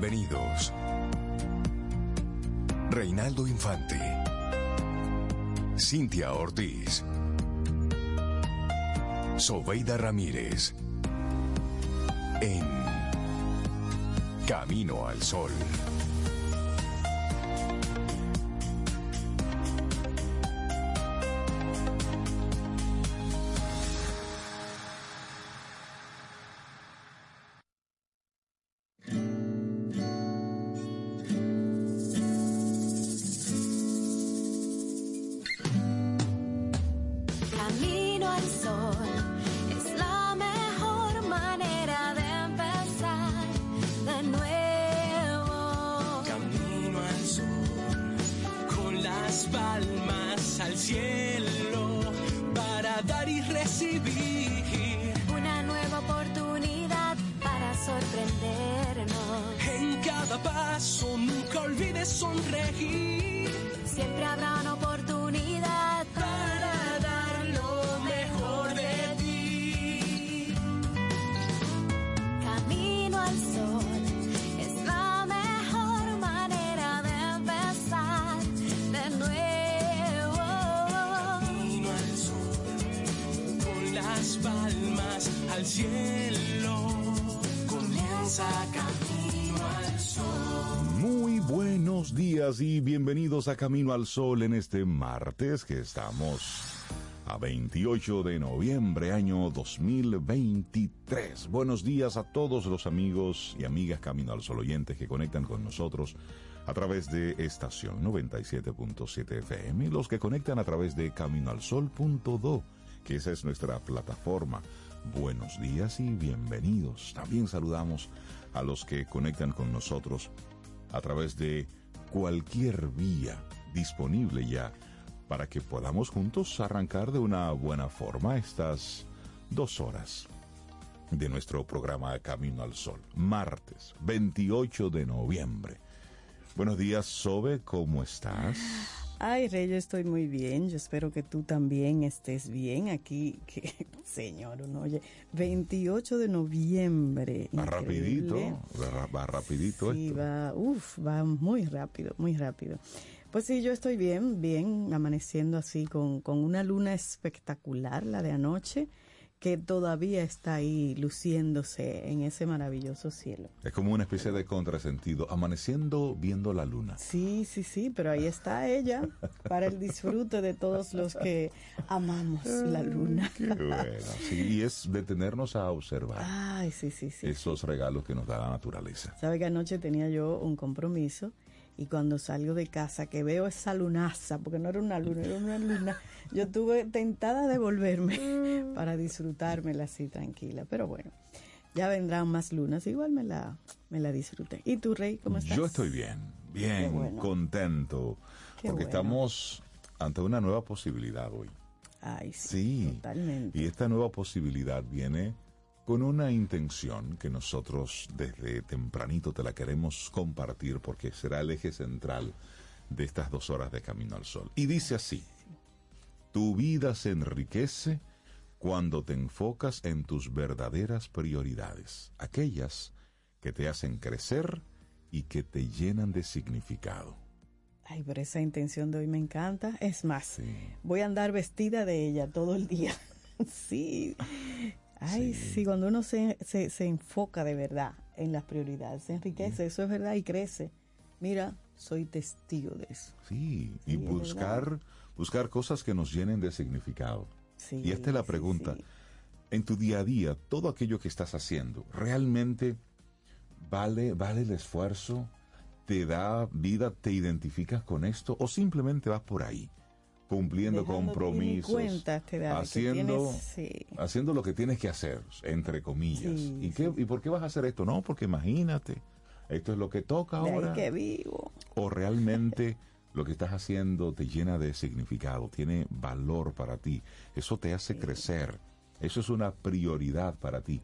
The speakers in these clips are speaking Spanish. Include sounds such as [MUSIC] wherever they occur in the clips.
Bienvenidos. Reinaldo Infante. Cintia Ortiz. Sobeida Ramírez. En Camino al Sol. Camino al Sol en este martes que estamos a 28 de noviembre año 2023. Buenos días a todos los amigos y amigas Camino al Sol oyentes que conectan con nosotros a través de estación 97.7 FM y los que conectan a través de caminoalsol.do, que esa es nuestra plataforma. Buenos días y bienvenidos. También saludamos a los que conectan con nosotros a través de cualquier vía disponible ya para que podamos juntos arrancar de una buena forma estas dos horas de nuestro programa Camino al Sol, martes 28 de noviembre. Buenos días, Sobe, ¿cómo estás? Ay, Rey, yo estoy muy bien. Yo espero que tú también estés bien aquí. Que, [LAUGHS] señor, uno oye, 28 de noviembre. Va rapidito, va, va rapidito Sí, esto. va, uf, va muy rápido, muy rápido. Pues sí, yo estoy bien, bien, amaneciendo así con, con una luna espectacular, la de anoche, que todavía está ahí luciéndose en ese maravilloso cielo. Es como una especie de contrasentido, amaneciendo viendo la luna. Sí, sí, sí, pero ahí está ella para el disfrute de todos los que amamos la luna. Qué bueno, sí, y es detenernos a observar Ay, sí, sí, sí. esos regalos que nos da la naturaleza. Sabe que anoche tenía yo un compromiso y cuando salgo de casa que veo esa lunaza, porque no era una luna, era una luna, yo estuve tentada de volverme para disfrutármela así tranquila. Pero bueno, ya vendrán más lunas, igual me la, me la disfruté. ¿Y tú, Rey, cómo estás? Yo estoy bien, bien, bueno. contento, Qué porque bueno. estamos ante una nueva posibilidad hoy. Ay, sí, Sí, totalmente. y esta nueva posibilidad viene con una intención que nosotros desde tempranito te la queremos compartir porque será el eje central de estas dos horas de Camino al Sol. Y dice así, tu vida se enriquece cuando te enfocas en tus verdaderas prioridades, aquellas que te hacen crecer y que te llenan de significado. Ay, pero esa intención de hoy me encanta. Es más, Sí. voy a andar vestida de ella todo el día. [LAUGHS] sí. Ay, Sí. sí, cuando uno se, se, se enfoca de verdad en las prioridades, se enriquece, eso es verdad, y crece. Mira, soy testigo de eso. Sí, Sí, y buscar, buscar cosas que nos llenen de significado. Sí, Y esta es la pregunta. En tu día a día, todo aquello que estás haciendo, ¿realmente vale, vale el esfuerzo? ¿Te da vida? ¿Te identificas con esto? ¿O simplemente vas por ahí, cumpliendo compromisos, cuenta te da de que haciendo, tienes- sí. haciendo lo que tienes que hacer, entre comillas? Sí, ¿Y, qué, ¿Y por qué vas a hacer esto? No, porque imagínate, esto es lo que toca De ahora que vivo. o realmente [LAUGHS] lo que estás haciendo te llena de significado, tiene valor para ti, eso te hace crecer, eso es una prioridad para ti.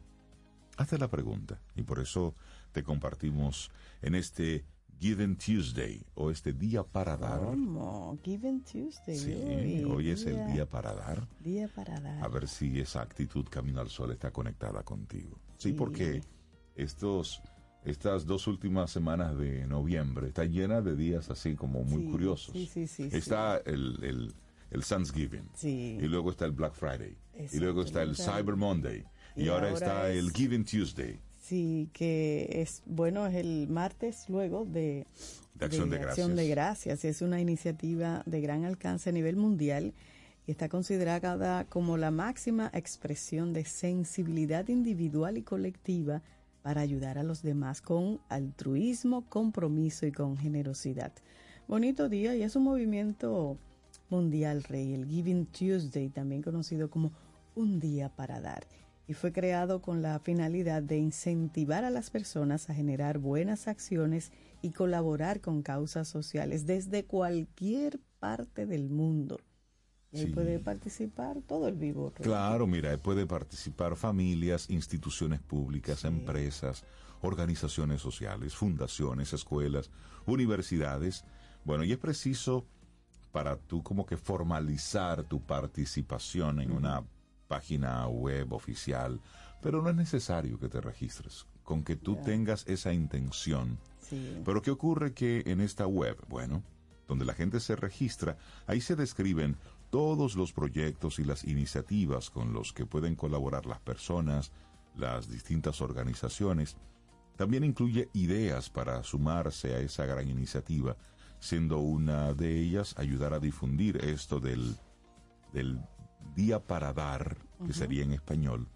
Hazte la pregunta y por eso te compartimos en este Given Tuesday o este día para dar. ¿Cómo? Given Tuesday. Sí, uy, hoy es el día para dar. Día para dar. A ver si esa actitud camino al sol está conectada contigo. Sí, Sí. porque estos, estas dos últimas semanas de noviembre está llena de días así como muy Sí, curiosos. sí, sí, sí, está el, el, el Thanksgiving. Sí. Y luego está el Black Friday. y luego está el Cyber Monday. Y, Y ahora, ahora está es- el Giving Tuesday. Sí, que es, bueno, es el martes luego de, De Acción de Acción de Gracias. Gracias. Es una iniciativa de gran alcance a nivel mundial y está considerada como la máxima expresión de sensibilidad individual y colectiva para ayudar a los demás con altruismo, compromiso y con generosidad. Bonito día y es un movimiento mundial, Rey, el Giving Tuesday, también conocido como un día para dar. Y fue creado con la finalidad de incentivar a las personas a generar buenas acciones y colaborar con causas sociales desde cualquier parte del mundo. Sí. puede participar todo el vivo. Claro, mira, ahí puede participar familias, instituciones públicas, empresas, organizaciones sociales, fundaciones, escuelas, universidades. Bueno, y es preciso para tú como que formalizar tu participación en una página web oficial, pero no es necesario que te registres. Con que tú tengas esa intención, Sí. pero ¿qué ocurre que en esta web, bueno, donde la gente se registra, ahí se describen todos los proyectos y las iniciativas con los que pueden colaborar las personas, las distintas organizaciones. También incluye ideas para sumarse a esa gran iniciativa, siendo una de ellas ayudar a difundir esto del, del Día para Dar, que sería en español,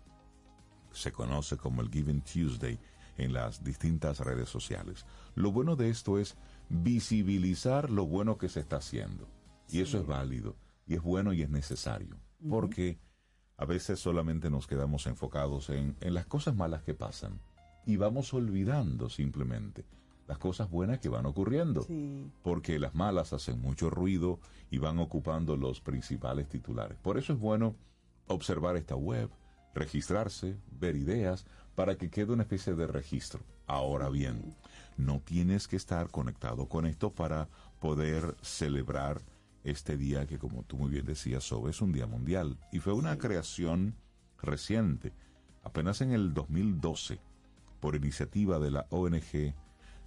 se conoce como el Giving Tuesday en las distintas redes sociales. Lo bueno de esto es visibilizar lo bueno que se está haciendo. Y eso es válido, y es bueno y es necesario. Porque a veces solamente nos quedamos enfocados en, en las cosas malas que pasan y vamos olvidando simplemente las cosas buenas que van ocurriendo. Sí. Porque las malas hacen mucho ruido y van ocupando los principales titulares. Por eso es bueno observar esta web, registrarse, ver ideas, para que quede una especie de registro. Ahora bien, no tienes que estar conectado con esto para poder celebrar este día que, como tú muy bien decías, Sobe, es un día mundial. Y fue una creación reciente, apenas en el 2012, por iniciativa de la ONG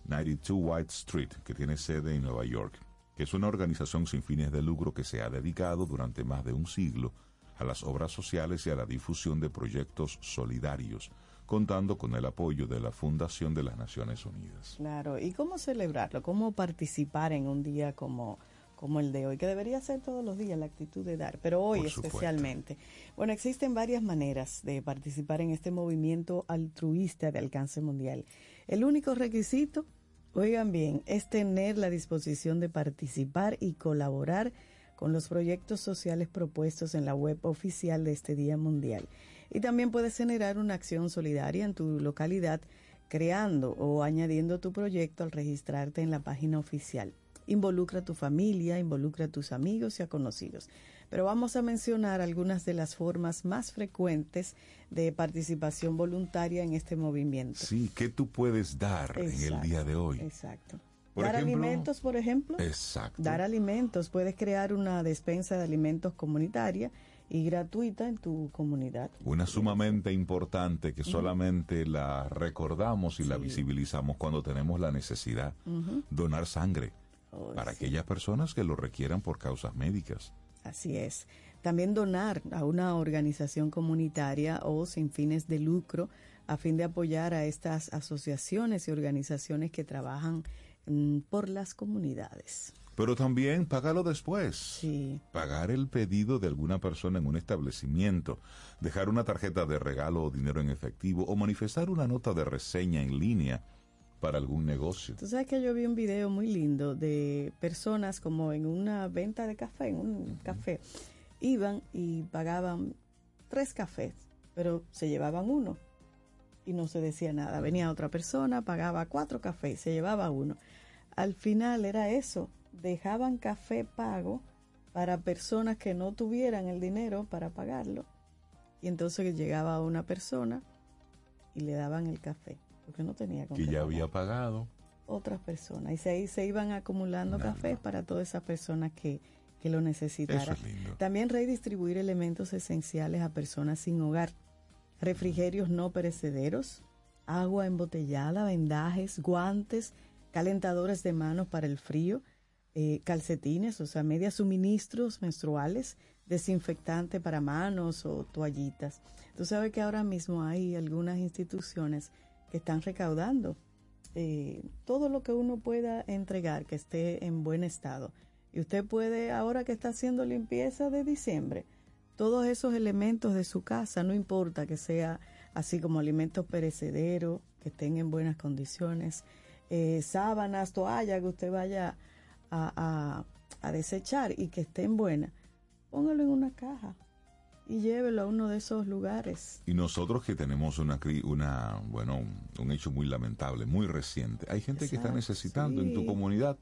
92 White Street, que tiene sede en Nueva York, que es una organización sin fines de lucro que se ha dedicado durante más de un siglo a las obras sociales y a la difusión de proyectos solidarios, contando con el apoyo de la Fundación de las Naciones Unidas. Claro, ¿y cómo celebrarlo? ¿Cómo participar en un día como, como el de hoy? Que debería ser todos los días la actitud de dar, pero hoy especialmente. Bueno, existen varias maneras de participar en este movimiento altruista de alcance mundial. El único requisito, oigan bien, es tener la disposición de participar y colaborar con los proyectos sociales propuestos en la web oficial de este Día Mundial. Y también puedes generar una acción solidaria en tu localidad creando o añadiendo tu proyecto al registrarte en la página oficial. Involucra a tu familia, involucra a tus amigos y a conocidos. Pero vamos a mencionar algunas de las formas más frecuentes de participación voluntaria en este movimiento. Sí, ¿qué tú puedes dar en el Exacto, día de hoy? Exacto. Por Dar ejemplo- alimentos, por ejemplo. Exacto. Dar alimentos. Puedes crear una despensa de alimentos comunitaria y gratuita en tu comunidad. Una sumamente importante que solamente la recordamos y la visibilizamos cuando tenemos la necesidad. Donar sangre Oh, para sí. aquellas personas que lo requieran por causas médicas. Así es. También donar a una organización comunitaria o sin fines de lucro a fin de apoyar a estas asociaciones y organizaciones que trabajan mm, por las comunidades. Pero también págalo después. Sí. Pagar el pedido de alguna persona en un establecimiento, dejar una tarjeta de regalo o dinero en efectivo o manifestar una nota de reseña en línea para algún negocio. Tú sabes que yo vi un video muy lindo de personas como en una venta de café, en un café, iban y pagaban tres cafés, pero se llevaban uno y no se decía nada. Venía otra persona, pagaba cuatro cafés, se llevaba uno. Al final era eso, dejaban café pago para personas que no tuvieran el dinero para pagarlo. Y entonces llegaba una persona y le daban el café, porque no tenía con Que ya pagar había pagado. otras personas. Y se, iban acumulando Nada. cafés para todas esas personas que, que lo necesitaran. Eso es lindo. También redistribuir elementos esenciales a personas sin hogar. Refrigerios no perecederos, agua embotellada, vendajes, guantes, calentadores de manos para el frío, eh, calcetines, o sea, medias suministros menstruales, desinfectante para manos o toallitas. Tú sabes que ahora mismo hay algunas instituciones que están recaudando eh, todo lo que uno pueda entregar que esté en buen estado. Y usted puede, ahora que está haciendo limpieza de diciembre, todos esos elementos de su casa, no importa que sea así como alimentos perecederos, que estén en buenas condiciones, eh, sábanas, toallas que usted vaya a, a, desechar y que estén buenas, póngalo en una caja y llévelo a uno de esos lugares. Y nosotros que tenemos una, una bueno, un, hecho muy lamentable, muy reciente, hay gente que está necesitando en tu comunidad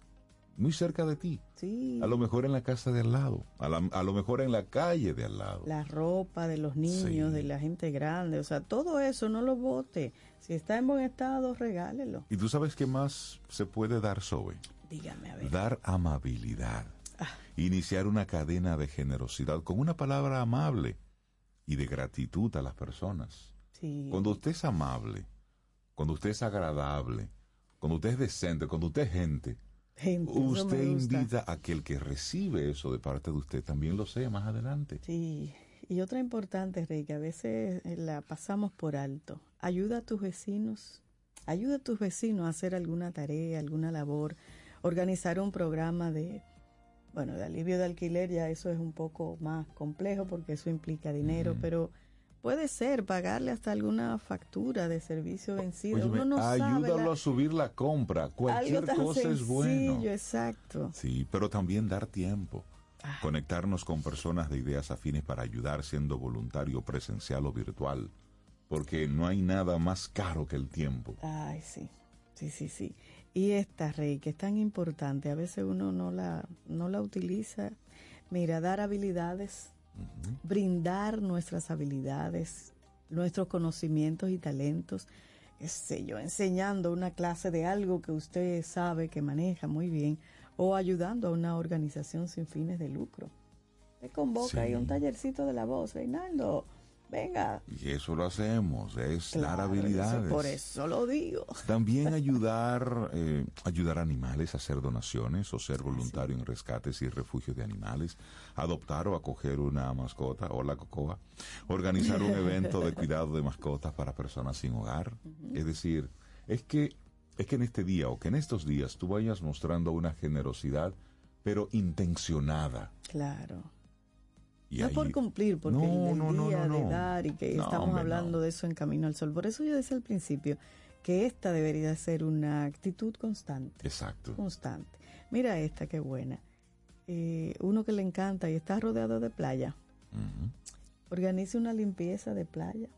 muy cerca de ti. Sí. A lo mejor en la casa de al lado, a, lo mejor en la calle de al lado. La ropa de los niños, de la gente grande, o sea, todo eso no lo bote. Si está en buen estado, regálelo. ¿Y tú sabes qué más se puede dar, Zoe? Dígame, a ver. Dar amabilidad. Ah. Iniciar una cadena de generosidad con una palabra amable y de gratitud a las personas. Sí. Cuando usted es amable, cuando usted es agradable, cuando usted es decente, cuando usted es gente, usted invita a que el que recibe eso de parte de usted también lo sea más adelante. Sí, y otra importante, Rey, que a veces eh, la pasamos por alto. Ayuda a tus vecinos, ayuda a tus vecinos a hacer alguna tarea, alguna labor, organizar un programa de, bueno, de alivio de alquiler, ya eso es un poco más complejo porque eso implica dinero, pero Puede ser pagarle hasta alguna factura de servicio vencido. Uno no ayúdalo a subir la compra. Cualquier cosa es bueno. exacto. Sí, pero también dar tiempo. Ah. Conectarnos con personas de ideas afines para ayudar siendo voluntario presencial o virtual. Porque no hay nada más caro que el tiempo. Ay, sí. Sí, sí, sí. Y esta, Rey, que es tan importante, a veces uno no la, no la utiliza. Mira, dar habilidades brindar nuestras habilidades, nuestros conocimientos y talentos, qué sé yo, enseñando una clase de algo que usted sabe que maneja muy bien o ayudando a una organización sin fines de lucro. Me convoca ahí un tallercito de la voz, Reinaldo venga. Y eso lo hacemos, es dar habilidades. por eso lo digo. También [LAUGHS] ayudar, eh, ayudar a animales a hacer donaciones o ser voluntario en rescates y refugios de animales, adoptar o acoger una mascota, o la cocoa, organizar un evento de [LAUGHS] cuidado de mascotas para personas sin hogar. Es decir, es que, es que en este día o que en estos días tú vayas mostrando una generosidad, pero intencionada. Claro no es por cumplir, porque el, día de dar y que estamos hablando de eso en Camino al Sol. Por eso yo decía al principio que esta debería ser una actitud constante. Exacto. Constante. Mira esta, qué buena. Eh, uno que le encanta y está rodeado de playa. Organice una limpieza de playa.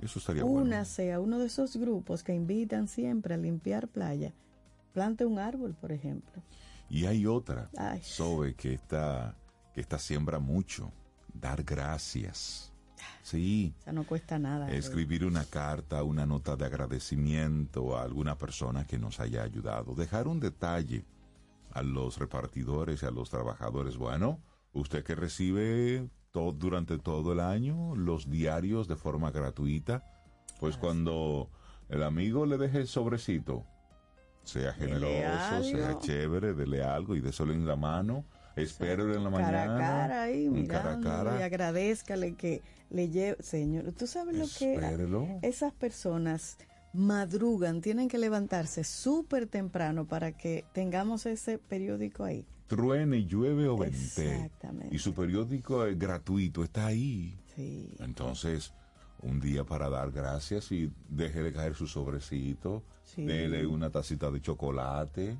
Eso estaría una sea uno de esos grupos que invitan siempre a limpiar playa. Plante un árbol, por ejemplo. Y hay otra, Sobe, que está esta siembra mucho. Dar gracias. Sí. O sea, no cuesta nada. Escribir una carta, una nota de agradecimiento a alguna persona que nos haya ayudado. Dejar un detalle a los repartidores y a los trabajadores. Bueno, usted que recibe todo, durante todo el año los diarios de forma gratuita, pues cuando el amigo le deje el sobrecito, sea generoso, sea chévere, dele algo y déselo en la mano Espero en la mañana. Cara a cara ahí, mirando y agradezcale que le lleve. Señor, ¿tú sabes lo que esas personas madrugan, tienen que levantarse súper temprano para que tengamos ese periódico ahí? Truene, llueve o vente. Exactamente. Y su periódico es gratuito, está ahí. Sí. Entonces, un día para dar gracias y déjele caer su sobrecito, sí. dele una tacita de chocolate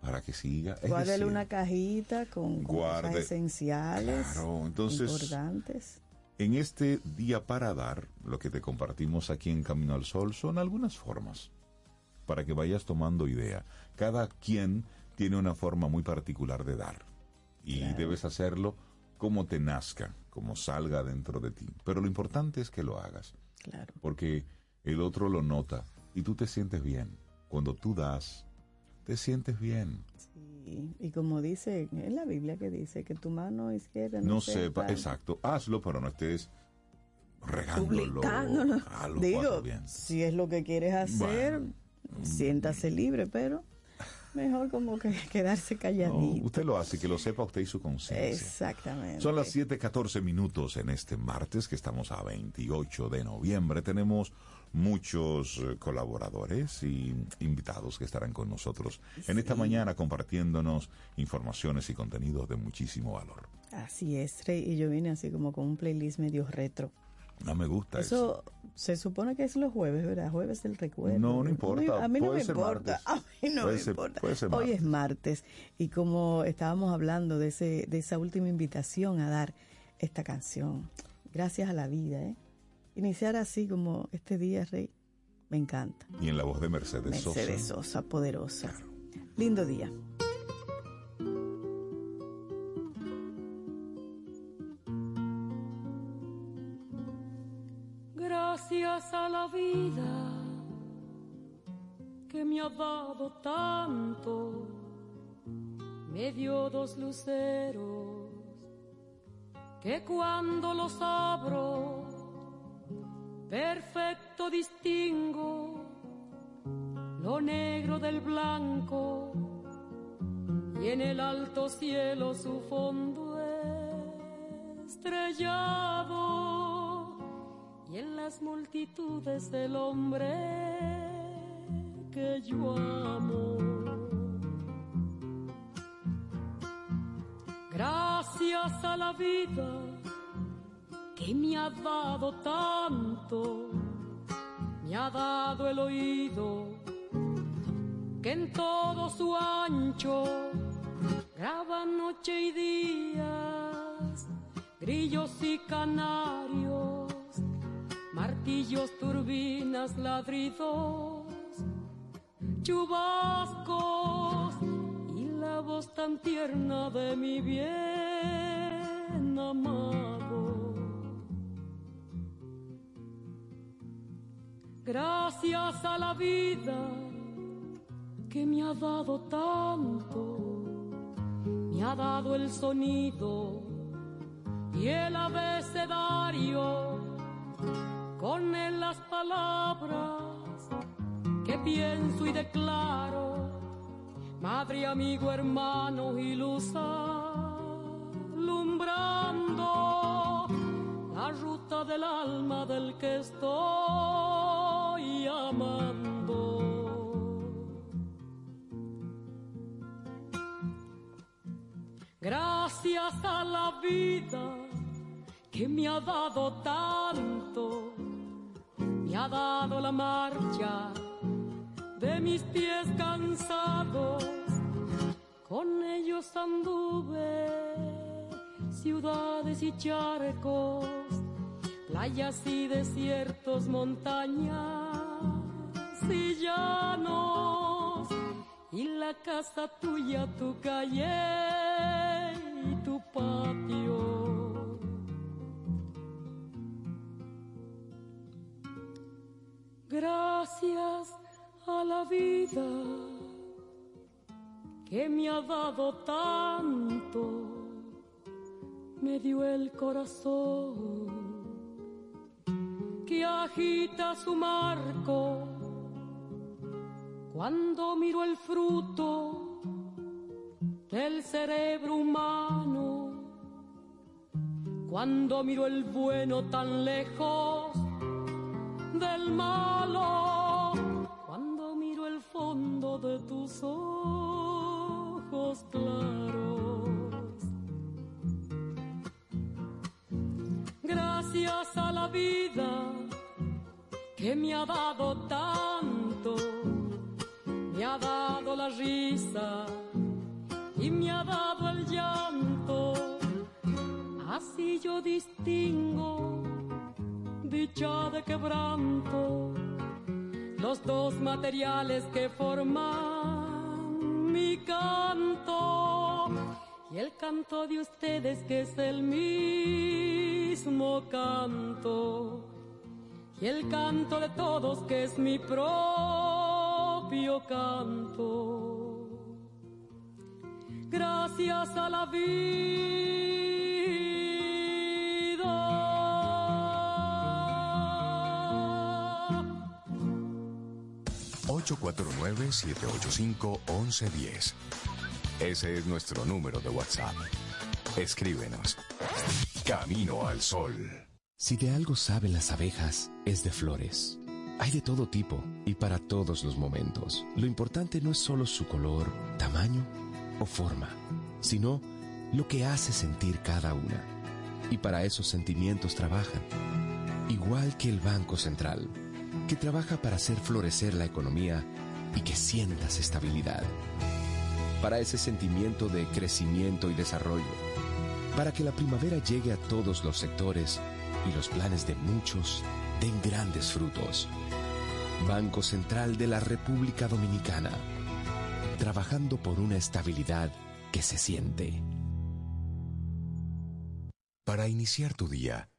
para que siga. Guárdele una cajita con cosas esenciales, entonces, importantes. En este día para dar, lo que te compartimos aquí en Camino al Sol son algunas formas para que vayas tomando idea. Cada quien tiene una forma muy particular de dar y debes hacerlo como te nazca, como salga dentro de ti. Pero lo importante es que lo hagas. Claro. Porque el otro lo nota y tú te sientes bien. Cuando tú das, te sientes bien. Sí, y como dice en la Biblia que dice que tu mano izquierda no, no sepa, exacto, hazlo, pero no estés regándolo publicándolo. a los Digo, si es lo que quieres hacer, Bueno. siéntase libre, pero mejor como que [LAUGHS] quedarse No, calladito. usted lo hace, que lo sepa usted y su conciencia. Exactamente. Son las 7:14 minutos en este martes, que estamos a 28 de noviembre. Tenemos muchos eh, colaboradores y invitados que estarán con nosotros en esta mañana compartiéndonos informaciones y contenidos de muchísimo valor. Así es, Rey, y yo vine así como con un playlist medio retro. No me gusta eso. Eso se supone que es los jueves, ¿verdad? Jueves del recuerdo. No, no importa, A mí no me importa. [LAUGHS] A mí no me importa. Hoy es martes y como estábamos hablando de ese de esa última invitación a dar esta canción, gracias a la vida, ¿eh? Iniciar así como este día, Rey, me encanta. Y en la voz de Mercedes, Mercedes Sosa. Sosa, poderosa. Lindo día. Gracias a la vida que me ha dado tanto, me dio dos luceros que cuando los abro, perfecto distingo lo negro del blanco y en el alto cielo su fondo estrellado y en las multitudes del hombre que yo amo. Gracias a la vida que me ha dado tanto, me ha dado el oído que en todo su ancho graba noche y días, grillos y canarios, martillos, turbinas, ladridos, chubascos y la voz tan tierna de mi bien amado. Gracias a la vida que me ha dado tanto, me ha dado el sonido y el abecedario, con él las palabras que pienso y declaro, madre, amigo, hermano y luz alumbrando la ruta del alma del que estoy amando. Gracias a la vida que me ha dado tanto, me ha dado la marcha de mis pies cansados, con ellos anduve ciudades y charcos, playas y desiertos, montañas y llanos, y la casa tuya, tu calle y tu patio. Gracias a la vida que me ha dado tanto, me dio el corazón que agita su marco cuando miro el fruto del cerebro humano, cuando miro el bueno tan lejos del malo, cuando miro el fondo de tus ojos claros. A la vida que me ha dado tanto, me ha dado la risa y me ha dado el llanto. Así yo distingo dicha de quebranto, los dos materiales que forman mi canto. Y el canto de ustedes que es el mismo canto y el canto de todos que es mi propio canto. Gracias a la vida. 849-785-1110. Ese es nuestro número de WhatsApp. Escríbenos. Camino al Sol. Si de algo saben las abejas, es de flores. Hay de todo tipo y para todos los momentos. Lo importante no es solo su color, tamaño o forma, sino lo que hace sentir cada una. Y para esos sentimientos trabajan. Igual que el Banco Central, que trabaja para hacer florecer la economía y que sientas estabilidad. Para ese sentimiento de crecimiento y desarrollo. Para que la primavera llegue a todos los sectores y los planes de muchos den grandes frutos. Banco Central de la República Dominicana. Trabajando por una estabilidad que se siente. Para iniciar tu día,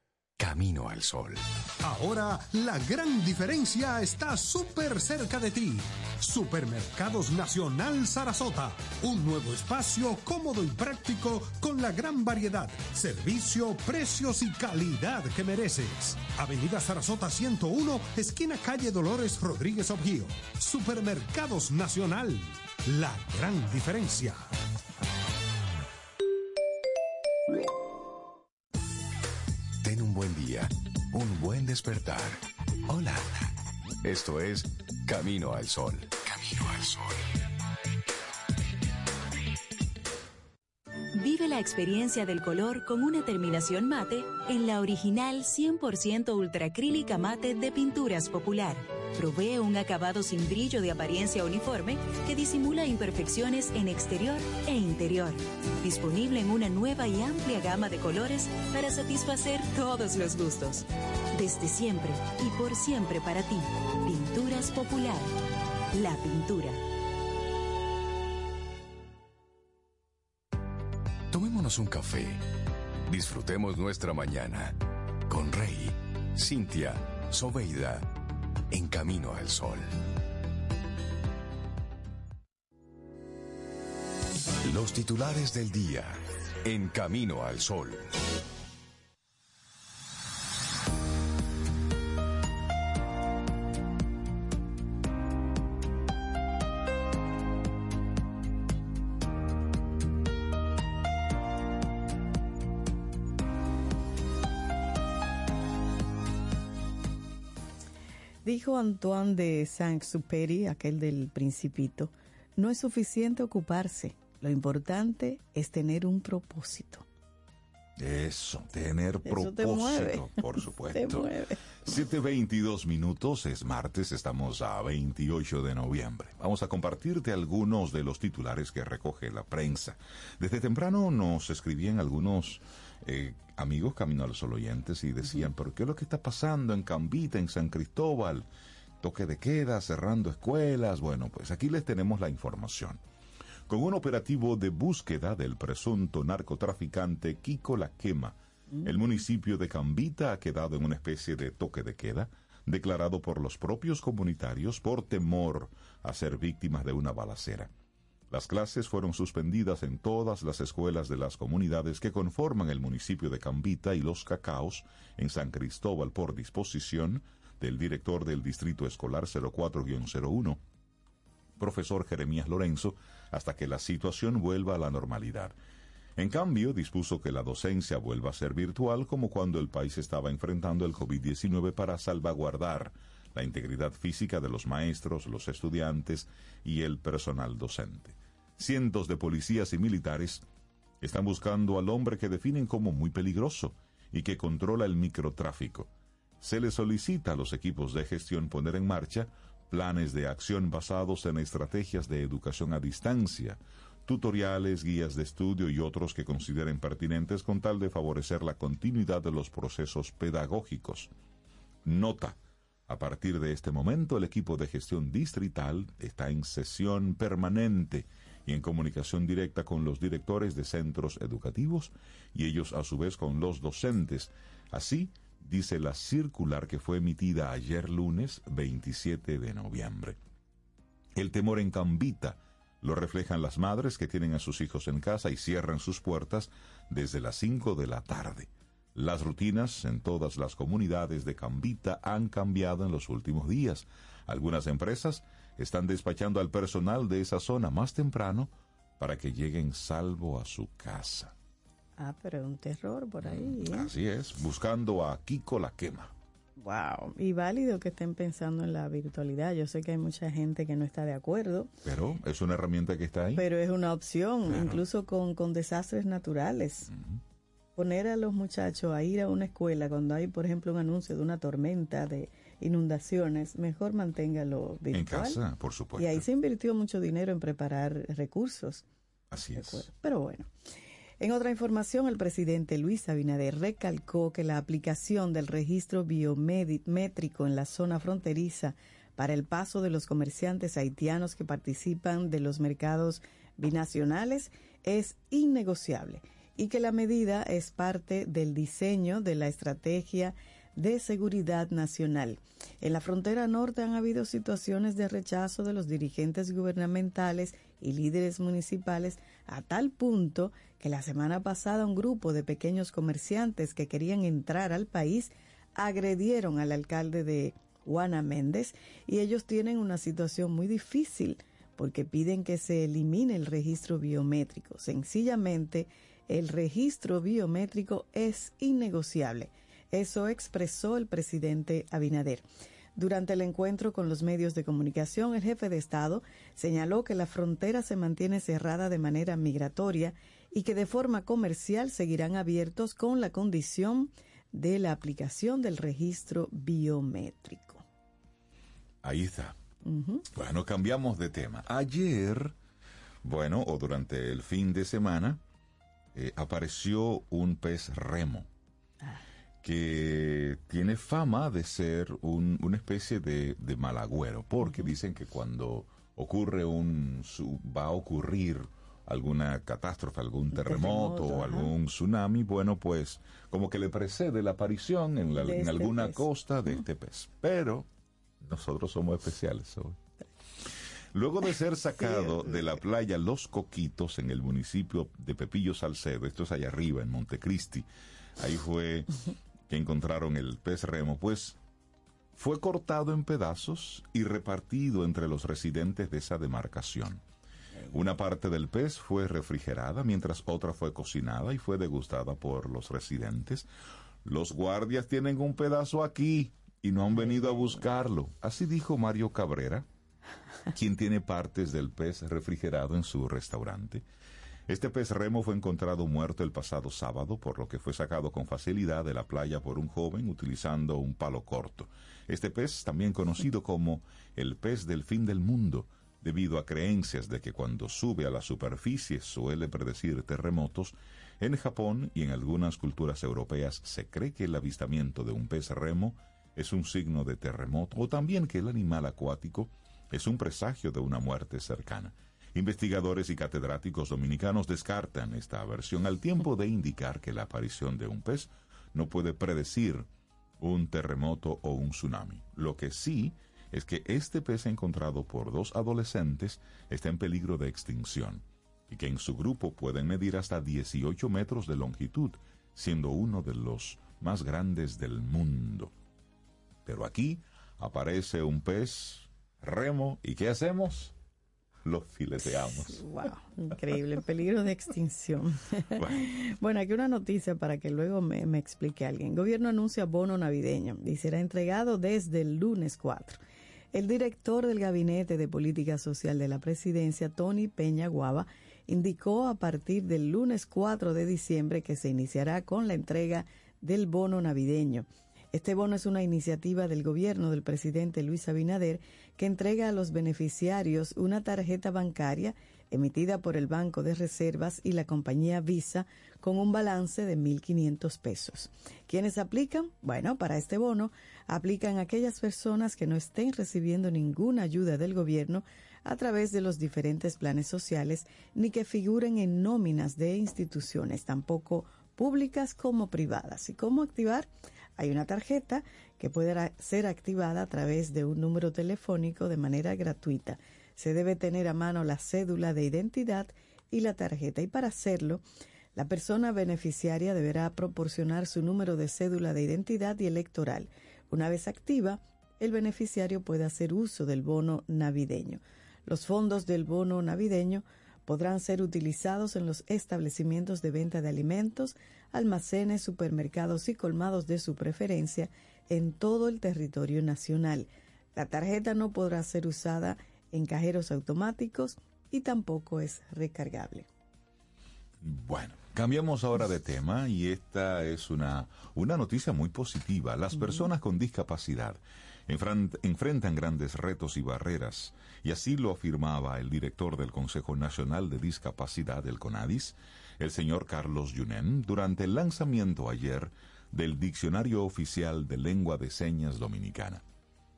Camino al Sol. Ahora la gran diferencia está súper cerca de ti. Supermercados Nacional Sarasota. Un nuevo espacio cómodo y práctico con la gran variedad, servicio, precios y calidad que mereces. Avenida Sarasota 101, esquina calle Dolores Rodríguez Objío. Supermercados Nacional. La gran diferencia. Un buen día, un buen despertar. Hola. Esto es Camino al Sol. Camino al Sol. Vive la experiencia del color con una terminación mate en la original 100% ultracrílica mate de Pinturas Popular. Provee un acabado sin brillo de apariencia uniforme que disimula imperfecciones en exterior e interior. Disponible en una nueva y amplia gama de colores para satisfacer todos los gustos. Desde siempre y por siempre para ti. Pinturas Popular. La pintura. Tomémonos un café. Disfrutemos nuestra mañana con Rey, Cintia, Soveida, en Camino al Sol. Los titulares del día en Camino al Sol. Dijo Antoine de Saint-Exupéry, aquel del Principito, no es suficiente ocuparse, lo importante es tener un propósito. Eso, tener Eso te mueve. propósito, [LAUGHS] por supuesto. mueve. 7.22 minutos, es martes, estamos a 28 de noviembre. Vamos a compartirte algunos de los titulares que recoge la prensa. Desde temprano nos escribían algunos eh, amigos Camino a los Sol oyentes y decían, pero ¿qué es lo que está pasando en Cambita, en San Cristóbal? Toque de queda, cerrando escuelas. Bueno, pues aquí les tenemos la información. Con un operativo de búsqueda del presunto narcotraficante Kiko La Quema, el municipio de Cambita ha quedado en una especie de toque de queda, declarado por los propios comunitarios por temor a ser víctimas de una balacera. Las clases fueron suspendidas en todas las escuelas de las comunidades que conforman el municipio de Cambita y Los Cacaos en San Cristóbal por disposición del director del Distrito Escolar 04-01, profesor Jeremías Lorenzo, hasta que la situación vuelva a la normalidad. En cambio, dispuso que la docencia vuelva a ser virtual como cuando el país estaba enfrentando el COVID-19 para salvaguardar la integridad física de los maestros, los estudiantes y el personal docente. Cientos de policías y militares están buscando al hombre que definen como muy peligroso y que controla el microtráfico. Se le solicita a los equipos de gestión poner en marcha planes de acción basados en estrategias de educación a distancia, tutoriales, guías de estudio y otros que consideren pertinentes con tal de favorecer la continuidad de los procesos pedagógicos. Nota. A partir de este momento, el equipo de gestión distrital está en sesión permanente y en comunicación directa con los directores de centros educativos y ellos a su vez con los docentes. Así, dice la circular que fue emitida ayer lunes 27 de noviembre. El temor en Cambita lo reflejan las madres que tienen a sus hijos en casa y cierran sus puertas desde las 5 de la tarde. Las rutinas en todas las comunidades de Cambita han cambiado en los últimos días. Algunas empresas están despachando al personal de esa zona más temprano para que lleguen salvo a su casa. Ah, pero es un terror por ahí. ¿eh? Así es, buscando a Kiko la quema. Wow. Y válido que estén pensando en la virtualidad. Yo sé que hay mucha gente que no está de acuerdo, Pero es una herramienta que está ahí. pero es una opción, incluso con, con desastres naturales. Poner a los muchachos a ir a una escuela cuando hay, por ejemplo, un anuncio de una tormenta, de inundaciones, mejor manténgalo virtual. en casa, por supuesto. Y ahí se invirtió mucho dinero en preparar recursos. Así es. Pero bueno. En otra información, el presidente Luis Abinader recalcó que la aplicación del registro biométrico en la zona fronteriza para el paso de los comerciantes haitianos que participan de los mercados binacionales es innegociable y que la medida es parte del diseño de la estrategia de seguridad nacional. En la frontera norte han habido situaciones de rechazo de los dirigentes gubernamentales y líderes municipales a tal punto que la semana pasada un grupo de pequeños comerciantes que querían entrar al país agredieron al alcalde de Juana Méndez y ellos tienen una situación muy difícil porque piden que se elimine el registro biométrico. Sencillamente, el registro biométrico es innegociable. Eso expresó el presidente Abinader. Durante el encuentro con los medios de comunicación, el jefe de Estado señaló que la frontera se mantiene cerrada de manera migratoria y que de forma comercial seguirán abiertos con la condición de la aplicación del registro biométrico. Ahí está. Bueno, cambiamos de tema. Ayer, bueno, o durante el fin de semana, eh, apareció un pez remo que tiene fama de ser un- una especie de, de malagüero, porque dicen que cuando ocurre un, su- va a ocurrir alguna catástrofe, algún terremoto, terremoto, o ajá. algún tsunami, bueno, pues como que le precede la aparición en, la- en este alguna pez. costa de este pez. Pero nosotros somos especiales hoy. Luego de ser [LAUGHS] sacado de la playa Los Coquitos en el municipio de Pepillo Salcedo, esto es allá arriba en Montecristi, ahí fue [LAUGHS] que encontraron el pez remo, pues fue cortado en pedazos y repartido entre los residentes de esa demarcación. Una parte del pez fue refrigerada, mientras otra fue cocinada y fue degustada por los residentes. Los guardias tienen un pedazo aquí y no han venido a buscarlo. Así dijo Mario Cabrera, quien tiene partes del pez refrigerado en su restaurante. Este pez remo fue encontrado muerto el pasado sábado, por lo que fue sacado con facilidad de la playa por un joven utilizando un palo corto. Este pez, también conocido como el pez del fin del mundo, debido a creencias de que cuando sube a la superficie suele predecir terremotos, en Japón y en algunas culturas europeas se cree que el avistamiento de un pez remo es un signo de terremoto o también que el animal acuático es un presagio de una muerte cercana. Investigadores y catedráticos dominicanos descartan esta versión al tiempo de indicar que la aparición de un pez no puede predecir un terremoto o un tsunami. Lo que sí es que este pez encontrado por dos adolescentes está en peligro de extinción y que en su grupo pueden medir hasta 18 metros de longitud, siendo uno de los más grandes del mundo. Pero aquí aparece un pez remo y ¿qué hacemos? Lo fileteamos. Wow, increíble, en peligro de extinción. Bueno. [LAUGHS] Bueno, aquí una noticia para que luego me, me explique alguien. Gobierno anuncia bono navideño y será entregado desde el lunes 4. El director del Gabinete de Política Social de la Presidencia, Tony Peña Guava, indicó a partir del lunes 4 de diciembre que se iniciará con la entrega del bono navideño. Este bono es una iniciativa del gobierno del presidente Luis Abinader que entrega a los beneficiarios una tarjeta bancaria emitida por el Banco de Reservas y la compañía Visa con un balance de 1.500 pesos. ¿Quiénes aplican? Bueno, para este bono aplican aquellas personas que no estén recibiendo ninguna ayuda del gobierno a través de los diferentes planes sociales ni que figuren en nóminas de instituciones, tampoco públicas como privadas. ¿Y cómo activar? Hay una tarjeta que puede ser activada a través de un número telefónico de manera gratuita. Se debe tener a mano la cédula de identidad y la tarjeta. Y para hacerlo, La persona beneficiaria deberá proporcionar su número de cédula de identidad y electoral. Una vez activa, el beneficiario puede hacer uso del bono navideño. Los fondos del bono navideño podrán ser utilizados en los establecimientos de venta de alimentos, almacenes, supermercados y colmados de su preferencia en todo el territorio nacional. La tarjeta no podrá ser usada en cajeros automáticos y tampoco es recargable. Bueno, cambiamos ahora de tema y esta es una, una noticia muy positiva. Las personas con discapacidad enfrentan grandes retos y barreras, y así lo afirmaba el director del Consejo Nacional de Discapacidad, del CONADIS, el señor Carlos Yunen, durante el lanzamiento ayer del Diccionario Oficial de Lengua de Señas Dominicana.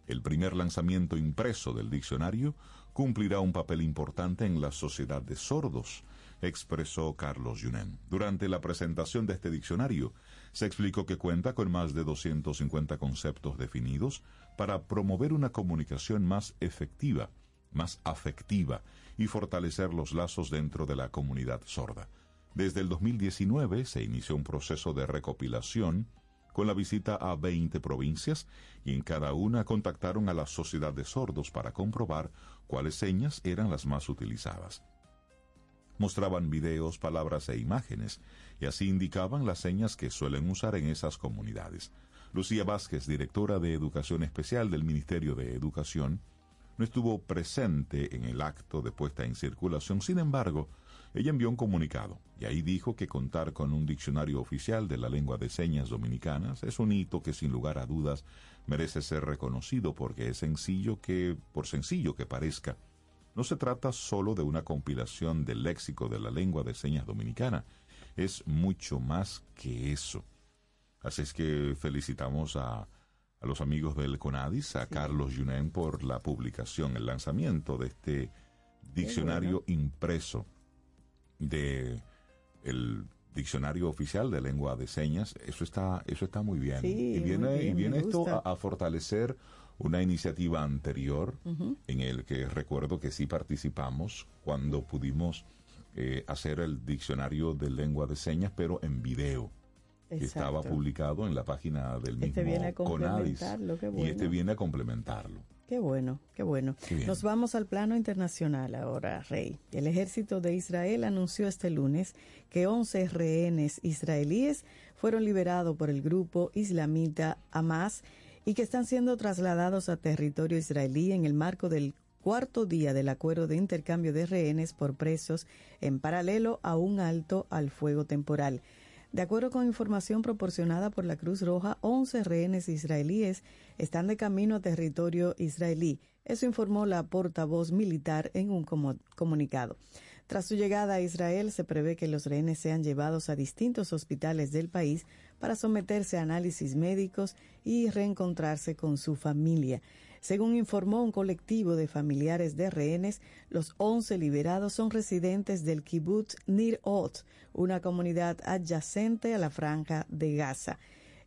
El primer lanzamiento impreso del diccionario cumplirá un papel importante en la sociedad de sordos, expresó Carlos Yunen. Durante la presentación de este diccionario, se explicó que cuenta con más de 250 conceptos definidos para promover una comunicación más efectiva, más afectiva y fortalecer los lazos dentro de la comunidad sorda. Desde el 2019 se inició un proceso de recopilación con la visita a 20 provincias y en cada una contactaron a la Sociedad de Sordos para comprobar cuáles señas eran las más utilizadas. Mostraban videos, palabras e imágenes y así indicaban las señas que suelen usar en esas comunidades. Lucía Vázquez, directora de Educación Especial del Ministerio de Educación, no estuvo presente en el acto de puesta en circulación, sin embargo, ella envió un comunicado y ahí dijo que contar con un diccionario oficial de la lengua de señas dominicanas es un hito que sin lugar a dudas merece ser reconocido porque es sencillo que, por sencillo que parezca, no se trata solo de una compilación del léxico de la lengua de señas dominicana, es mucho más que eso. Así es que felicitamos a, a los amigos del CONADIS, a Carlos Yunen por la publicación, el lanzamiento de este diccionario impreso de el diccionario oficial de lengua de señas, eso está, eso está muy bien. y viene, y viene esto a, fortalecer una iniciativa anterior en el que recuerdo que sí participamos cuando pudimos eh, hacer el diccionario de lengua de señas, pero en video. Que estaba publicado en la página del este mismo CONADIS. Y este viene a complementarlo. Qué bueno, qué bueno. Nos vamos al plano internacional ahora, Rey. El ejército de Israel anunció este lunes que 11 rehenes israelíes fueron liberados por el grupo islamita Hamas y que están siendo trasladados a territorio israelí en el marco del cuarto día del acuerdo de intercambio de rehenes por presos en paralelo a un alto al fuego temporal. De acuerdo con información proporcionada por la Cruz Roja, 11 rehenes israelíes están de camino a territorio israelí. Eso informó la portavoz militar en un comunicado. Tras su llegada a Israel, se prevé que los rehenes sean llevados a distintos hospitales del país para someterse a análisis médicos y reencontrarse con su familia. Según informó un colectivo de familiares de rehenes, los 11 liberados son residentes del kibbutz Nir Ot, una comunidad adyacente a la franja de Gaza.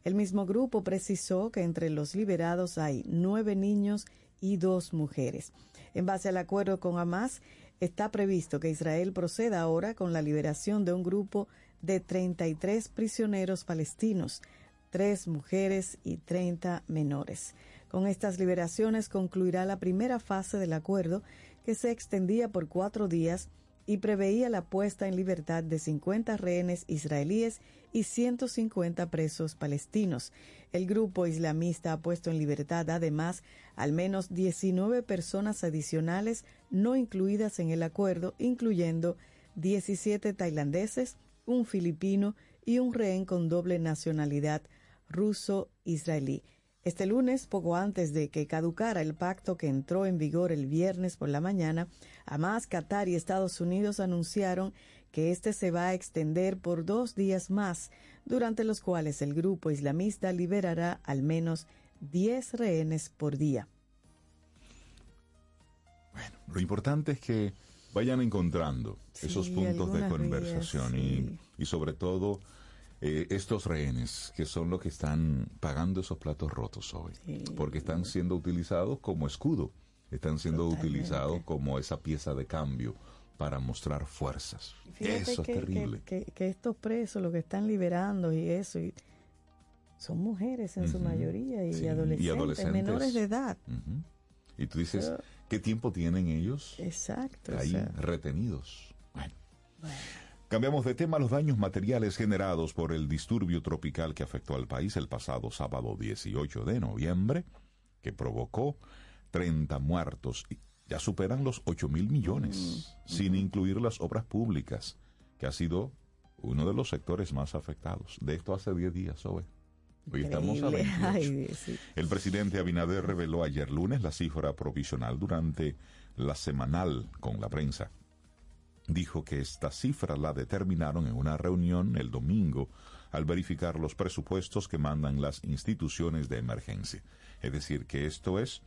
El mismo grupo precisó que entre los liberados hay nueve niños y dos mujeres. En base al acuerdo con Hamas, está previsto que Israel proceda ahora con la liberación de un grupo de 33 prisioneros palestinos, tres mujeres y 30 menores. Con estas liberaciones concluirá la primera fase del acuerdo que se extendía por cuatro días y preveía la puesta en libertad de 50 rehenes israelíes y 150 presos palestinos. El grupo islamista ha puesto en libertad además al menos 19 personas adicionales no incluidas en el acuerdo, incluyendo 17 tailandeses, un filipino y un rehén con doble nacionalidad ruso-israelí. Este lunes, poco antes de que caducara el pacto que entró en vigor el viernes por la mañana, Hamas, Qatar y Estados Unidos anunciaron que este se va a extender por dos días más, durante los cuales el grupo islamista liberará al menos 10 rehenes por día. Bueno, lo importante es que vayan encontrando esos puntos de conversación y, y sobre todo eh, estos rehenes, que son los que están pagando esos platos rotos hoy, porque están siendo utilizados como escudo, están siendo utilizados como esa pieza de cambio para mostrar fuerzas. Fíjate Eso que, es terrible. Que, que- que estos presos, lo que están liberando y eso, y son mujeres en su mayoría y, Sí, y adolescentes, menores de edad. Y tú dices, Pero- ¿qué tiempo tienen ellos Exacto. o ahí sea, retenidos? Bueno. Cambiamos de tema. Los daños materiales generados por el disturbio tropical que afectó al país el pasado sábado 18 de noviembre, que provocó 30 muertos, y ya superan los 8 mil millones, sin incluir las obras públicas, que ha sido uno de los sectores más afectados. De esto hace 10 días, Obe. Hoy estamos a increíble. 28. [LAUGHS] Ay, Dios, sí. El presidente Abinader reveló ayer lunes la cifra provisional durante la semanal con la prensa. Dijo que esta cifra la determinaron en una reunión el domingo al verificar los presupuestos que mandan las instituciones de emergencia. Es decir, que esto es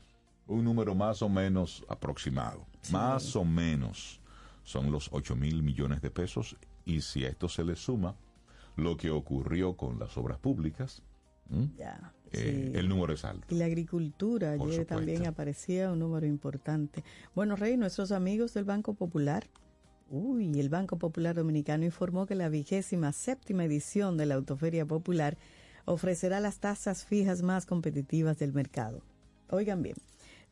un número más o menos aproximado. Más o menos son los 8 mil millones de pesos y si a esto se le suma lo que ocurrió con las obras públicas, eh, sí. el número es alto. Y la agricultura, Por ayer supuesto. también aparecía un número importante. Bueno, Rey, nuestros amigos del Banco Popular, uy, el Banco Popular Dominicano informó que la vigésima séptima edición de la Autoferia Popular ofrecerá las tasas fijas más competitivas del mercado. Oigan bien,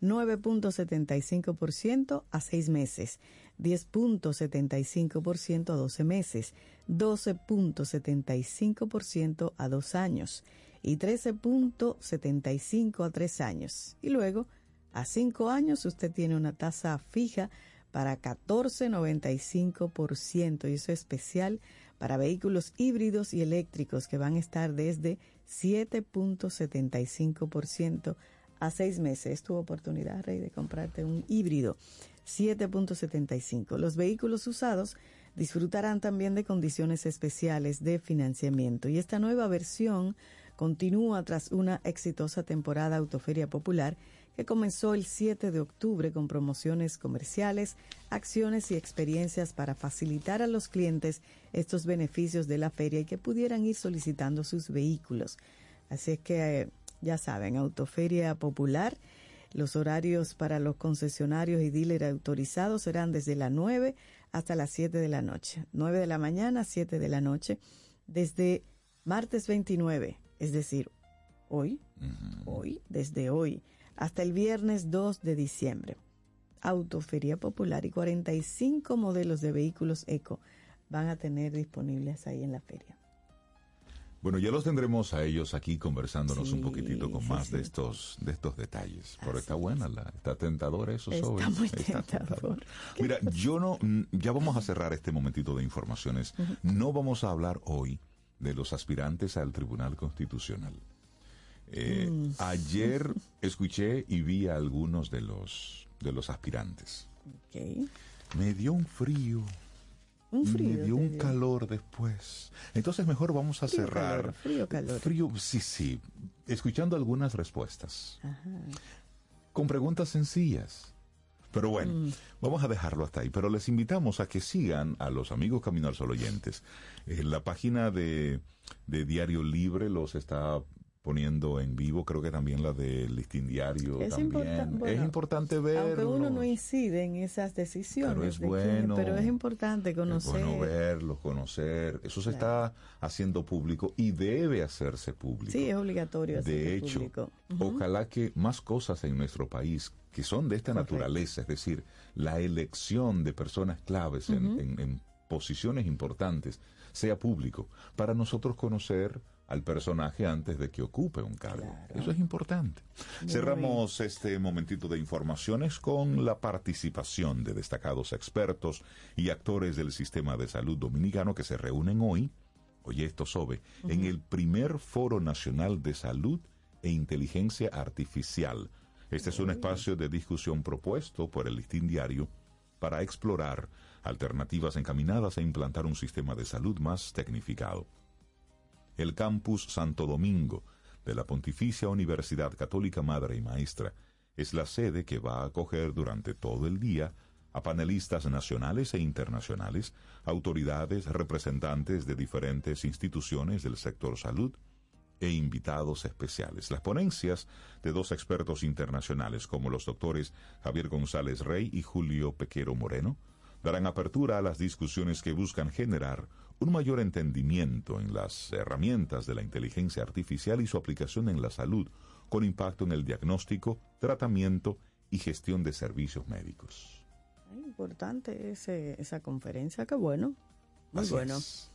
9.75% a seis meses, 10.75% a 12 meses, 12.75% a dos años y 13.75 a tres años. Y luego, a cinco años, usted tiene una tasa fija para 14.95% y eso es especial para vehículos híbridos y eléctricos que van a estar desde 7.75% a seis meses. Es tu oportunidad, Rey, de comprarte un híbrido. 7.75. Los vehículos usados disfrutarán también de condiciones especiales de financiamiento y esta nueva versión continúa tras una exitosa temporada Autoferia Popular que comenzó el 7 de octubre con promociones comerciales, acciones y experiencias para facilitar a los clientes estos beneficios de la feria y que pudieran ir solicitando sus vehículos. Así es que eh, ya saben, Autoferia Popular, los horarios para los concesionarios y dealers autorizados serán desde las 9 hasta las 7 de la noche. 9 de la mañana, 7 de la noche, desde martes 29, es decir, hoy, hoy, desde hoy, hasta el viernes 2 de diciembre. Autoferia Popular y 45 modelos de vehículos eco van a tener disponibles ahí en la feria. Bueno, ya los tendremos a ellos aquí conversándonos un poquitito con sí, más sí. de estos de estos detalles. Pero Así está buena, la, está tentador eso, Está muy Está tentador. [LAUGHS] Mira, yo no, mm, ya vamos a cerrar este momentito de informaciones. No vamos a hablar hoy de los aspirantes al Tribunal Constitucional. Eh, Mm. Ayer escuché y vi a algunos de los de los aspirantes. Me dio un frío. Un frío. Me dio un dio. calor después. Entonces mejor vamos a Frío, cerrar. calor, frío, calor. Frío, sí, sí. Escuchando algunas respuestas. Ajá. Con preguntas sencillas. Pero bueno, Mm. vamos a dejarlo hasta ahí. Pero les invitamos a que sigan a los amigos Camino al Sol oyentes. Eh, la página de, de Diario Libre los está poniendo en vivo. Creo que también la de Listín Diario Es también. bueno, es importante verlo. Aunque uno no incide en esas decisiones, Pero es de quién- bueno. pero es importante Es conocer. bueno verlos, conocer. Eso se está haciendo público y debe hacerse público. Sí, es obligatorio De hecho, público. ojalá que más cosas en nuestro país que son de esta naturaleza, es decir, la elección de personas claves en, en- en posiciones importantes, sea público, para nosotros conocer al personaje antes de que ocupe un cargo. Claro. Eso es importante. Muy Cerramos este momentito de informaciones con la participación de destacados expertos y actores del sistema de salud dominicano que se reúnen hoy, oye esto Sobe, en el primer Foro Nacional de Salud e Inteligencia Artificial. Este es un espacio de discusión propuesto por el Listín Diario para explorar alternativas encaminadas a implantar un sistema de salud más tecnificado el campus Santo Domingo de la Pontificia Universidad Católica Madre y Maestra es la sede que va a acoger durante todo el día a panelistas nacionales e internacionales, autoridades, representantes de diferentes instituciones del sector salud e invitados especiales. Las ponencias de dos expertos internacionales como los doctores Javier González Rey y Julio Pequero Moreno darán apertura a las discusiones que buscan generar un mayor entendimiento en las herramientas de la inteligencia artificial y su aplicación en la salud, con impacto en el diagnóstico, tratamiento y gestión de servicios médicos. Importante ese, esa conferencia, qué bueno. Muy Así bueno. es.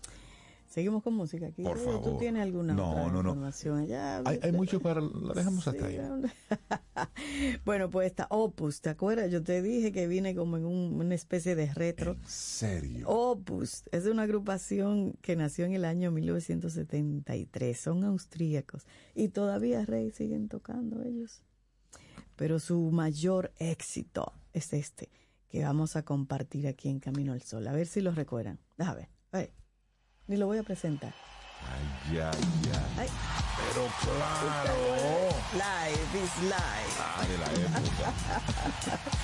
Seguimos con música aquí. Por favor. ¿Tú tienes alguna No, otra no, no. información allá? Hay, hay mucho para... La dejamos hasta ahí. [LAUGHS] bueno, pues está Opus, ¿te acuerdas? Yo te dije que vine como en un- una especie de retro. ¿En serio? Opus es una agrupación que nació en el año 1973. Son austríacos y todavía Rey siguen tocando ellos. Pero su mayor éxito es este que vamos a compartir aquí en Camino al Sol. A ver si lo recuerdan. Déjame ver. Ay, ni lo voy a presentar. Ay, ay, ay. Ay. Pero claro. Live is live. Ah, de la época.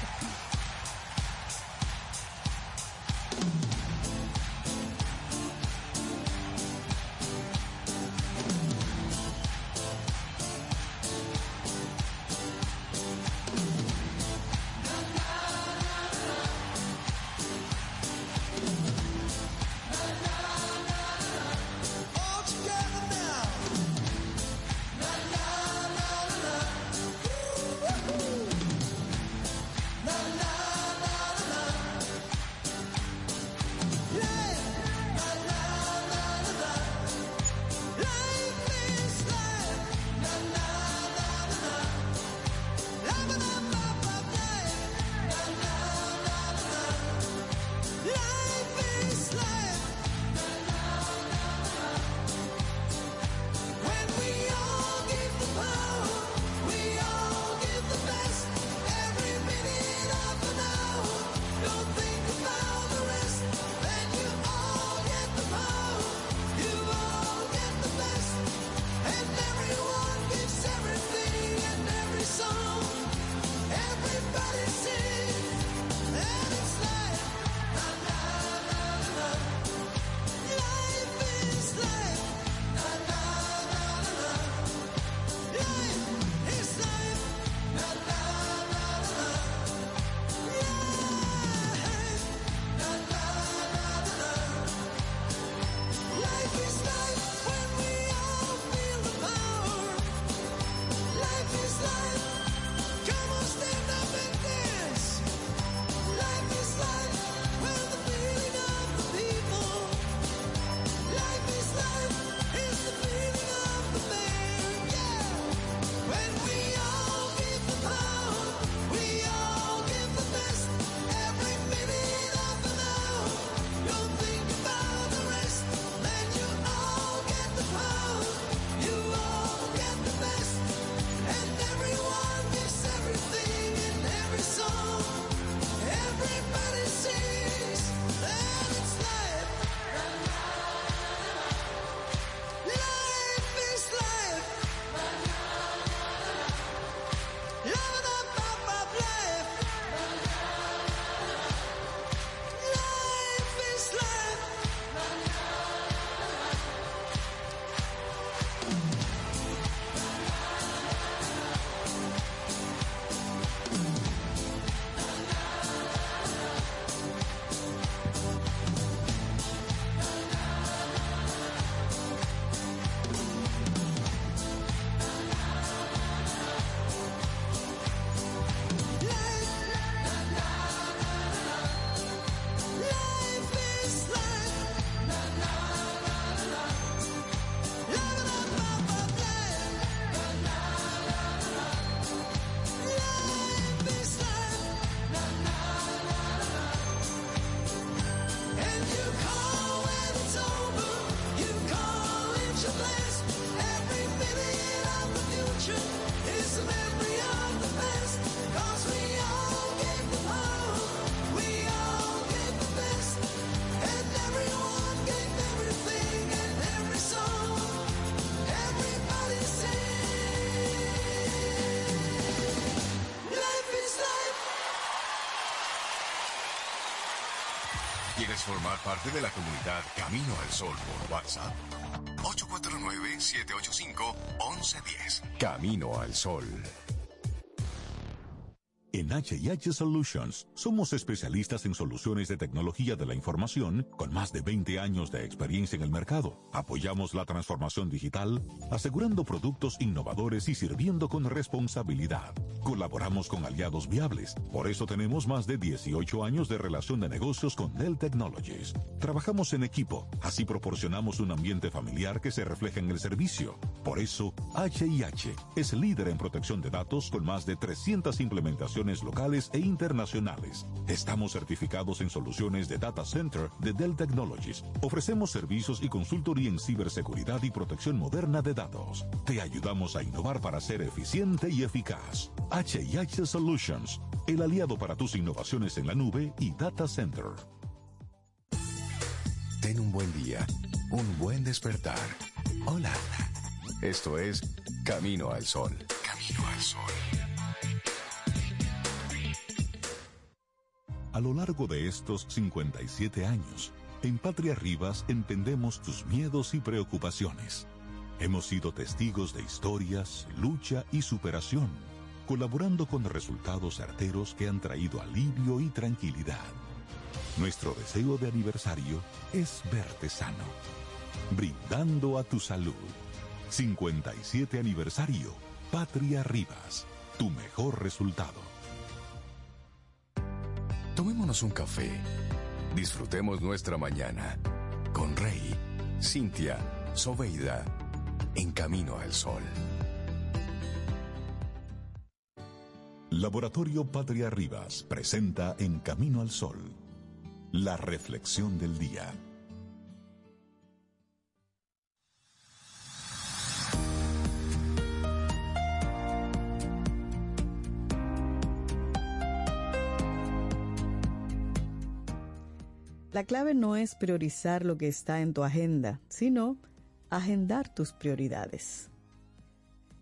[LAUGHS] formar parte de la comunidad Camino al Sol por WhatsApp? 849-785-1110. Camino al Sol. En HH Solutions somos especialistas en soluciones de tecnología de la información con más de 20 años de experiencia en el mercado. Apoyamos la transformación digital, asegurando productos innovadores y sirviendo con responsabilidad. Colaboramos con aliados viables, por eso tenemos más de 18 años de relación de negocios con Dell Technologies. Trabajamos en equipo, así proporcionamos un ambiente familiar que se refleja en el servicio. Por eso, HIH es líder en protección de datos con más de 300 implementaciones locales e internacionales. Estamos certificados en soluciones de Data Center de Dell Technologies. Ofrecemos servicios y consultoría en ciberseguridad y protección moderna de datos. Te ayudamos a innovar para ser eficiente y eficaz. HIH Solutions, el aliado para tus innovaciones en la nube y Data Center. Ten un buen día, un buen despertar. Hola. Esto es Camino al Sol. Camino al Sol. A lo largo de estos 57 años, en Patria Rivas entendemos tus miedos y preocupaciones. Hemos sido testigos de historias, lucha y superación, colaborando con resultados certeros que han traído alivio y tranquilidad. Nuestro deseo de aniversario es verte sano, brindando a tu salud. 57 aniversario, Patria Rivas, tu mejor resultado. Tomémonos un café. Disfrutemos nuestra mañana con Rey, Cintia, Soveida, en camino al sol. Laboratorio Patria Rivas presenta En Camino al Sol, la reflexión del día. La clave no es priorizar lo que está en tu agenda, sino agendar tus prioridades.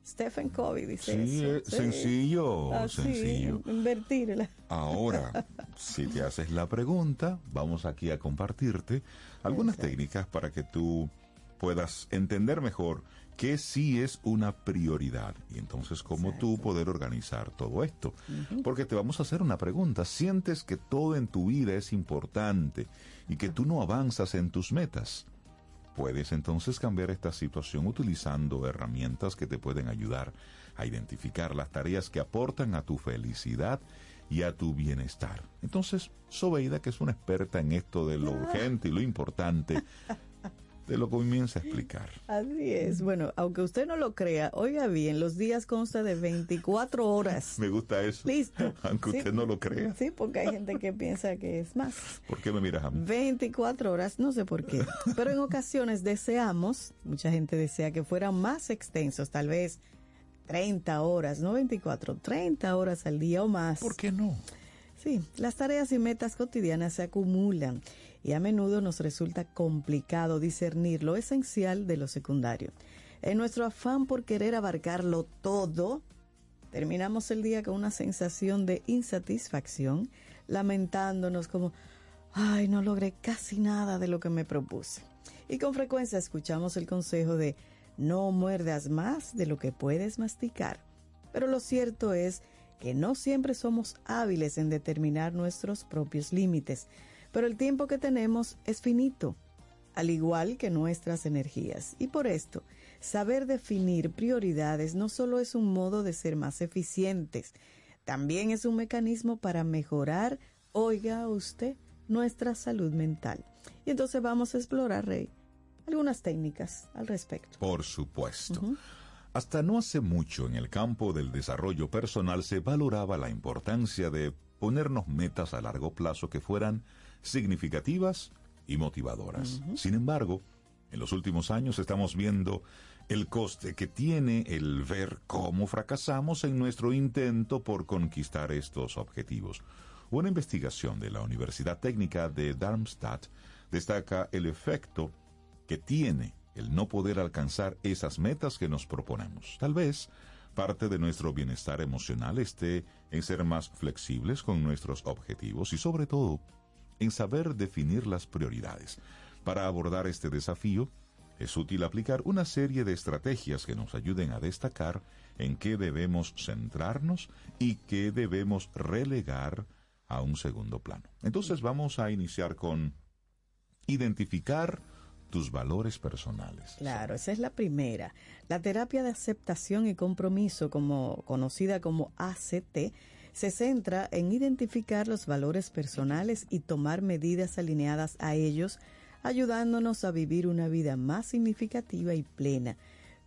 Stephen Covey dice Sí, eso. eh, sencillo, Así, sencillo. Invertirla. Ahora, [LAUGHS] si te haces la pregunta, vamos aquí a compartirte algunas técnicas para que tú puedas entender mejor qué sí es una prioridad y entonces cómo tú poder organizar todo esto. Porque te vamos a hacer una pregunta. ¿Sientes que todo en tu vida es importante y que tú no avanzas en tus metas? Puedes entonces cambiar esta situación utilizando herramientas que te pueden ayudar a identificar las tareas que aportan a tu felicidad y a tu bienestar. Entonces, Sobeida, que es una experta en esto de lo urgente y lo importante, [LAUGHS] te lo comienza a explicar. Así es. Bueno, aunque usted no lo crea, oiga bien, los días constan de 24 horas. Me gusta eso. Listo. [LAUGHS] Aunque Sí. usted no lo crea. Sí, porque hay gente que piensa que es más. ¿Por qué me miras a mí? 24 horas, no sé por qué. Pero en ocasiones deseamos, mucha gente desea que fueran más extensos, tal vez 30 horas, no 24, 30 horas al día o más. ¿Por qué no? Sí, las tareas y metas cotidianas se acumulan y a menudo nos resulta complicado discernir lo esencial de lo secundario. En nuestro afán por querer abarcarlo todo, terminamos el día con una sensación de insatisfacción, lamentándonos como, ay, no logré casi nada de lo que me propuse. Y con frecuencia escuchamos el consejo de no muerdas más de lo que puedes masticar. Pero lo cierto es que no siempre somos hábiles en determinar nuestros propios límites, pero el tiempo que tenemos es finito, al igual que nuestras energías. Y por esto, saber definir prioridades no solo es un modo de ser más eficientes, también es un mecanismo para mejorar, oiga usted, nuestra salud mental. Y entonces vamos a explorar, Rey, algunas técnicas al respecto. Por supuesto. Hasta no hace mucho en el campo del desarrollo personal se valoraba la importancia de ponernos metas a largo plazo que fueran significativas y motivadoras. Sin embargo, en los últimos años estamos viendo el coste que tiene el ver cómo fracasamos en nuestro intento por conquistar estos objetivos. Una investigación de la Universidad Técnica de Darmstadt destaca el efecto que tiene el no poder alcanzar esas metas que nos proponemos. Tal vez parte de nuestro bienestar emocional esté en ser más flexibles con nuestros objetivos y sobre todo en saber definir las prioridades. Para abordar este desafío, Es útil aplicar una serie de estrategias que nos ayuden a destacar en qué debemos centrarnos y qué debemos relegar a un segundo plano. Entonces vamos a iniciar con identificar tus valores personales. Claro, esa es la primera. La terapia de aceptación y compromiso, como conocida como ACT, se centra en identificar los valores personales y tomar medidas alineadas a ellos, ayudándonos a vivir una vida más significativa y plena.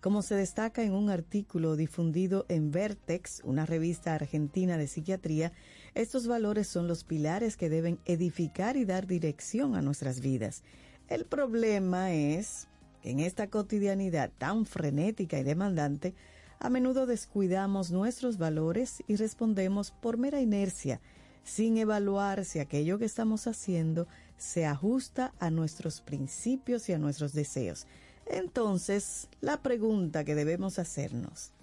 Como se destaca en un artículo difundido en Vertex, una revista argentina de psiquiatría, estos valores son los pilares que deben edificar y dar dirección a nuestras vidas. El problema es que en esta cotidianidad tan frenética y demandante, a menudo descuidamos nuestros valores y respondemos por mera inercia, sin evaluar si aquello que estamos haciendo se ajusta a nuestros principios y a nuestros deseos. Entonces, la pregunta que debemos hacernos,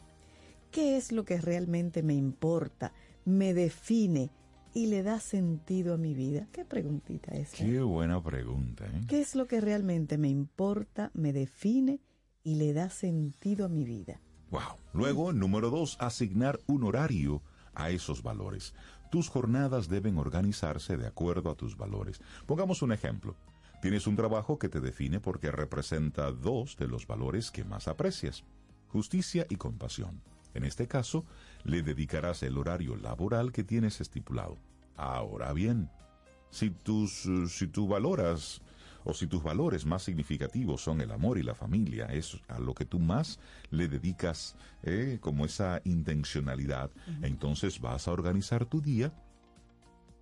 ¿qué es lo que realmente me importa, me define y le da sentido a mi vida? ¿Qué preguntita es? Qué buena pregunta. ¿eh? ¿Qué es lo que realmente me importa, me define y le da sentido a mi vida? Luego, número dos, asignar un horario a esos valores. Tus jornadas deben organizarse de acuerdo a tus valores. Pongamos un ejemplo. Tienes un trabajo que te define porque representa dos de los valores que más aprecias, justicia y compasión. En este caso, le dedicarás el horario laboral que tienes estipulado. Ahora bien, si, tus, eh, si tú valoras o si tus valores más significativos son el amor y la familia, es a lo que tú más le dedicas eh, como esa intencionalidad, entonces vas a organizar tu día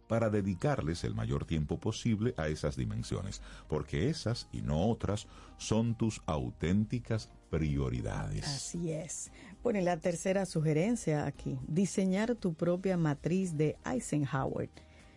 para dedicarles el mayor tiempo posible a esas dimensiones, porque esas y no otras son tus auténticas prioridades. Así es. Bueno, y la tercera sugerencia aquí, diseñar tu propia matriz de Eisenhower.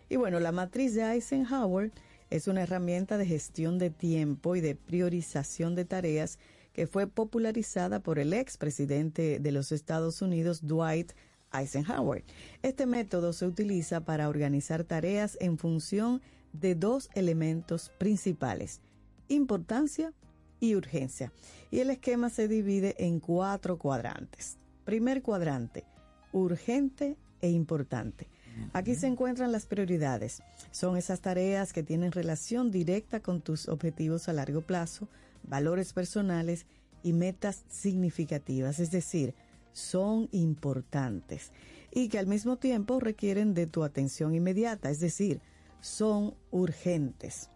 Y bueno, la matriz de Eisenhower es una herramienta de gestión de tiempo y de priorización de tareas que fue popularizada por el expresidente de los Estados Unidos, Dwight Eisenhower. Este método se utiliza para organizar tareas en función de dos elementos principales, importancia y urgencia. Y el esquema se divide en cuatro cuadrantes. Primer cuadrante, urgente e importante. Aquí se encuentran las prioridades. Son esas tareas que tienen relación directa con tus objetivos a largo plazo, valores personales y metas significativas, es decir, son importantes y que al mismo tiempo requieren de tu atención inmediata, es decir, son urgentes.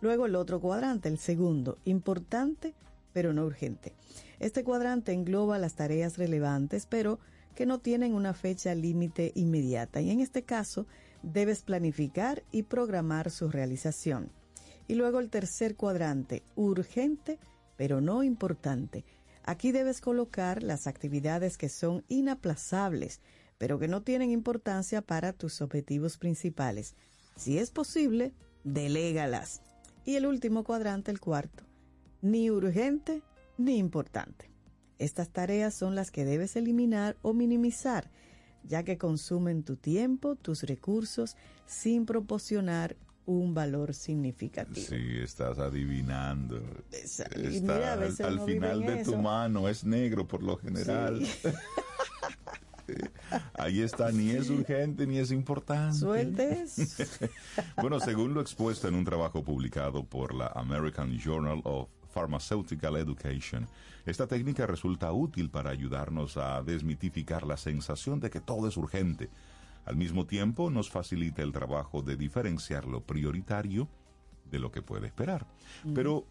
Luego el otro cuadrante, el segundo, importante pero no urgente. Este cuadrante engloba las tareas relevantes pero que no tienen una fecha límite inmediata y en este caso debes planificar y programar su realización. Y luego el tercer cuadrante, urgente pero no importante. Aquí debes colocar las actividades que son inaplazables, pero que no tienen importancia para tus objetivos principales. Si es posible, delégalas. Y el último cuadrante, el cuarto, ni urgente ni importante. Estas tareas son las que debes eliminar o minimizar, ya que consumen tu tiempo, tus recursos, sin proporcionar un valor significativo. Sí, estás adivinando. Esa- y Está mira, a al, veces al vive final de tu eso. mano, es negro por lo general. Sí. [LAUGHS] Ahí está, ni es urgente ni es importante. Sueltes. [LAUGHS] Bueno, según lo expuesto en un trabajo publicado por la American Journal of Pharmaceutical Education, esta técnica resulta útil para ayudarnos a desmitificar la sensación de que todo es urgente. Al mismo tiempo, nos facilita el trabajo de diferenciar lo prioritario de lo que puede esperar. Pero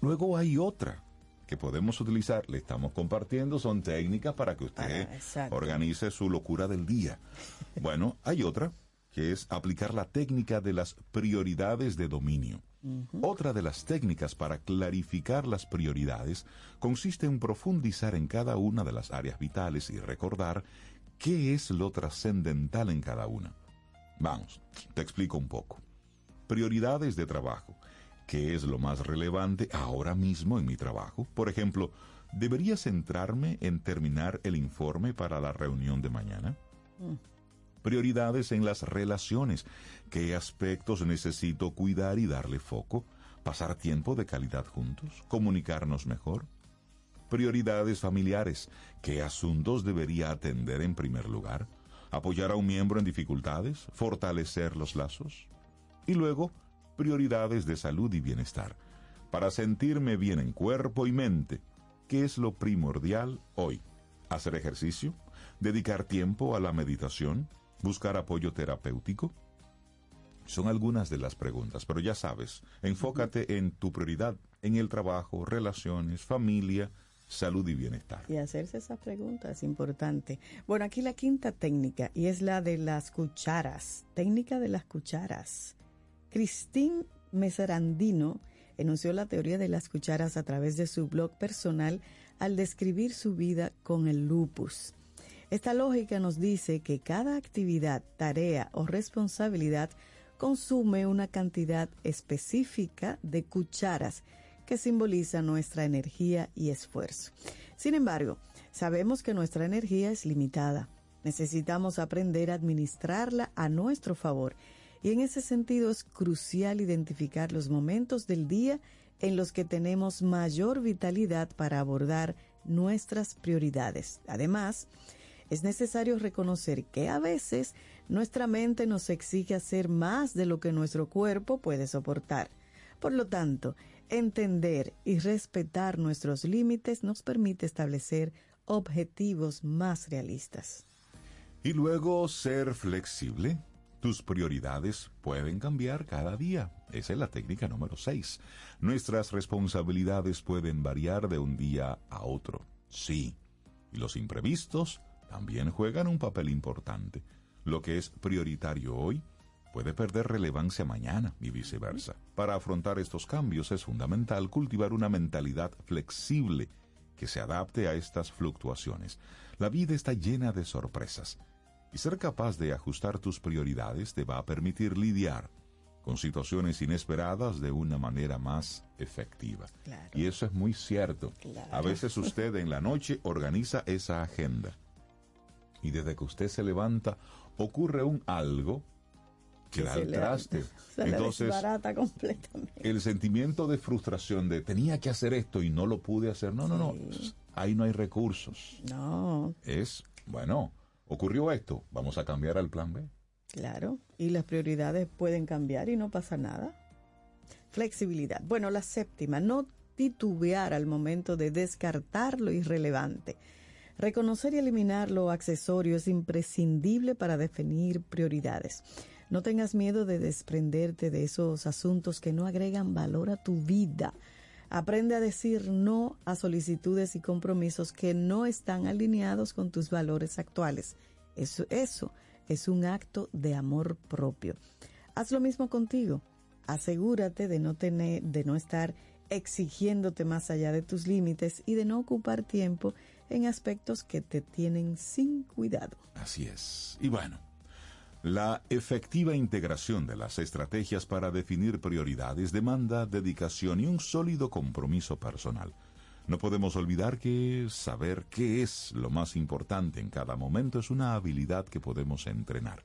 luego hay otra que podemos utilizar, le estamos compartiendo, son técnicas para que usted Ah, organice su locura del día. [LAUGHS] Bueno, hay otra que es aplicar la técnica de las prioridades de dominio. Otra de las técnicas para clarificar las prioridades consiste en profundizar en cada una de las áreas vitales y recordar qué es lo trascendental en cada una. Vamos, te explico un poco. Prioridades de trabajo. ¿Qué es lo más relevante ahora mismo en mi trabajo? Por ejemplo, ¿debería centrarme en terminar el informe para la reunión de mañana? Prioridades en las relaciones. ¿Qué aspectos necesito cuidar y darle foco? pasar tiempo de calidad juntos, comunicarnos mejor. Prioridades familiares. ¿Qué asuntos debería atender en primer lugar? Apoyar a un miembro en dificultades, fortalecer los lazos. Y luego, prioridades de salud y bienestar. Para sentirme bien en cuerpo y mente, ¿qué es lo primordial hoy? ¿Hacer ejercicio? ¿Dedicar tiempo a la meditación? ¿Buscar apoyo terapéutico? Son algunas de las preguntas, pero ya sabes, enfócate en tu prioridad, en el trabajo, relaciones, familia, salud y bienestar. Y hacerse esas preguntas es importante. Bueno, aquí la quinta técnica y es la de las cucharas. Técnica de las cucharas. Christine Meserandino enunció la teoría de las cucharas a través de su blog personal al describir su vida con el lupus. Esta lógica nos dice que cada actividad, tarea o responsabilidad consume una cantidad específica de cucharas que simboliza nuestra energía y esfuerzo. Sin embargo, sabemos que nuestra energía es limitada. Necesitamos aprender a administrarla a nuestro favor y en ese sentido es crucial identificar los momentos del día en los que tenemos mayor vitalidad para abordar nuestras prioridades. Además, es necesario reconocer que a veces nuestra mente nos exige hacer más de lo que nuestro cuerpo puede soportar. Por lo tanto, entender y respetar nuestros límites nos permite establecer objetivos más realistas. Y luego ser flexible. Tus prioridades pueden cambiar cada día. Esa es la técnica número 6. Nuestras responsabilidades pueden variar de un día a otro. Sí. Y los imprevistos también juegan un papel importante. Lo que es prioritario hoy puede perder relevancia mañana y viceversa. Para afrontar estos cambios es fundamental cultivar una mentalidad flexible que se adapte a estas fluctuaciones. La vida está llena de sorpresas y ser capaz de ajustar tus prioridades te va a permitir lidiar con situaciones inesperadas de una manera más efectiva. Claro. Y eso es muy cierto. Claro. A veces usted en la noche organiza esa agenda y desde que usted se levanta ocurre un algo que da se al traste. [LAUGHS] Se Entonces, desbarata completamente. el sentimiento de frustración de tenía que hacer esto y no lo pude hacer. No, no, no. Ahí no hay recursos. No, Es, bueno, ocurrió esto, vamos a cambiar al plan B. claro. Y las prioridades pueden cambiar y no pasa nada. Flexibilidad. Bueno, la séptima, no titubear al momento de descartar lo irrelevante. Reconocer y eliminar lo accesorio es imprescindible para definir prioridades. No tengas miedo de desprenderte de esos asuntos que no agregan valor a tu vida. Aprende a decir no a solicitudes y compromisos que no están alineados con tus valores actuales. Eso, eso es un acto de amor propio. Haz lo mismo contigo. Asegúrate de no tener, de no estar exigiéndote más allá de tus límites y de no ocupar tiempo en aspectos que te tienen sin cuidado. Así es. Y bueno, la efectiva integración de las estrategias para definir prioridades demanda dedicación y un sólido compromiso personal. No podemos olvidar que saber qué es lo más importante en cada momento es una habilidad que podemos entrenar.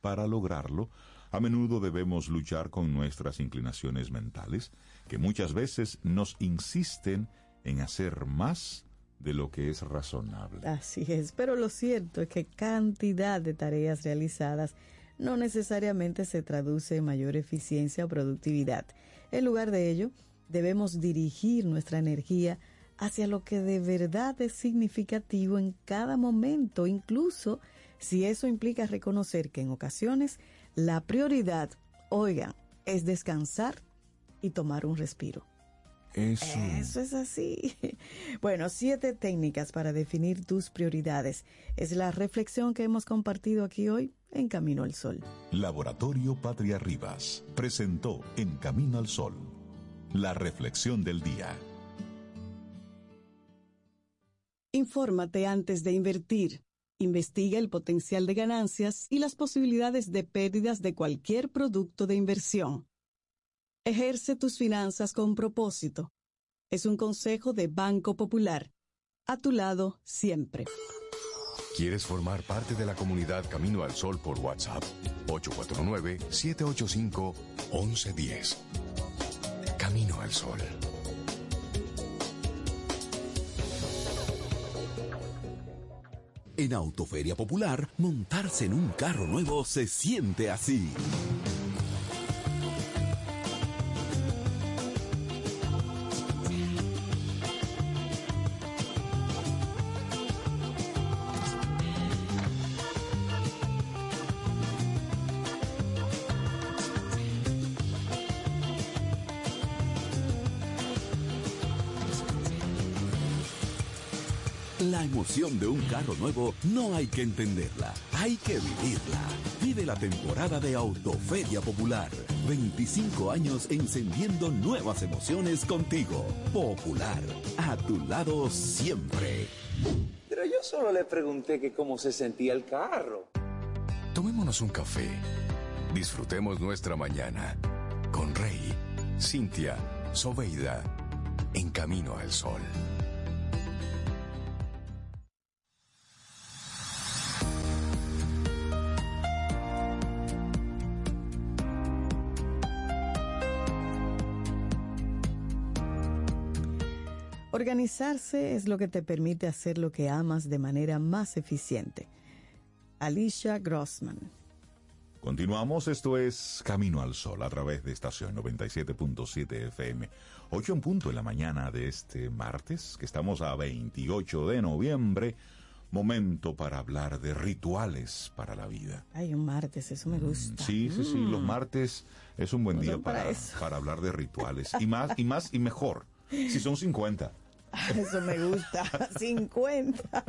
Para lograrlo, a menudo debemos luchar con nuestras inclinaciones mentales, que muchas veces nos insisten en hacer más de lo que es razonable. Así es, pero lo cierto es que cantidad de tareas realizadas no necesariamente se traduce en mayor eficiencia o productividad. En lugar de ello, debemos dirigir nuestra energía hacia lo que de verdad es significativo en cada momento, incluso si eso implica reconocer que en ocasiones la prioridad, oigan, es descansar y tomar un respiro. Eso. Eso es así. [LAUGHS] Bueno, siete técnicas para definir tus prioridades. Es la reflexión que hemos compartido aquí hoy en Camino al Sol. Laboratorio Patria Rivas presentó En Camino al Sol, la reflexión del día. Infórmate antes de invertir. Investiga el potencial de ganancias y las posibilidades de pérdidas de cualquier producto de inversión. Ejerce tus finanzas con propósito. Es un consejo de Banco Popular. A tu lado siempre. ¿Quieres formar parte de la comunidad Camino al Sol por WhatsApp? 849-785-1110. Camino al Sol. En Autoferia Popular, montarse en un carro nuevo se siente así. Carro nuevo no hay que entenderla, hay que vivirla. Vive la temporada de Autoferia Popular. 25 años encendiendo nuevas emociones contigo. Popular, a tu lado siempre. Pero yo solo le pregunté que cómo se sentía el carro. Tomémonos un café. Disfrutemos nuestra mañana con Rey, Cintia, Soveida, en camino al sol. Organizarse es lo que te permite hacer lo que amas de manera más eficiente. Alicia Grossman. Continuamos, esto es Camino al Sol a través de estación 97.7 FM. 8 en punto en la mañana de este martes, que estamos a 28 de noviembre. Momento para hablar de rituales para la vida. Ay, un martes, eso me gusta. Sí, sí, sí, los Mm. martes es un buen No día para para, para hablar de rituales. [LAUGHS] Y más, y más, y mejor. Si son 50. [LAUGHS] Eso me gusta. [LAUGHS] 50.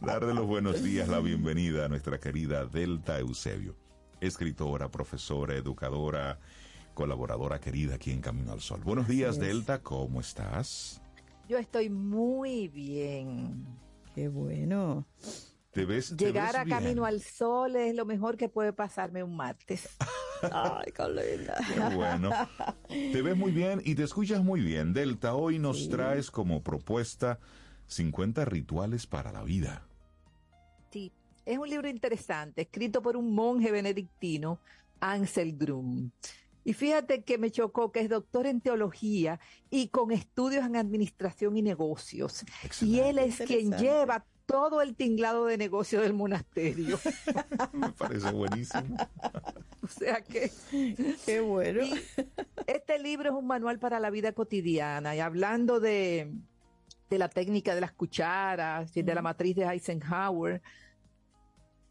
Darle los buenos días, la bienvenida a nuestra querida Delta Eusebio, escritora, profesora, educadora, colaboradora querida aquí en Camino al Sol. Buenos días. Delta, ¿cómo estás? Yo estoy muy bien. Qué bueno. ¿Te ves, te Llegar ves a bien? Camino al Sol es lo mejor que puede pasarme un martes. [LAUGHS] Ay, qué linda. Qué bueno. Te ves muy bien y te escuchas muy bien. Delta, hoy nos traes como propuesta 50 rituales para la vida. Sí, es un libro interesante, escrito por un monje benedictino, Ansel Grum. Y fíjate que me chocó que es doctor en teología y con estudios en administración y negocios. Y él es quien lleva todo el tinglado de negocio del monasterio. [LAUGHS] Me parece buenísimo. [LAUGHS] o sea que Qué bueno. Y este libro es un manual para la vida cotidiana y hablando de, de la técnica de las cucharas y de la matriz de Eisenhower,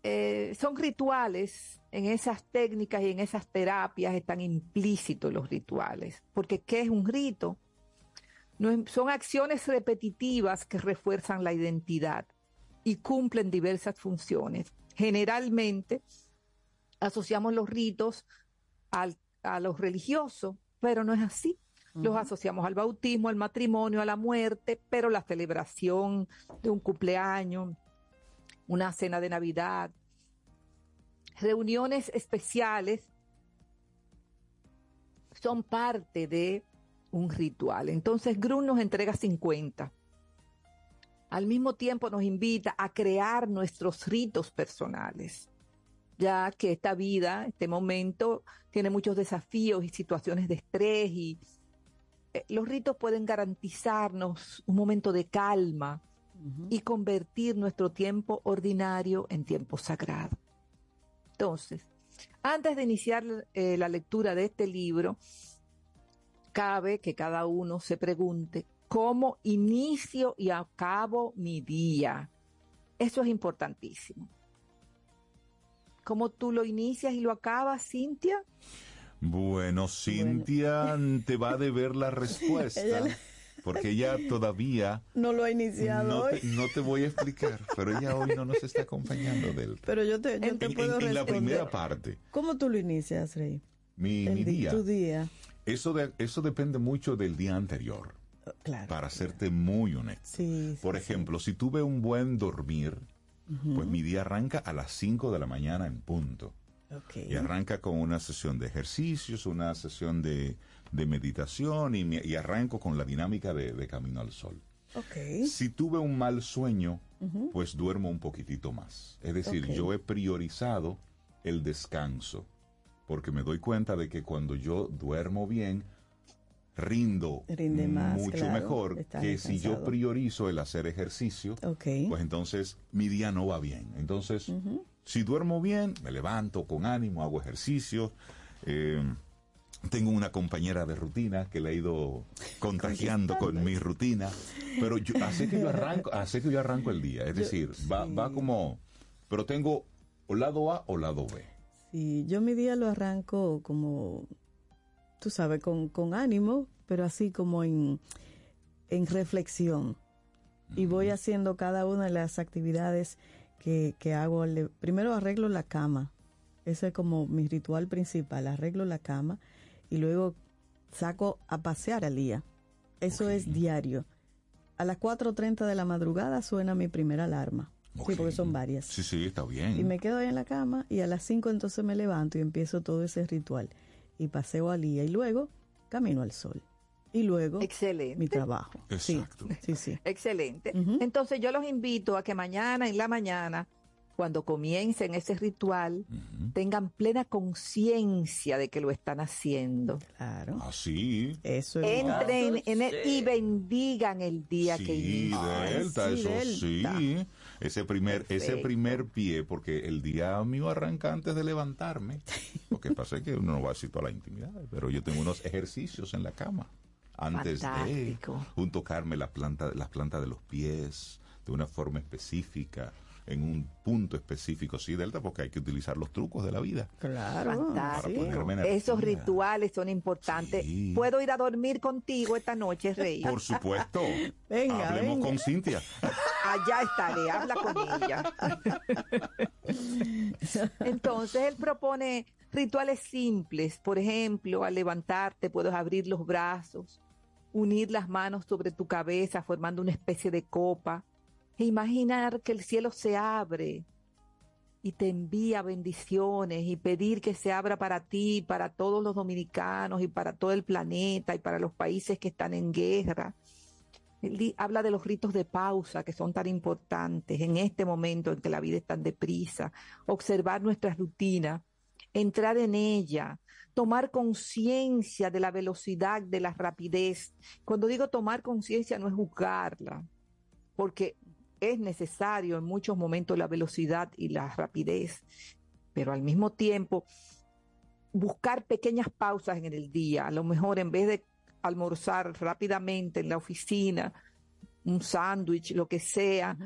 eh, son rituales, en esas técnicas y en esas terapias están implícitos los rituales, porque ¿qué es un rito? No es- son acciones repetitivas que refuerzan la identidad y cumplen diversas funciones. Generalmente asociamos los ritos al- a los religiosos, pero no es así. Los asociamos al bautismo, al matrimonio, a la muerte, pero la celebración de un cumpleaños, una cena de Navidad, reuniones especiales son parte de un ritual. Entonces Grun nos entrega 50. Al mismo tiempo nos invita a crear nuestros ritos personales ya que esta vida, este momento, tiene muchos desafíos y situaciones de estrés y eh, los ritos pueden garantizarnos un momento de calma y convertir nuestro tiempo ordinario en tiempo sagrado. Entonces, antes de iniciar eh, la lectura de este libro, cabe que cada uno se pregunte, ¿cómo inicio y acabo mi día? Eso es importantísimo. ¿Cómo tú lo inicias y lo acabas, Cintia? Bueno, Cintia te va a deber la respuesta. Ella le- Porque ella todavía [LAUGHS] No lo ha iniciado no hoy. te, no te voy a explicar, pero ella hoy no nos está acompañando Delta. [LAUGHS] Pero yo te, yo En, te puedo en la primera parte, ¿Cómo tú lo inicias, Rey? mi, día, Tu día. eso, de, eso depende mucho del día anterior, Claro. para serte muy honesto. Sí. Por ejemplo, si tuve un buen dormir, pues mi día arranca a las 5 de la mañana en punto. Y arranca con una sesión de ejercicios, una sesión de, de meditación y, arranco con la dinámica de, de Camino al Sol. Si tuve un mal sueño, pues duermo un poquitito más. Es decir, yo he priorizado el descanso, porque me doy cuenta de que cuando yo duermo bien, rindo Rinde más, mucho claro, mejor que si yo priorizo el hacer ejercicio, Ok. pues entonces mi día no va bien. Entonces, si duermo bien, me levanto con ánimo, hago ejercicio. eh, tengo una compañera de rutina que le ha ido contagiando con mi rutina, pero yo, así que yo arranco, así que yo arranco el día, es decir, va, va como, pero tengo o lado A o lado B. Sí, yo mi día lo arranco como, tú sabes, con, con ánimo, pero así como en, en reflexión. Y voy haciendo cada una de las actividades que, que hago. Primero arreglo la cama. Ese es como mi ritual principal. Arreglo la cama y luego saco a pasear al día. Eso es diario. A las 4.30 de la madrugada suena mi primera alarma. Sí, porque son varias. Sí, sí, está bien. Y me quedo ahí en la cama y a las 5 entonces me levanto y empiezo todo ese ritual. Y paseo al día y luego camino al sol. Y luego Excelente. mi trabajo. Exacto. Sí, sí, sí. Excelente. Entonces yo los invito a que mañana en la mañana, cuando comiencen ese ritual, tengan plena conciencia de que lo están haciendo. Claro. Así. Eso Entren en él y bendigan el día que Sí, inicia. Delta, Sí, eso Delta. sí. Ese primer, ese primer pie, porque el día mío arranca antes de levantarme. Lo que pasa es que uno no va a decir toda la intimidad, pero yo tengo unos ejercicios en la cama. Antes Fantástico. de un tocarme la planta, las plantas de los pies de una forma específica, en un punto específico, sí, Delta, porque hay que utilizar los trucos de la vida. Claro. Esos rituales son importantes. Sí. ¿Puedo ir a dormir contigo esta noche, Rey? Por supuesto. [LAUGHS] Venga, Hablemos venga. con Cintia. Allá estaré, habla con ella. [LAUGHS] Entonces él propone rituales simples. Por ejemplo, al levantarte puedes abrir los brazos, unir las manos sobre tu cabeza formando una especie de copa imaginar que el cielo se abre y te envía bendiciones y pedir que se abra para ti, para todos los dominicanos y para todo el planeta y para los países que están en guerra. Él habla de los ritos de pausa que son tan importantes en este momento en que la vida es tan deprisa, observar nuestra rutina, entrar en ella, tomar conciencia de la velocidad, de la rapidez. Cuando digo tomar conciencia no es juzgarla, porque es necesario en muchos momentos la velocidad y la rapidez, pero al mismo tiempo buscar pequeñas pausas en el día, a lo mejor en vez de almorzar rápidamente en la oficina, un sándwich, lo que sea,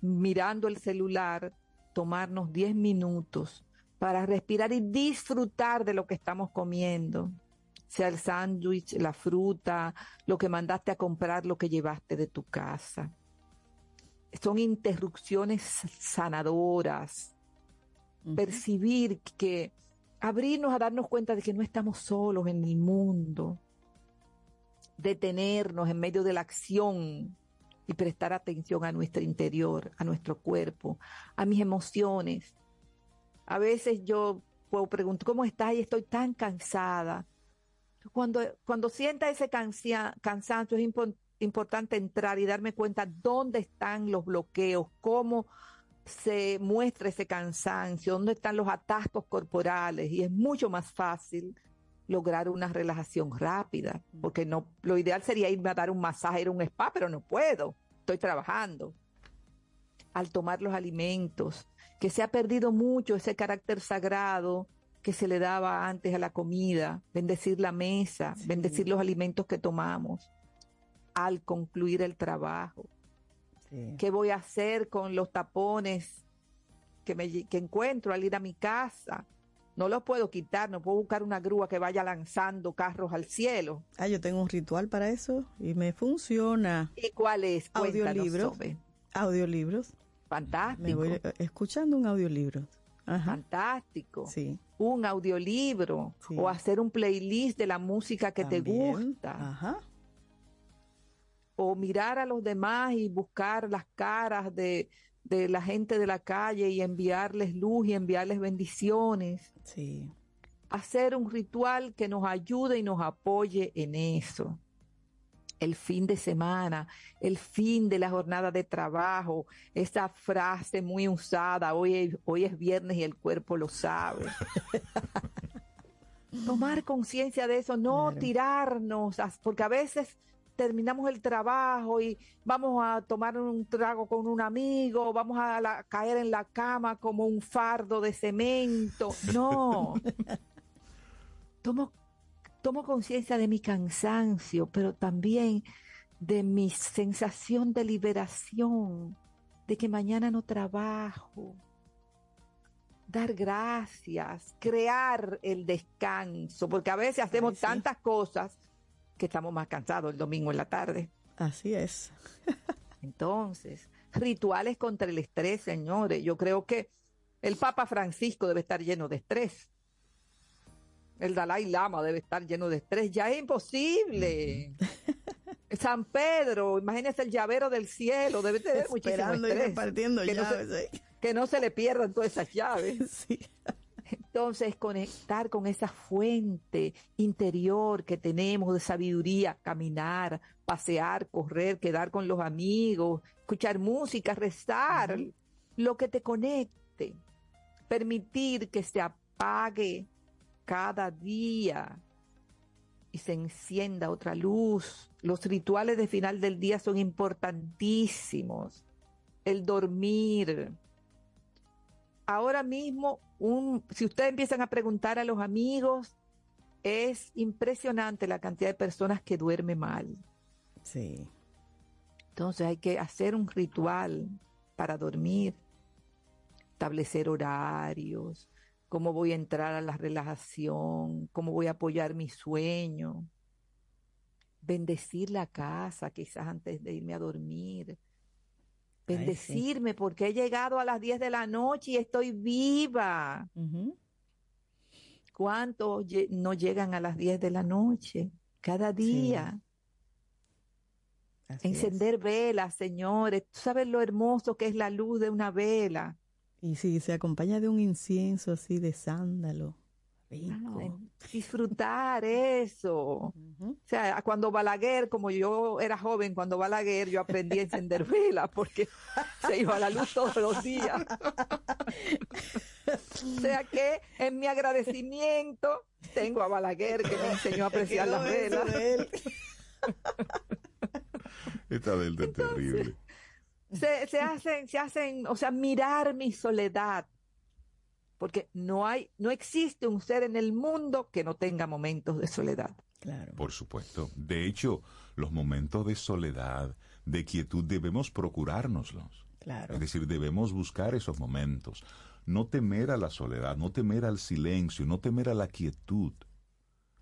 mirando el celular, tomarnos 10 minutos para respirar y disfrutar de lo que estamos comiendo, sea el sándwich, la fruta, lo que mandaste a comprar, lo que llevaste de tu casa. Son interrupciones sanadoras, percibir que abrirnos a darnos cuenta de que no estamos solos en el mundo, detenernos en medio de la acción y prestar atención a nuestro interior, a nuestro cuerpo, a mis emociones. A veces yo puedo preguntar, ¿cómo estás? Y estoy tan cansada. Cuando, cuando sienta ese cansia- cansancio es impo- importante entrar y darme cuenta dónde están los bloqueos, cómo se muestra ese cansancio, dónde están los atascos corporales. Y es mucho más fácil lograr una relajación rápida, porque no lo ideal sería irme a dar un masaje, ir a un spa, pero no puedo, estoy trabajando. Al tomar los alimentos, que se ha perdido mucho ese carácter sagrado que se le daba antes a la comida, bendecir la mesa, bendecir los alimentos que tomamos, al concluir el trabajo. ¿Qué voy a hacer con los tapones que, me, que encuentro al ir a mi casa? No los puedo quitar, no puedo buscar una grúa que vaya lanzando carros al cielo. Ah, yo tengo un ritual para eso y me funciona. ¿Y cuál es? Audiolibros. Audiolibros. Fantástico. Me voy eh, escuchando un audiolibro. Ajá. Fantástico. Sí. Un audiolibro o hacer un playlist de la música que te gusta. Ajá. O mirar a los demás y buscar las caras de, de la gente de la calle y enviarles luz y enviarles bendiciones. Sí. Hacer un ritual que nos ayude y nos apoye en eso. El fin de semana, el fin de la jornada de trabajo, esa frase muy usada, hoy es, hoy es viernes y el cuerpo lo sabe. [LAUGHS] tomar conciencia de eso, no tirarnos, porque a veces terminamos el trabajo y vamos a tomar un trago con un amigo, vamos a la- caer en la cama como un fardo de cemento. No. [LAUGHS] tomo, tomo conciencia de mi cansancio, pero también de mi sensación de liberación, de que mañana no trabajo. Dar gracias, crear el descanso, porque a veces hacemos tantas cosas que estamos más cansados el domingo en la tarde. Así es. [LAUGHS] Entonces, rituales contra el estrés, señores. Yo creo que el Papa Francisco debe estar lleno de estrés. El Dalai Lama debe estar lleno de estrés. Ya es imposible. San Pedro, imagínese el llavero del cielo, debe tener muchísimo Esperando y repartiendo que no se- ¿eh? que no se le pierdan todas esas llaves. [LAUGHS] Entonces, conectar con esa fuente interior que tenemos de sabiduría, caminar, pasear, correr, quedar con los amigos, escuchar música, rezar, lo que te conecte, permitir que se apague cada día y se encienda otra luz. Los rituales de final del día son importantísimos. El dormir, ahora mismo, un, si ustedes empiezan a preguntar a los amigos, es impresionante la cantidad de personas que duermen mal. Sí. Entonces hay que hacer un ritual para dormir, establecer horarios, cómo voy a entrar a la relajación, cómo voy a apoyar mi sueño, bendecir la casa quizás antes de irme a dormir, sí. bendecirme porque he llegado a las 10 de la noche y estoy viva. ¿Cuántos no llegan a las 10 de la noche? Cada día. Es. Encender velas, señores. ¿Tú sabes lo hermoso que es la luz de una vela? Y si se acompaña de un incienso así de sándalo. Rico. Disfrutar eso. O sea, cuando Balaguer, como yo era joven, cuando Balaguer, yo aprendí a encender velas porque se iba la luz todos los días. o sea que en mi agradecimiento tengo a Balaguer que me enseñó a [LAUGHS] apreciar las velas. Esta delta es terrible. se, se hacen, se hacen, o sea, mirar mi soledad. Porque no hay, no existe un ser en el mundo que no tenga momentos de soledad. Claro. Por supuesto. De hecho, los momentos de soledad, de quietud, debemos procurárnoslos. Claro. Es decir, debemos buscar esos momentos. No temer a la soledad, no temer al silencio, no temer a la quietud.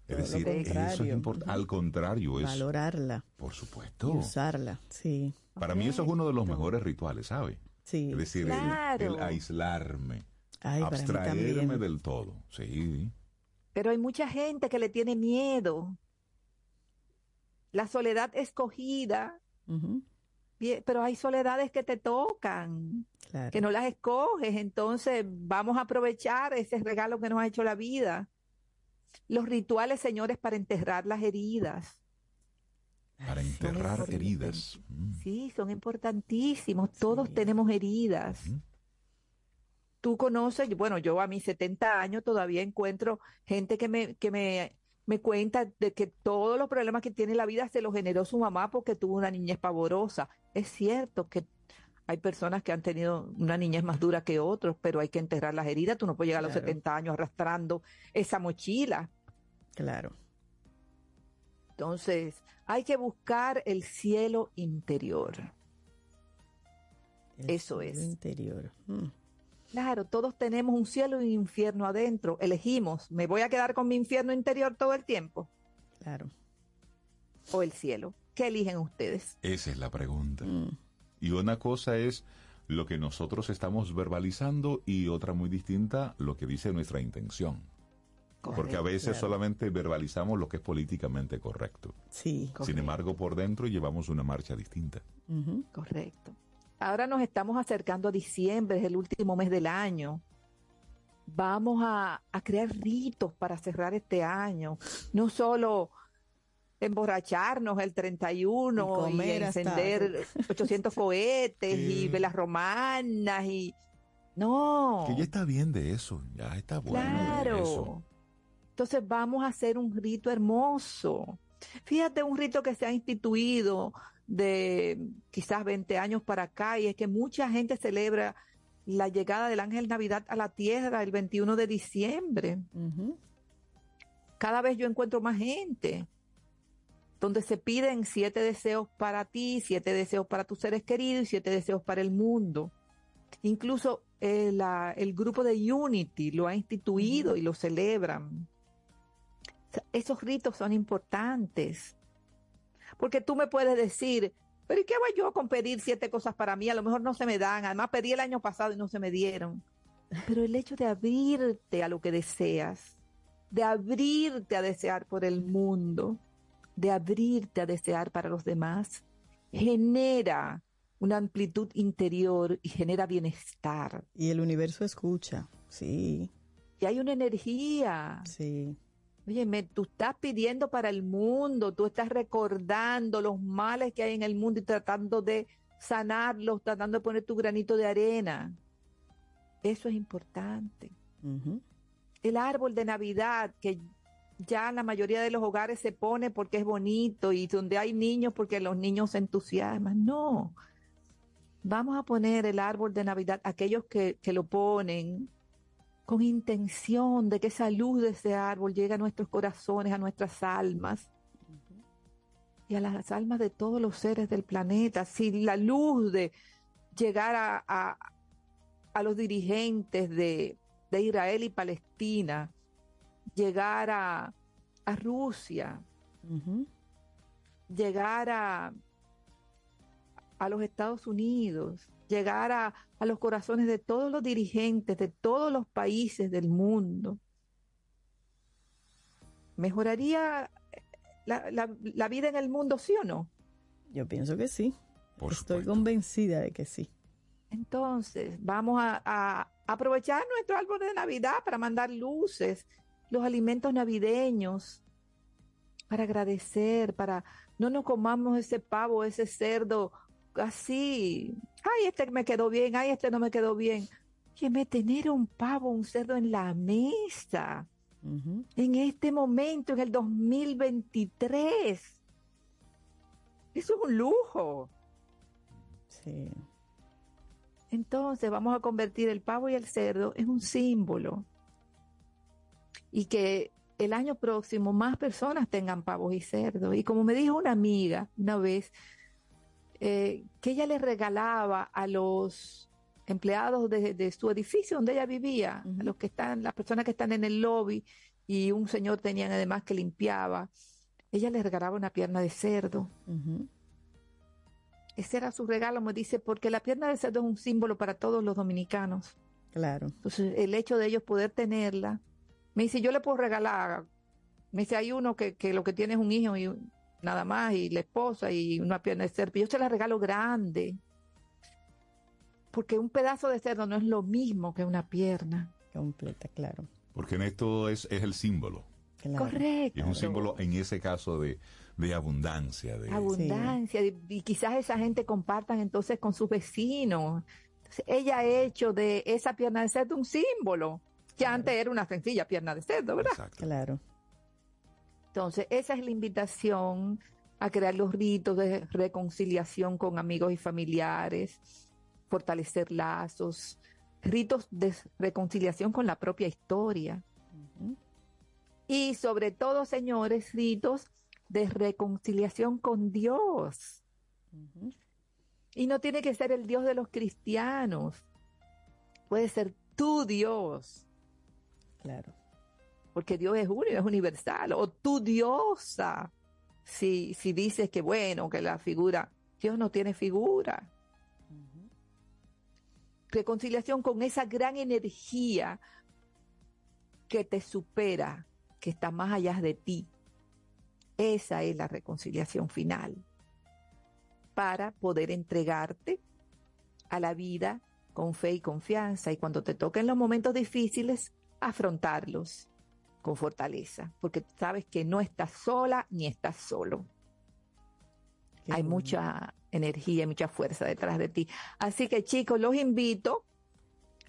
Es Todo decir, eso es importante. Al contrario, es. Valorarla. Por Y supuesto. usarla. Sí. Para mí eso es uno de los mejores rituales, ¿sabe? Sí. Es decir, el- Claro. el, aislarme, Ay, abstraerme del todo. Sí. Pero hay mucha gente que le tiene miedo. La soledad escogida, bien, pero hay soledades que te tocan, Claro. que no las escoges. Entonces vamos a aprovechar ese regalo que nos ha hecho la vida. Los rituales, señores, para enterrar las heridas. Para enterrar heridas. Mm. Sí, son importantísimos. Todos tenemos heridas. Tú conoces, bueno, yo a mis 70 años todavía encuentro gente que me, que me, me cuenta de que todos los problemas que tiene la vida se los generó su mamá porque tuvo una niñez pavorosa. Es cierto que hay personas que han tenido una niñez más dura que otros, pero hay que enterrar las heridas. Tú no puedes llegar a los Claro. 70 años arrastrando esa mochila. Claro. Entonces, hay que buscar el cielo interior. El Eso cielo es. interior. Mm, Claro, todos tenemos un cielo y un infierno adentro. Elegimos, ¿me voy a quedar con mi infierno interior todo el tiempo? Claro. ¿O el cielo? ¿Qué eligen ustedes? Esa es la pregunta. Mm, Y una cosa es lo que nosotros estamos verbalizando y otra muy distinta, lo que dice nuestra intención. Porque a veces Claro. solamente verbalizamos lo que es políticamente correcto. Sí. Sin embargo, por dentro llevamos una marcha distinta. Correcto. Ahora nos estamos acercando a diciembre, es el último mes del año. Vamos a, a crear ritos para cerrar este año. No solo emborracharnos el 31 Y y, hasta- encender 800 [LAUGHS] cohetes y velas romanas y... No. Que ya está bien de eso, ya está bueno de eso. Claro. Entonces vamos a hacer un rito hermoso. Fíjate un rito que se ha instituido de quizás 20 años para acá y es que mucha gente celebra la llegada del ángel Navidad a la tierra el 21 de diciembre. Cada vez yo encuentro más gente donde se piden siete deseos para ti, siete deseos para tus seres queridos y siete deseos para el mundo. Incluso eh, la- el grupo de Unity lo ha instituido y lo celebran. O sea, Esos ritos son importantes. Porque tú me puedes decir, pero ¿y qué voy yo con pedir siete cosas para mí? A lo mejor no se me dan. Además, pedí el año pasado y no se me dieron. Pero el hecho de abrirte a lo que deseas, de abrirte a desear por el mundo, de abrirte a desear para los demás, genera una amplitud interior y genera bienestar. Y el universo escucha, sí. Y hay una energía. Sí. Oye, me, tú estás pidiendo para el mundo, tú estás recordando los males que hay en el mundo y tratando de sanarlos, tratando de poner tu granito de arena. Eso es importante. El árbol de Navidad, que ya en la mayoría de los hogares se pone porque es bonito y donde hay niños porque los niños se entusiasman. No. Vamos a poner el árbol de Navidad, aquellos que, que lo ponen con intención de que esa luz de ese árbol llegue a nuestros corazones, a nuestras almas y a las almas de todos los seres del planeta. Si la luz de llegar a, a, a los dirigentes de, de Israel y Palestina, llegar a, a Rusia, llegar a, a los Estados Unidos, llegar a, a los corazones de todos los dirigentes de todos los países del mundo. ¿Mejoraría la, la- la vida en el mundo, sí o no? Yo pienso que sí. Por Estoy convencida de que sí. Entonces, vamos a, a aprovechar nuestro árbol de Navidad para mandar luces, los alimentos navideños, para agradecer, para no nos comamos ese pavo, ese cerdo así. Ay, este me quedó bien, ay, este no me quedó bien. Óyeme, tener un pavo, un cerdo en la mesa, en este momento, en el 2023. Eso es un lujo. Sí. Entonces vamos a convertir el pavo y el cerdo en un símbolo. Y que el año próximo más personas tengan pavos y cerdos. Y como me dijo una amiga una vez, eh, que ella le regalaba a los empleados de, de su edificio donde ella vivía, a los que están, las personas que están en el lobby, y un señor tenía además que limpiaba, ella le regalaba una pierna de cerdo. Ese era su regalo, me dice, porque la pierna de cerdo es un símbolo para todos los dominicanos. Claro. Entonces, el hecho de ellos poder tenerla, me dice, yo le puedo regalar, me dice, hay uno que, que lo que tiene es un hijo y nada más, y la esposa y una pierna de cerdo, yo se la regalo grande, porque un pedazo de cerdo no es lo mismo que una pierna. Completa, claro. Porque en esto es, es el símbolo. Correcto. Y es un símbolo, en ese caso, de, de abundancia. De, abundancia y, y quizás esa gente compartan entonces con sus vecinos. Entonces, ella ha hecho de esa pierna de cerdo un símbolo, que antes era una sencilla pierna de cerdo, ¿verdad? Claro. Entonces, esa es la invitación a crear los ritos de reconciliación con amigos y familiares, fortalecer lazos, ritos de reconciliación con la propia historia. Y sobre todo, señores, ritos de reconciliación con Dios. Y no tiene que ser el Dios de los cristianos. Puede ser tu Dios. Claro. Porque Dios es y es universal. O tu diosa. Si, si dices que bueno, que la figura, Dios no tiene figura. Reconciliación con esa gran energía que te supera, que está más allá de ti. Esa es la reconciliación final. Para poder entregarte a la vida con fe y confianza y cuando te toquen los momentos difíciles, afrontarlos con fortaleza, porque sabes que no estás sola ni estás solo. Hay mucha energía y mucha fuerza detrás de ti. Así que chicos, los invito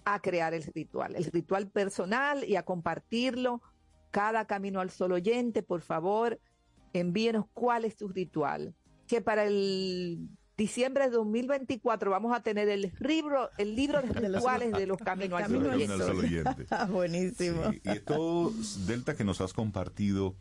a crear el ritual, el ritual personal y a compartirlo cada Camino al Sol oyente, por favor, envíenos cuál es tu ritual. Que para el diciembre de 2024 vamos a tener el libro, el libro de [LAUGHS] De los- rituales de los Camino al Sol Camino oyente. [LAUGHS] Buenísimo. Sí, y esto, Delta, que nos has compartido,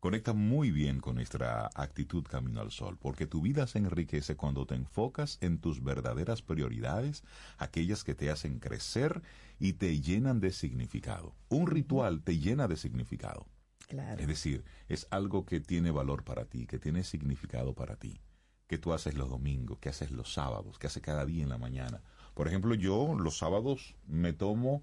conecta muy bien con nuestra actitud Camino al Sol, porque tu vida se enriquece cuando te enfocas en tus verdaderas prioridades, aquellas que te hacen crecer y te llenan de significado. Un ritual te llena de significado. Claro. Es decir, es algo que tiene valor para ti, que tiene significado para ti, que tú haces los domingos, que haces los sábados, que haces cada día en la mañana. Por ejemplo, yo los sábados me tomo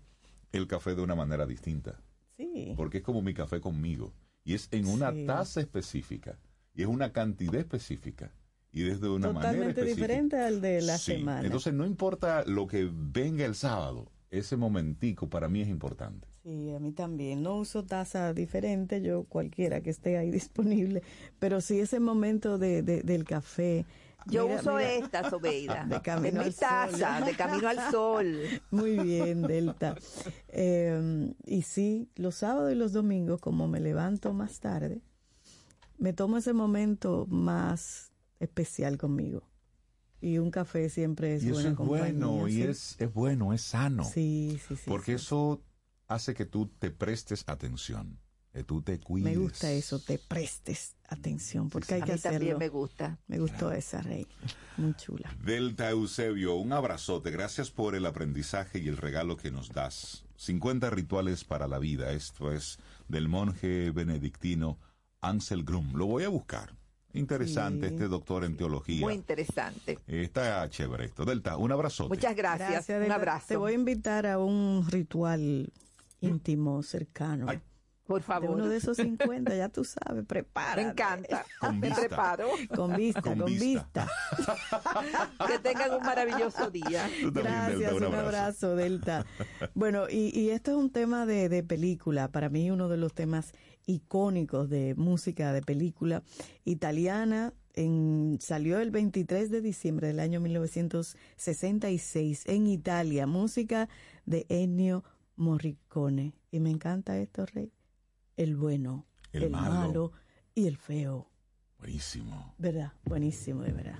el café de una manera distinta, Sí. porque es como mi café conmigo, y es en una Sí. taza específica, y es una cantidad específica, y desde una manera Totalmente específica. diferente al de la Sí, semana. Entonces no importa lo que venga el sábado, ese momentico para mí es importante. Sí, a mí también. No uso taza diferente, yo cualquiera que esté ahí [LAUGHS] disponible, pero sí ese momento de, de- del café. Yo Mira, uso mira. esta, Sobeida. De camino mi al sol. taza, de camino al sol. [LAUGHS] Muy bien, Delta. Eh, y sí, los sábados y los domingos, como me levanto más tarde, me tomo ese momento más especial conmigo. Y un café siempre es y eso buena es bueno, y sí. es, es bueno, es sano. Sí, sí, sí. Porque eso hace que tú te prestes atención, que tú te cuides. Me gusta eso, te prestes atención, porque hay A que mí también hacerlo. me gusta. Me gustó esa, Rey. Muy chula. Delta Eusebio, un abrazote. Gracias por el aprendizaje y el regalo que nos das. 50 rituales para la vida. Esto es del monje benedictino Ansel Grum. Lo voy a buscar. Interesante Sí. este doctor en teología. Muy interesante. Está chévere esto. Delta, un abrazote. Muchas gracias. un abrazo. Te voy a invitar a un ritual íntimo, cercano. Por favor. De uno de esos 50, ya tú sabes, prepara. Me encanta. Con Me vista. preparo. Con vista, Con con, vista. vista. [LAUGHS] Que tengan un maravilloso día. Tú Gracias, Delta, un abrazo. Delta. Bueno, y, y esto es un tema de, de película, para mí uno de los temas icónicos de música de película italiana. En, salió el 23 de diciembre del año 1966 en Italia, música de Ennio Morricone. Y me encanta esto, Rey. El bueno, El el, malo. malo y el feo. Buenísimo. ¿Verdad? Buenísimo, de verdad.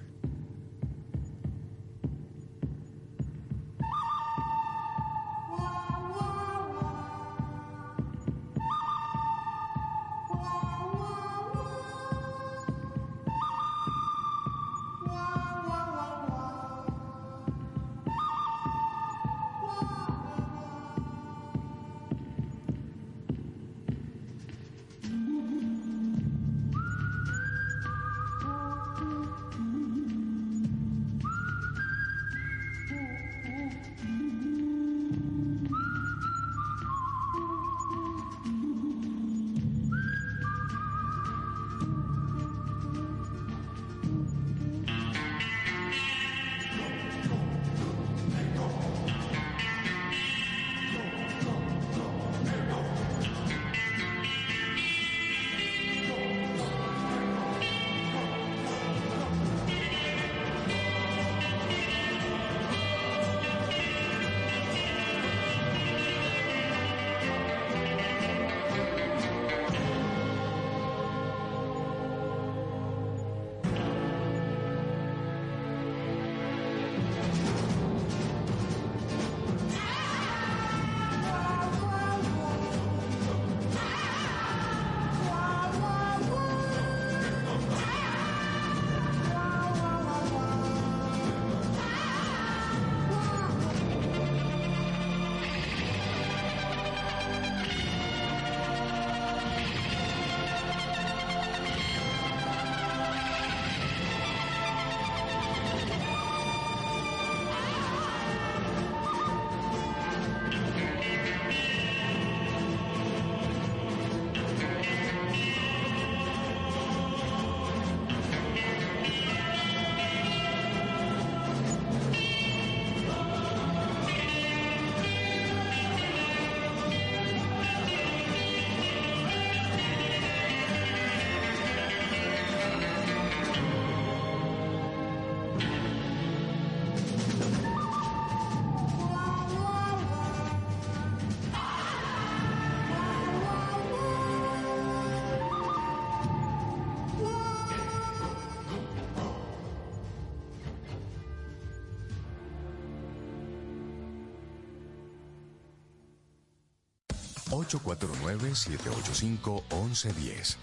849-785-1110.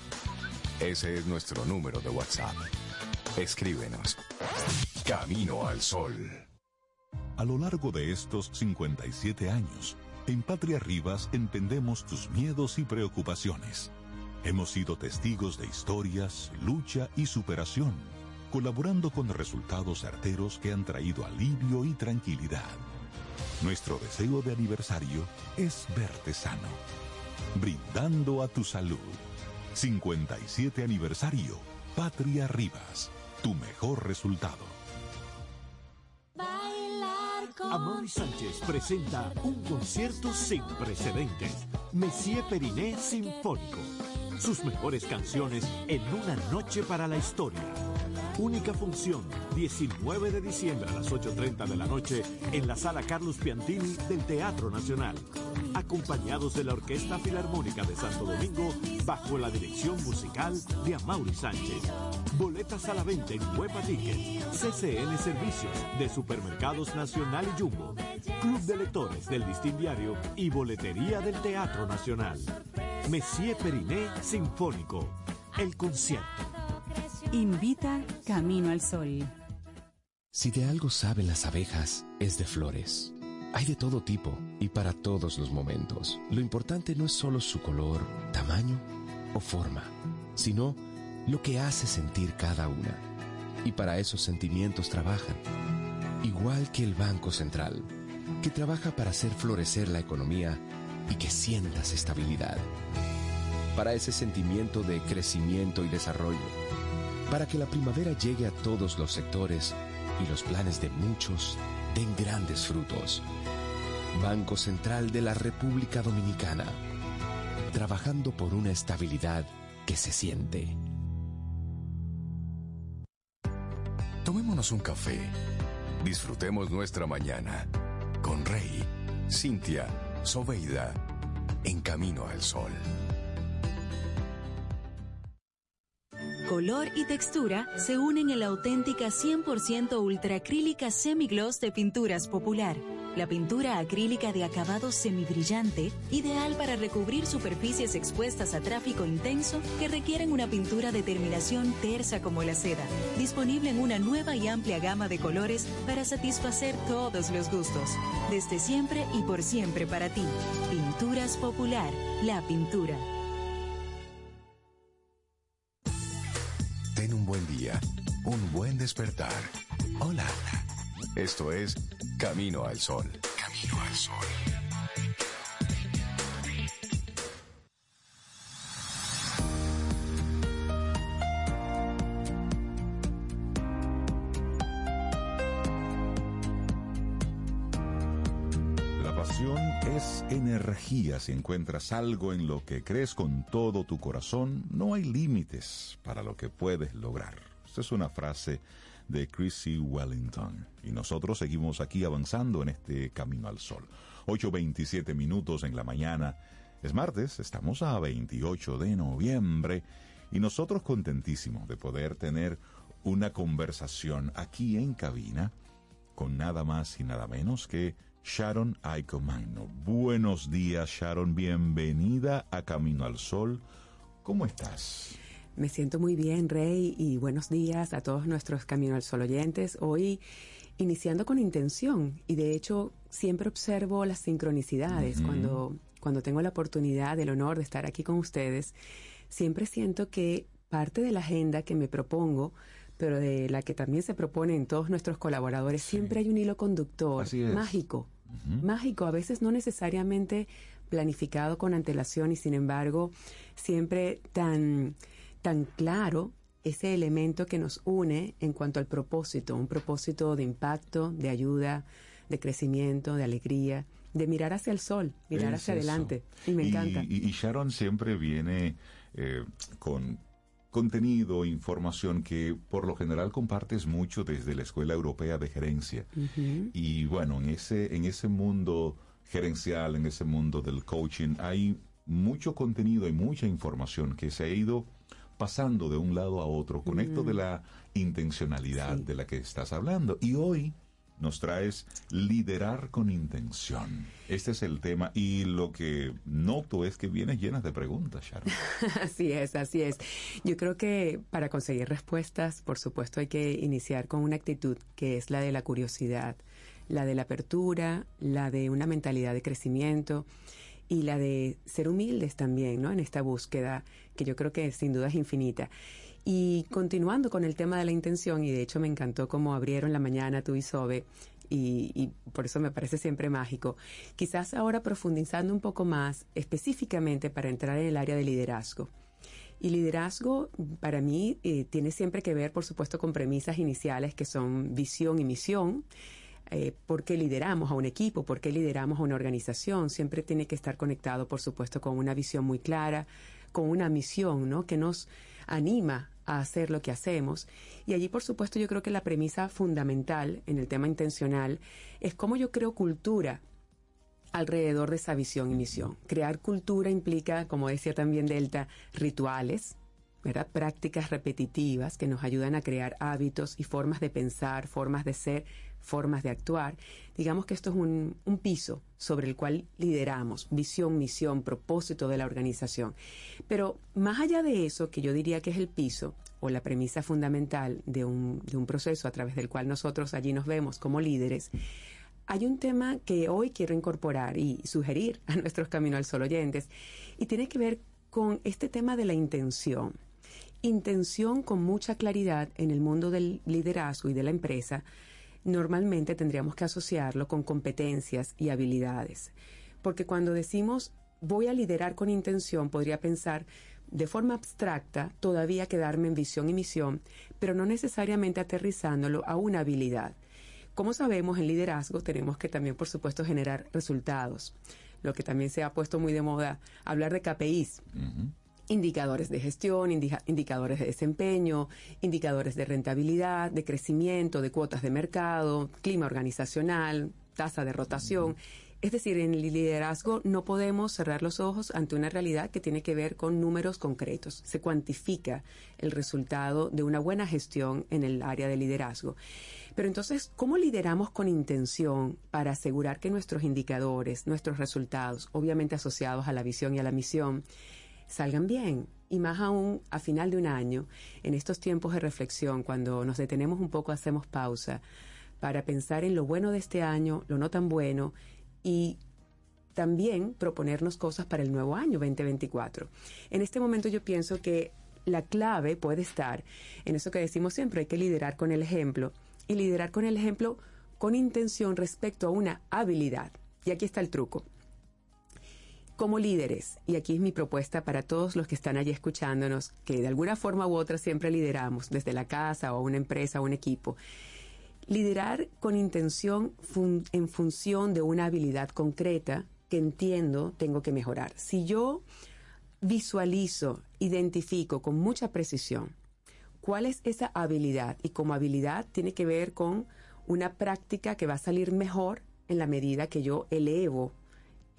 Ese es nuestro número de WhatsApp. Escríbenos. Camino al Sol. A lo largo de estos 57 años, en Patria Rivas entendemos tus miedos y preocupaciones. Hemos sido testigos de historias, lucha y superación, colaborando con resultados certeros que han traído alivio y tranquilidad. Nuestro deseo de aniversario es verte sano, brindando a tu salud. 57 aniversario, Patria Rivas, tu mejor resultado. Amaury Sánchez presenta un concierto sin precedentes. Messier Periné Sinfónico. Sus mejores canciones en una noche para la historia. Única función, 19 de diciembre a las 8.30 de la noche en la sala Carlos Piantini del Teatro Nacional. Acompañados de la Orquesta Filarmónica de Santo Domingo bajo la dirección musical de Amaury Sánchez. Boletas a la venta en Huepa Ticket, CCN Servicios de Supermercados Nacional y Jumbo, Club de Lectores del Distin Diario y Boletería del Teatro Nacional. Messier Periné Sinfónico. El concierto. Invita Camino al Sol. Si de algo saben las abejas, es de flores. Hay de todo tipo y para todos los momentos. Lo importante no es solo su color, tamaño o forma, sino lo que hace sentir cada una. Y para esos sentimientos trabajan. Igual que el Banco Central, que trabaja para hacer florecer la economía y que sientas estabilidad. Para ese sentimiento de crecimiento y desarrollo. Para que la primavera llegue a todos los sectores y los planes de muchos den grandes frutos. Banco Central de la República Dominicana. Trabajando por una estabilidad que se siente. Tomémonos un café. Disfrutemos nuestra mañana con Rey, Cintia, Soveida, en camino al sol. Color y textura se unen en la auténtica 100% ultracrílica semigloss de Pinturas Popular. La pintura acrílica de acabado semibrillante, ideal para recubrir superficies expuestas a tráfico intenso que requieren una pintura de terminación tersa como la seda. Disponible en una nueva y amplia gama de colores para satisfacer todos los gustos. Desde siempre y por siempre para ti. Pinturas Popular, la pintura. Buen día, un buen despertar. Hola. Esto es Camino al Sol. Camino al Sol. Energía. Si encuentras algo en lo que crees con todo tu corazón, no hay límites para lo que puedes lograr. Esta es una frase de Chrissy Wellington. Y nosotros seguimos aquí avanzando en este camino al sol. 8.27 minutos en la mañana. Es martes, estamos a 28 de noviembre y nosotros contentísimos de poder tener una conversación aquí en cabina con nada más y nada menos que Sharon Aiko Magno. Buenos días, Sharon. Bienvenida a Camino al Sol. ¿Cómo estás? Me siento muy bien, Rey, y buenos días a todos nuestros Camino al Sol oyentes. Hoy iniciando con intención y de hecho siempre observo las sincronicidades cuando, cuando tengo la oportunidad, el honor de estar aquí con ustedes. Siempre siento que parte de la agenda que me propongo, pero de la que también se proponen todos nuestros colaboradores, siempre hay un hilo conductor mágico, mágico, a veces no necesariamente planificado con antelación y sin embargo siempre tan, tan claro ese elemento que nos une en cuanto al propósito, un propósito de impacto, de ayuda, de crecimiento, de alegría, de mirar hacia el sol, mirar Es hacia eso. adelante. Y me encanta. Y, y Sharon siempre viene eh, con contenido, información que por lo general compartes mucho desde la Escuela Europea de Gerencia. Y bueno, en ese, en ese mundo gerencial, en ese mundo del coaching, hay mucho contenido y mucha información que se ha ido pasando de un lado a otro con esto de la intencionalidad de la que estás hablando. Y hoy nos traes liderar con intención. Este es el tema y lo que noto es que vienes llenas de preguntas, Sharon. [LAUGHS] Así es, así es. Yo creo que para conseguir respuestas, por supuesto, hay que iniciar con una actitud que es la de la curiosidad, la de la apertura, la de una mentalidad de crecimiento y la de ser humildes también, ¿no? En esta búsqueda que yo creo que sin duda es infinita. Y continuando con el tema de la intención, y de hecho me encantó cómo abrieron la mañana tú y Sobe, y, por eso me parece siempre mágico. Quizás ahora profundizando un poco más específicamente para entrar en el área de liderazgo. Y liderazgo para mí eh, tiene siempre que ver, por supuesto, con premisas iniciales que son visión y misión. Eh, ¿Por qué lideramos a un equipo? ¿Por qué lideramos a una organización? Siempre tiene que estar conectado, por supuesto, con una visión muy clara, con una misión, ¿no? Que nos anima a hacer lo que hacemos. Y allí, por supuesto, yo creo que la premisa fundamental en el tema intencional es cómo yo creo cultura alrededor de esa visión y misión. Crear cultura implica, como decía también Delta, rituales, ¿verdad? prácticas repetitivas que nos ayudan a crear hábitos y formas de pensar, formas de ser, formas de actuar. Digamos que esto es un, piso sobre el cual lideramos, visión, misión, propósito de la organización. Pero más allá de eso, que yo diría que es el piso o la premisa fundamental de un, de un proceso a través del cual nosotros allí nos vemos como líderes, hay un tema que hoy quiero incorporar y sugerir a nuestros Camino al Sol oyentes y tiene que ver con este tema de la intención. Intención con mucha claridad en el mundo del liderazgo y de la empresa, normalmente tendríamos que asociarlo con competencias y habilidades. Porque cuando decimos voy a liderar con intención, podría pensar de forma abstracta, todavía quedarme en visión y misión, pero no necesariamente aterrizándolo a una habilidad. Como sabemos, en liderazgo tenemos que también, por supuesto, generar resultados. Lo que también se ha puesto muy de moda, hablar de KPIs. Indicadores de gestión, indica- indicadores de desempeño, indicadores de rentabilidad, de crecimiento, de cuotas de mercado, clima organizacional, tasa de rotación. Es decir, en el liderazgo no podemos cerrar los ojos ante una realidad que tiene que ver con números concretos. Se cuantifica el resultado de una buena gestión en el área de liderazgo. Pero entonces, ¿cómo lideramos con intención para asegurar que nuestros indicadores, nuestros resultados, obviamente asociados a la visión y a la misión, salgan bien? Y más aún a final de un año, en estos tiempos de reflexión, cuando nos detenemos un poco, hacemos pausa para pensar en lo bueno de este año, lo no tan bueno y también proponernos cosas para el nuevo año 2024. En este momento yo pienso que la clave puede estar en eso que decimos siempre, hay que liderar con el ejemplo y liderar con el ejemplo con intención respecto a una habilidad. Y aquí está el truco. Como líderes, y aquí es mi propuesta para todos los que están allí escuchándonos, que de alguna forma u otra siempre lideramos, desde la casa o una empresa o un equipo, liderar con intención en función de una habilidad concreta que entiendo tengo que mejorar. Si yo visualizo, identifico con mucha precisión cuál es esa habilidad y como habilidad tiene que ver con una práctica que va a salir mejor en la medida que yo elevo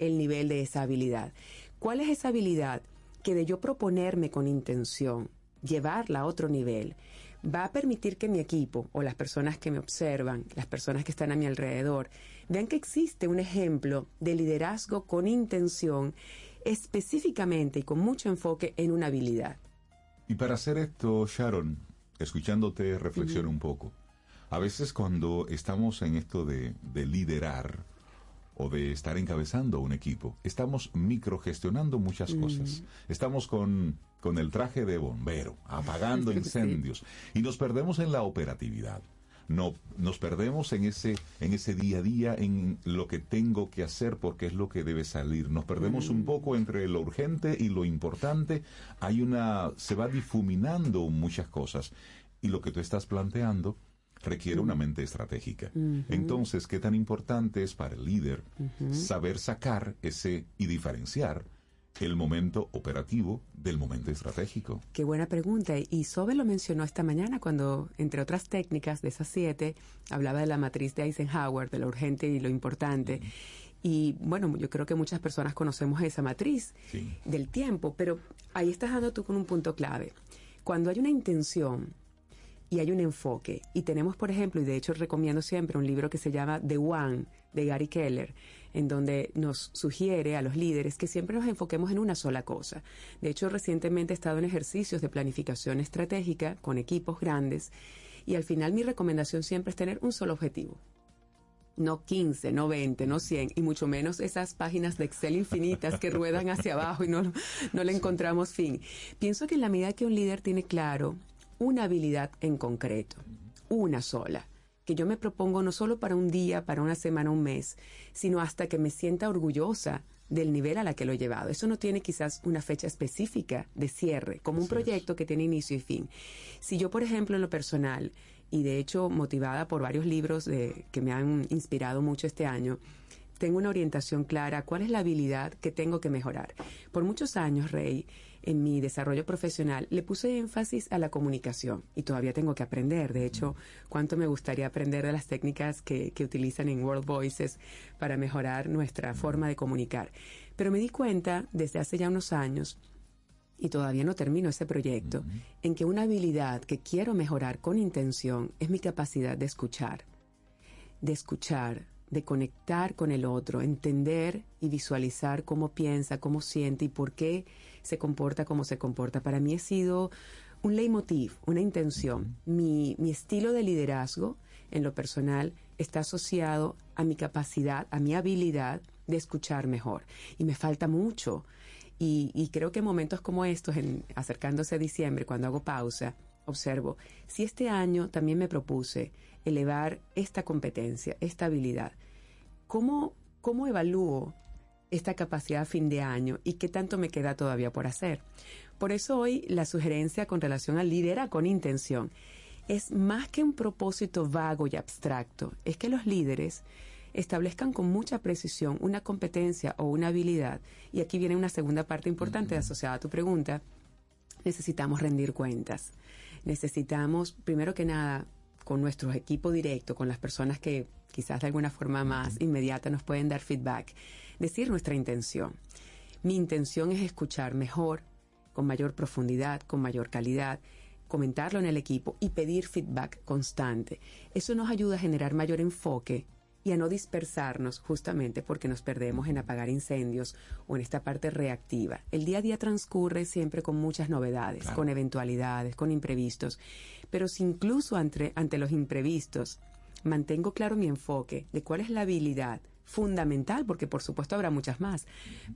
el nivel de esa habilidad. ¿Cuál es esa habilidad que de yo proponerme con intención, llevarla a otro nivel, va a permitir que mi equipo o las personas que me observan, las personas que están a mi alrededor, vean que existe un ejemplo de liderazgo con intención específicamente y con mucho enfoque en una habilidad? Y para hacer esto, Sharon, escuchándote, reflexiona un poco. A veces cuando estamos en esto de, de liderar o de estar encabezando un equipo, estamos microgestionando muchas cosas. Estamos con, con el traje de bombero, apagando [LAUGHS] Sí. incendios, y nos perdemos en la operatividad. No, nos perdemos en ese, en ese día a día, en lo que tengo que hacer porque es lo que debe salir. Nos perdemos un poco entre lo urgente y lo importante. Hay una, se va difuminando muchas cosas. Y lo que tú estás planteando requiere una mente estratégica. Ujú. Entonces, ¿qué tan importante es para el líder Ujú. saber sacar ese y diferenciar el momento operativo del momento estratégico? Qué buena pregunta. Y Sobe lo mencionó esta mañana cuando, entre otras técnicas de esas siete, hablaba de la matriz de Eisenhower, de lo urgente y lo importante. Y bueno, yo creo que muchas personas conocemos esa matriz del tiempo, pero ahí estás dando tú con un punto clave. Cuando hay una intención y hay un enfoque. Y tenemos, por ejemplo, y de hecho recomiendo siempre un libro que se llama The One de Gary Keller, en donde nos sugiere a los líderes que siempre nos enfoquemos en una sola cosa. De hecho, recientemente he estado en ejercicios de planificación estratégica con equipos grandes y al final mi recomendación siempre es tener un solo objetivo. No 15, no 20, no 100, y mucho menos esas páginas de Excel infinitas que ruedan hacia abajo y no, no le encontramos fin. Pienso que en la medida que un líder tiene claro una habilidad en concreto, una sola, que yo me propongo no solo para un día, para una semana, un mes, sino hasta que me sienta orgullosa del nivel a la que lo he llevado. Eso no tiene quizás una fecha específica de cierre, como un proyecto que tiene inicio y fin. Si yo, por ejemplo, en lo personal, y de hecho motivada por varios libros de, que me han inspirado mucho este año, tengo una orientación clara, cuál es la habilidad que tengo que mejorar. Por muchos años, Rey, en mi desarrollo profesional, le puse énfasis a la comunicación y todavía tengo que aprender. De hecho, cuánto me gustaría aprender de las técnicas que, que utilizan en World Voices para mejorar nuestra forma de comunicar. Pero me di cuenta desde hace ya unos años y todavía no termino ese proyecto, en que una habilidad que quiero mejorar con intención es mi capacidad de escuchar, de escuchar, de conectar con el otro, entender y visualizar cómo piensa, cómo siente y por qué se comporta como se comporta. Para mí ha sido un leitmotiv, una intención. Mi, mi estilo de liderazgo en lo personal está asociado a mi capacidad, a mi habilidad de escuchar mejor. Y me falta mucho. Y, y creo que en momentos como estos, en, acercándose a diciembre, cuando hago pausa, observo, si este año también me propuse elevar esta competencia, esta habilidad, ¿cómo, cómo evalúo esta capacidad a fin de año y qué tanto me queda todavía por hacer? Por eso hoy la sugerencia con relación al lidera con intención es más que un propósito vago y abstracto, es que los líderes establezcan con mucha precisión una competencia o una habilidad, y aquí viene una segunda parte importante asociada a tu pregunta, necesitamos rendir cuentas. Necesitamos, primero que nada, con nuestro equipo directo, con las personas que quizás de alguna forma más inmediata nos pueden dar feedback, decir nuestra intención. Mi intención es escuchar mejor, con mayor profundidad, con mayor calidad, comentarlo en el equipo y pedir feedback constante. Eso nos ayuda a generar mayor enfoque y a no dispersarnos justamente porque nos perdemos en apagar incendios o en esta parte reactiva. El día a día transcurre siempre con muchas novedades, con eventualidades, con imprevistos, pero si incluso ante, ante los imprevistos mantengo claro mi enfoque de cuál es la habilidad fundamental, porque por supuesto habrá muchas más,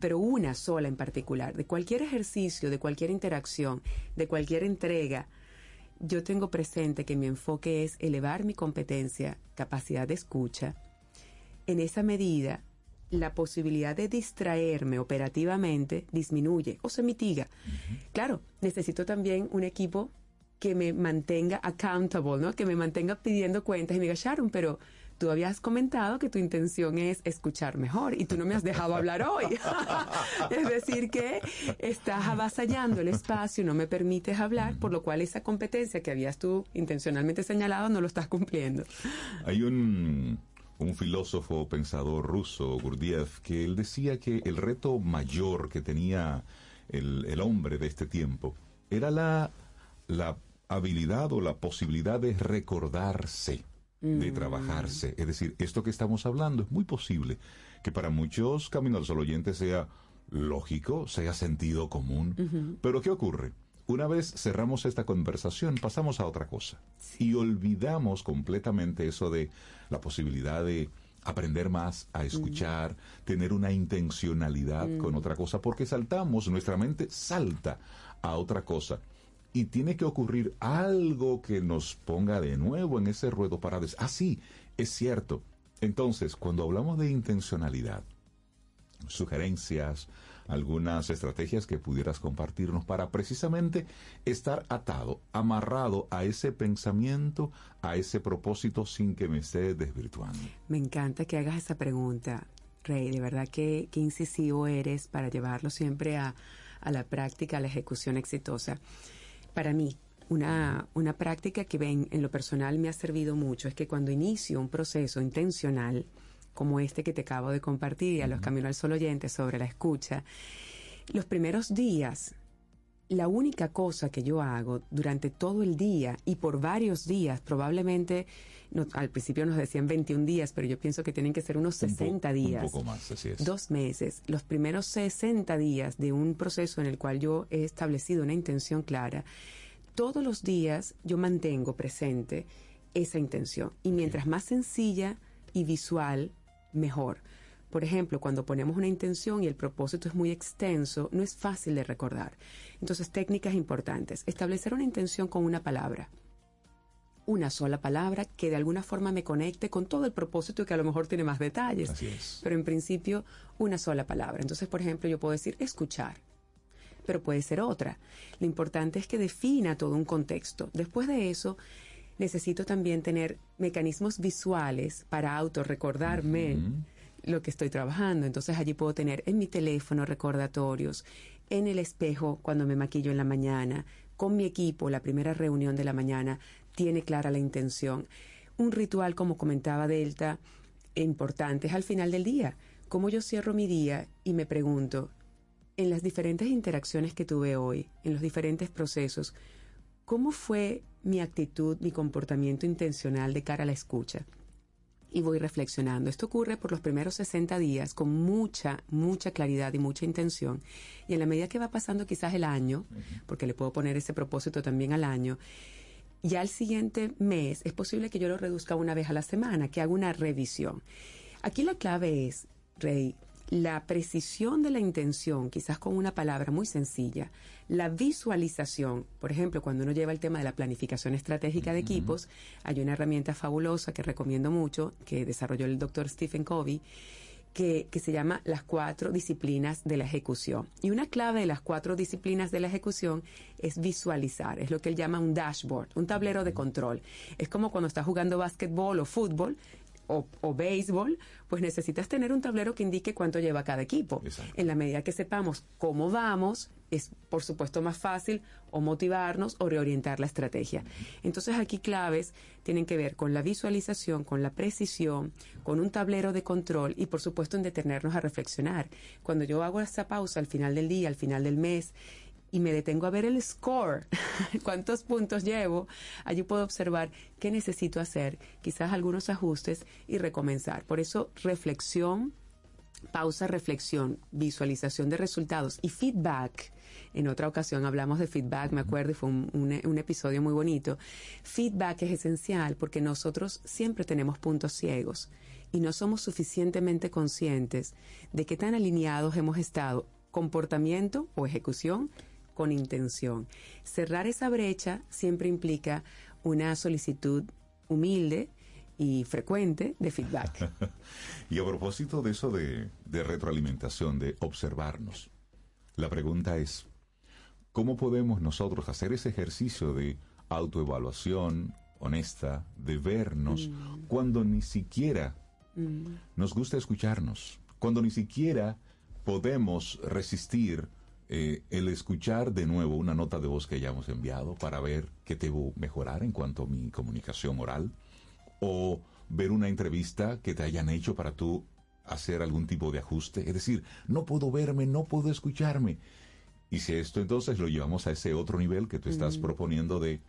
pero una sola en particular, de cualquier ejercicio, de cualquier interacción, de cualquier entrega, yo tengo presente que mi enfoque es elevar mi competencia, capacidad de escucha. En esa medida, la posibilidad de distraerme operativamente disminuye o se mitiga. Claro, necesito también un equipo que me mantenga accountable, ¿no? Que me mantenga pidiendo cuentas y me diga, Sharon, pero tú habías comentado que tu intención es escuchar mejor y tú no me has dejado hablar hoy. [LAUGHS] es decir, que estás avasallando el espacio, no me permites hablar, por lo cual esa competencia que habías tú intencionalmente señalado no lo estás cumpliendo. Hay un, un filósofo pensador ruso, Gurdjieff, que él decía que el reto mayor que tenía el, el hombre de este tiempo era la, la habilidad o la posibilidad de recordarse de Mm. trabajarse. Es decir, esto que estamos hablando es muy posible que para muchos Camino al Sol oyentes sea lógico, sea sentido común. Pero ¿qué ocurre? Una vez cerramos esta conversación, pasamos a otra cosa. Y olvidamos completamente eso de la posibilidad de aprender más a escuchar, tener una intencionalidad Mm. con otra cosa, porque saltamos, nuestra mente salta a otra cosa. Y tiene que ocurrir algo que nos ponga de nuevo en ese ruedo para decir, ah, sí, es cierto. Entonces, cuando hablamos de intencionalidad, sugerencias, algunas estrategias que pudieras compartirnos para precisamente estar atado, amarrado a ese pensamiento, a ese propósito sin que me esté desvirtuando. Me encanta que hagas esa pregunta, Rey. De verdad que, que incisivo eres para llevarlo siempre a, a la práctica, a la ejecución exitosa. Para mí, una, una práctica que ven en lo personal me ha servido mucho es que cuando inicio un proceso intencional, como este que te acabo de compartir a los Camino al Sol oyentes sobre la escucha, los primeros días la única cosa que yo hago durante todo el día y por varios días, probablemente no- al principio nos decían 21 días, pero yo pienso que tienen que ser unos Un po- 60 días. Un poco más, así es. Dos meses, los primeros 60 días de un proceso en el cual yo he establecido una intención clara, todos los días yo mantengo presente esa intención. Y mientras más sencilla y visual, mejor. Por ejemplo, cuando ponemos una intención y el propósito es muy extenso, no es fácil de recordar. Entonces, técnicas importantes. Establecer una intención con una palabra una sola palabra que de alguna forma me conecte con todo el propósito y que a lo mejor tiene más detalles. Así es. Pero en principio, una sola palabra. Entonces, por ejemplo, yo puedo decir escuchar, pero puede ser otra. Lo importante es que defina todo un contexto. Después de eso, necesito también tener mecanismos visuales para autorrecordarme lo que estoy trabajando. Entonces allí puedo tener en mi teléfono recordatorios, en el espejo cuando me maquillo en la mañana, con mi equipo, la primera reunión de la mañana, tiene clara la intención. Un ritual, como comentaba Delta, importante es al final del día. Como yo cierro mi día y me pregunto, en las diferentes interacciones que tuve hoy, en los diferentes procesos, ¿cómo fue mi actitud, mi comportamiento intencional de cara a la escucha? Y voy reflexionando. Esto ocurre por los primeros 60 días con mucha, mucha claridad y mucha intención. Y en la medida que va pasando quizás el año, porque le puedo poner ese propósito también al año, ya el siguiente mes es posible que yo lo reduzca una vez a la semana, que haga una revisión. Aquí la clave es, Rey, la precisión de la intención, quizás con una palabra muy sencilla, la visualización, por ejemplo, cuando uno lleva el tema de la planificación estratégica de equipos, hay una herramienta fabulosa que recomiendo mucho, que desarrolló el doctor Stephen Covey, que, que se llama las cuatro disciplinas de la ejecución. Y una clave de las cuatro disciplinas de la ejecución es visualizar, es lo que él llama un dashboard, un tablero de control. Es como cuando estás jugando básquetbol o fútbol, o, o béisbol, pues necesitas tener un tablero que indique cuánto lleva cada equipo. En la medida que sepamos cómo vamos, es por supuesto más fácil o motivarnos o reorientar la estrategia. Entonces aquí claves tienen que ver con la visualización, con la precisión, con un tablero de control y por supuesto en detenernos a reflexionar. Cuando yo hago esa pausa al final del día, al final del mes, y me detengo a ver el score, [LAUGHS] cuántos puntos llevo, allí puedo observar qué necesito hacer, quizás algunos ajustes y recomenzar. Por eso, reflexión, pausa, reflexión, visualización de resultados y feedback. En otra ocasión hablamos de feedback, me acuerdo, y fue un, un- episodio muy bonito. Feedback es esencial porque nosotros siempre tenemos puntos ciegos y no somos suficientemente conscientes de qué tan alineados hemos estado comportamiento o ejecución con intención. Cerrar esa brecha siempre implica una solicitud humilde y frecuente de feedback. [LAUGHS] Y a propósito de eso de, de retroalimentación, de observarnos, la pregunta es, ¿cómo podemos nosotros hacer ese ejercicio de autoevaluación honesta, de vernos, cuando ni siquiera nos gusta escucharnos, cuando ni siquiera podemos resistir eh, el escuchar de nuevo una nota de voz que hayamos enviado para ver qué debo mejorar en cuanto a mi comunicación oral, o ver una entrevista que te hayan hecho para tú hacer algún tipo de ajuste. Es decir, no puedo verme, no puedo escucharme. Y si esto entonces lo llevamos a ese otro nivel que tú estás proponiendo de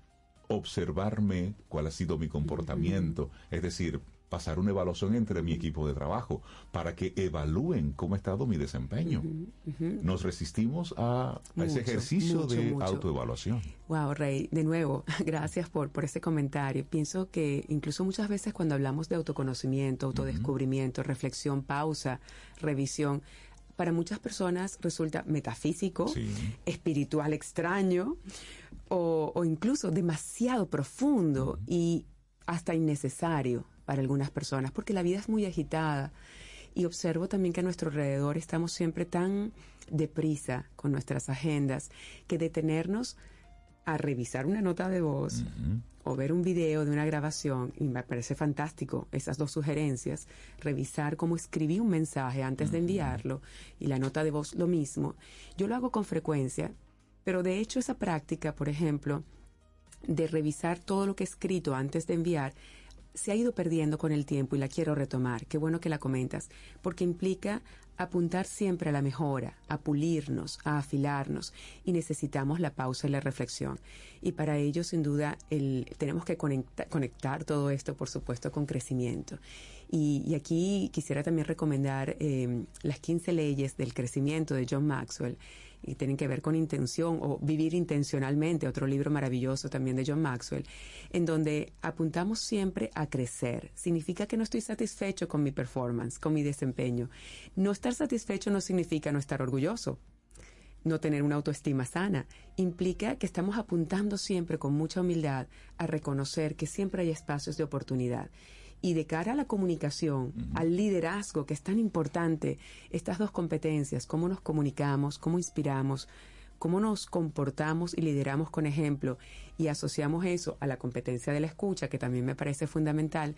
observarme cuál ha sido mi comportamiento, es decir, pasar una evaluación entre mi equipo de trabajo para que evalúen cómo ha estado mi desempeño. Nos resistimos a, a ese ejercicio mucho, de autoevaluación. Wow, Rey, de nuevo, [LAUGHS] gracias por, por ese comentario. Pienso que incluso muchas veces cuando hablamos de autoconocimiento, autodescubrimiento, reflexión, pausa, revisión, para muchas personas resulta metafísico, espiritual extraño o, o incluso demasiado profundo y hasta innecesario para algunas personas, porque la vida es muy agitada. Y observo también que a nuestro alrededor estamos siempre tan deprisa con nuestras agendas que detenernos a revisar una nota de voz o ver un video de una grabación, y me parece fantástico esas dos sugerencias, revisar cómo escribí un mensaje antes de enviarlo y la nota de voz lo mismo. Yo lo hago con frecuencia, pero de hecho esa práctica, por ejemplo, de revisar todo lo que he escrito antes de enviar, se ha ido perdiendo con el tiempo y la quiero retomar. Qué bueno que la comentas, porque implica apuntar siempre a la mejora, a pulirnos, a afilarnos y necesitamos la pausa y la reflexión. Y para ello, sin duda, tenemos que conecta- conectar todo esto, por supuesto, con crecimiento. Y, y aquí quisiera también recomendar eh, las 15 leyes del crecimiento de John Maxwell y tienen que ver con intención o vivir intencionalmente, otro libro maravilloso también de John Maxwell, en donde apuntamos siempre a crecer. Significa que no estoy satisfecho con mi performance, con mi desempeño. No estar satisfecho no significa no estar orgulloso. No tener una autoestima sana implica que estamos apuntando siempre con mucha humildad a reconocer que siempre hay espacios de oportunidad. Y de cara a la comunicación, al liderazgo, que es tan importante, estas dos competencias, cómo nos comunicamos, cómo inspiramos, cómo nos comportamos y lideramos con ejemplo, y asociamos eso a la competencia de la escucha, que también me parece fundamental,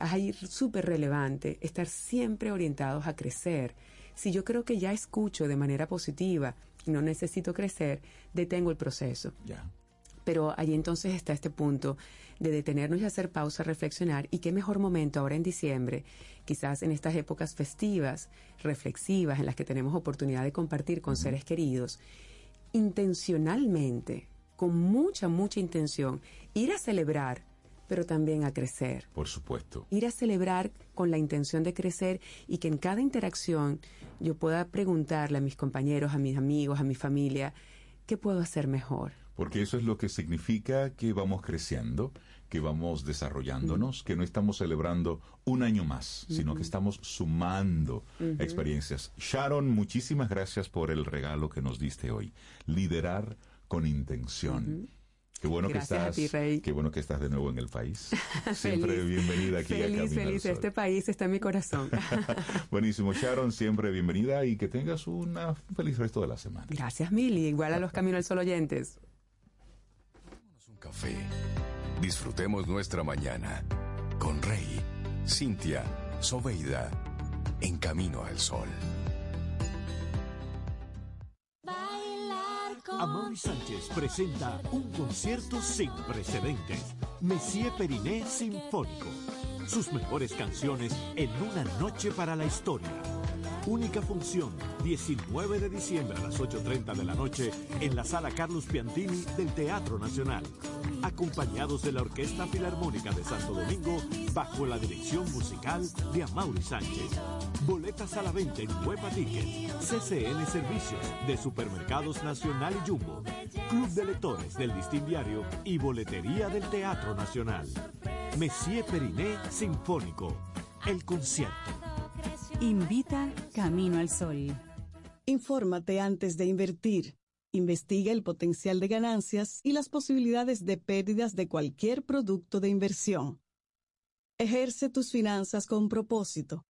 es ahí súper relevante estar siempre orientados a crecer. Si yo creo que ya escucho de manera positiva y no necesito crecer, detengo el proceso. Ya. Pero allí entonces está este punto de detenernos y hacer pausa, reflexionar. Y qué mejor momento ahora en diciembre, quizás en estas épocas festivas, reflexivas, en las que tenemos oportunidad de compartir con seres queridos, intencionalmente, con mucha, mucha intención, ir a celebrar, pero también a crecer. Por supuesto. Ir a celebrar con la intención de crecer y que en cada interacción yo pueda preguntarle a mis compañeros, a mis amigos, a mi familia, ¿qué puedo hacer mejor? Porque eso es lo que significa que vamos creciendo, que vamos desarrollándonos, que no estamos celebrando un año más, sino que estamos sumando experiencias. Sharon, muchísimas gracias por el regalo que nos diste hoy. Liderar con intención. Qué bueno Gracias que a estás, ti, qué bueno que estás de nuevo en el país. [LAUGHS] Siempre Feliz. bienvenida aquí a Feliz, Camino al feliz. Sol. Este país está en mi corazón. [LAUGHS] [LAUGHS] Buenísimo, Sharon, siempre bienvenida y que tengas una un feliz resto de la semana. Gracias, Mili. Igual a los Camino al Sol oyentes. Café. Disfrutemos nuestra mañana con Rey, Cintia, Soveida, en camino al sol. Amaury Sánchez presenta un concierto sin precedentes. Messier Periné Sinfónico. Sus mejores canciones en una noche para la historia. Única función, 19 de diciembre a las 8.30 de la noche en la sala Carlos Piantini del Teatro Nacional. Acompañados de la Orquesta Filarmónica de Santo Domingo bajo la dirección musical de Amaury Sánchez. Boletas a la venta en Huepa Ticket, CCN Servicios de Supermercados Nacional y Jumbo, Club de Lectores del Listín Diario y Boletería del Teatro Nacional. Messier Periné Sinfónico. El concierto. Invita Camino al Sol. Infórmate antes de invertir. Investiga el potencial de ganancias y las posibilidades de pérdidas de cualquier producto de inversión. Ejerce tus finanzas con propósito.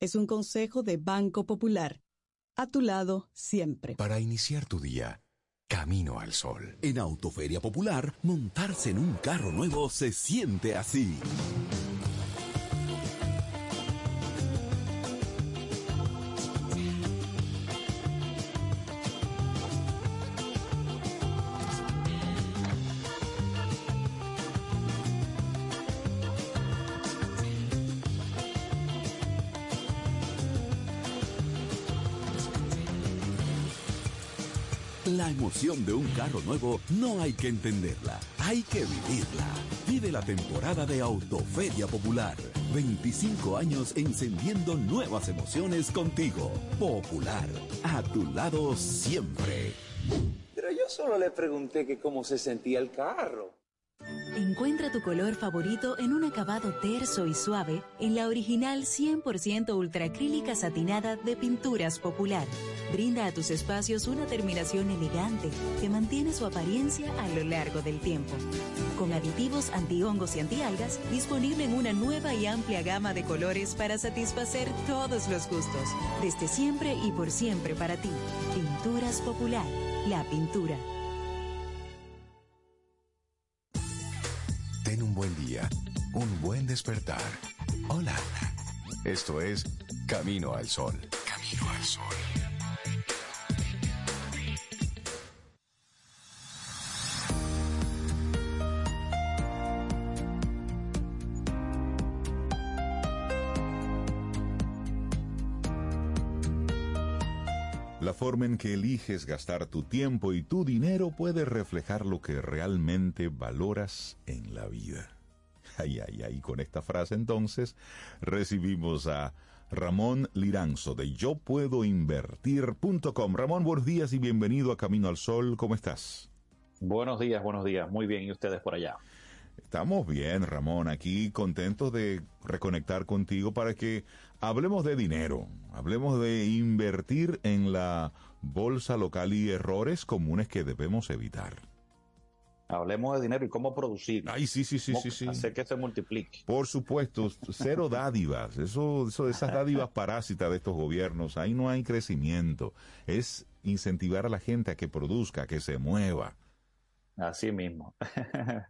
Es un consejo de Banco Popular. A tu lado siempre. Para iniciar tu día, camino al sol. En Autoferia Popular, montarse en un carro nuevo se siente así. La emoción de un carro nuevo no hay que entenderla, hay que vivirla. Vive la temporada de Autoferia Popular. 25 años encendiendo nuevas emociones contigo. Popular, a tu lado siempre. Pero yo solo le pregunté que cómo se sentía el carro. Encuentra tu color favorito en un acabado terso y suave en la original 100% ultracrílica satinada de Pinturas Popular. Brinda a tus espacios una terminación elegante que mantiene su apariencia a lo largo del tiempo. Con aditivos antihongos y antialgas, disponible en una nueva y amplia gama de colores para satisfacer todos los gustos. Desde siempre y por siempre para ti. Pinturas Popular, la pintura. Ten un buen día, un buen despertar. Hola. Esto es Camino al Sol. Camino al Sol. La forma en que eliges gastar tu tiempo y tu dinero puede reflejar lo que realmente valoras en la vida. Ay, ay, ay, con esta frase entonces recibimos a Ramón Liranzo de yo puedo invertir.com. Ramón, buenos días y bienvenido a Camino al Sol. ¿Cómo estás? Buenos días, buenos días. Muy bien. ¿Y ustedes por allá? Estamos bien, Ramón, aquí contentos de reconectar contigo para que hablemos de dinero, hablemos de invertir en la bolsa local y errores comunes que debemos evitar. Hablemos de dinero y cómo producir. Ay, sí, sí, sí, sí, sí. Hacer que se multiplique. Por supuesto, cero dádivas, eso, eso de esas dádivas parásitas de estos gobiernos, ahí no hay crecimiento, es incentivar a la gente a que produzca, a que se mueva. Así mismo. [LAUGHS]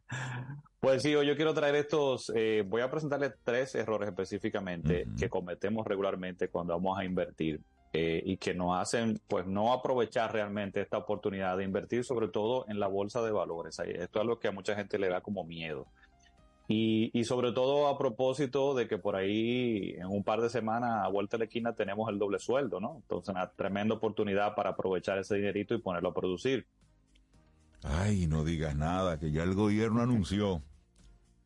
Pues sí, hoy yo quiero traer estos, eh, voy a presentarles tres errores específicamente que cometemos regularmente cuando vamos a invertir eh, y que nos hacen pues no aprovechar realmente esta oportunidad de invertir sobre todo en la bolsa de valores. Esto es algo que a mucha gente le da como miedo. Y, y sobre todo a propósito de que por ahí en un par de semanas a vuelta de la esquina tenemos el doble sueldo, ¿no? Entonces una tremenda oportunidad para aprovechar ese dinerito y ponerlo a producir. Ay, no digas nada, que ya el gobierno anunció.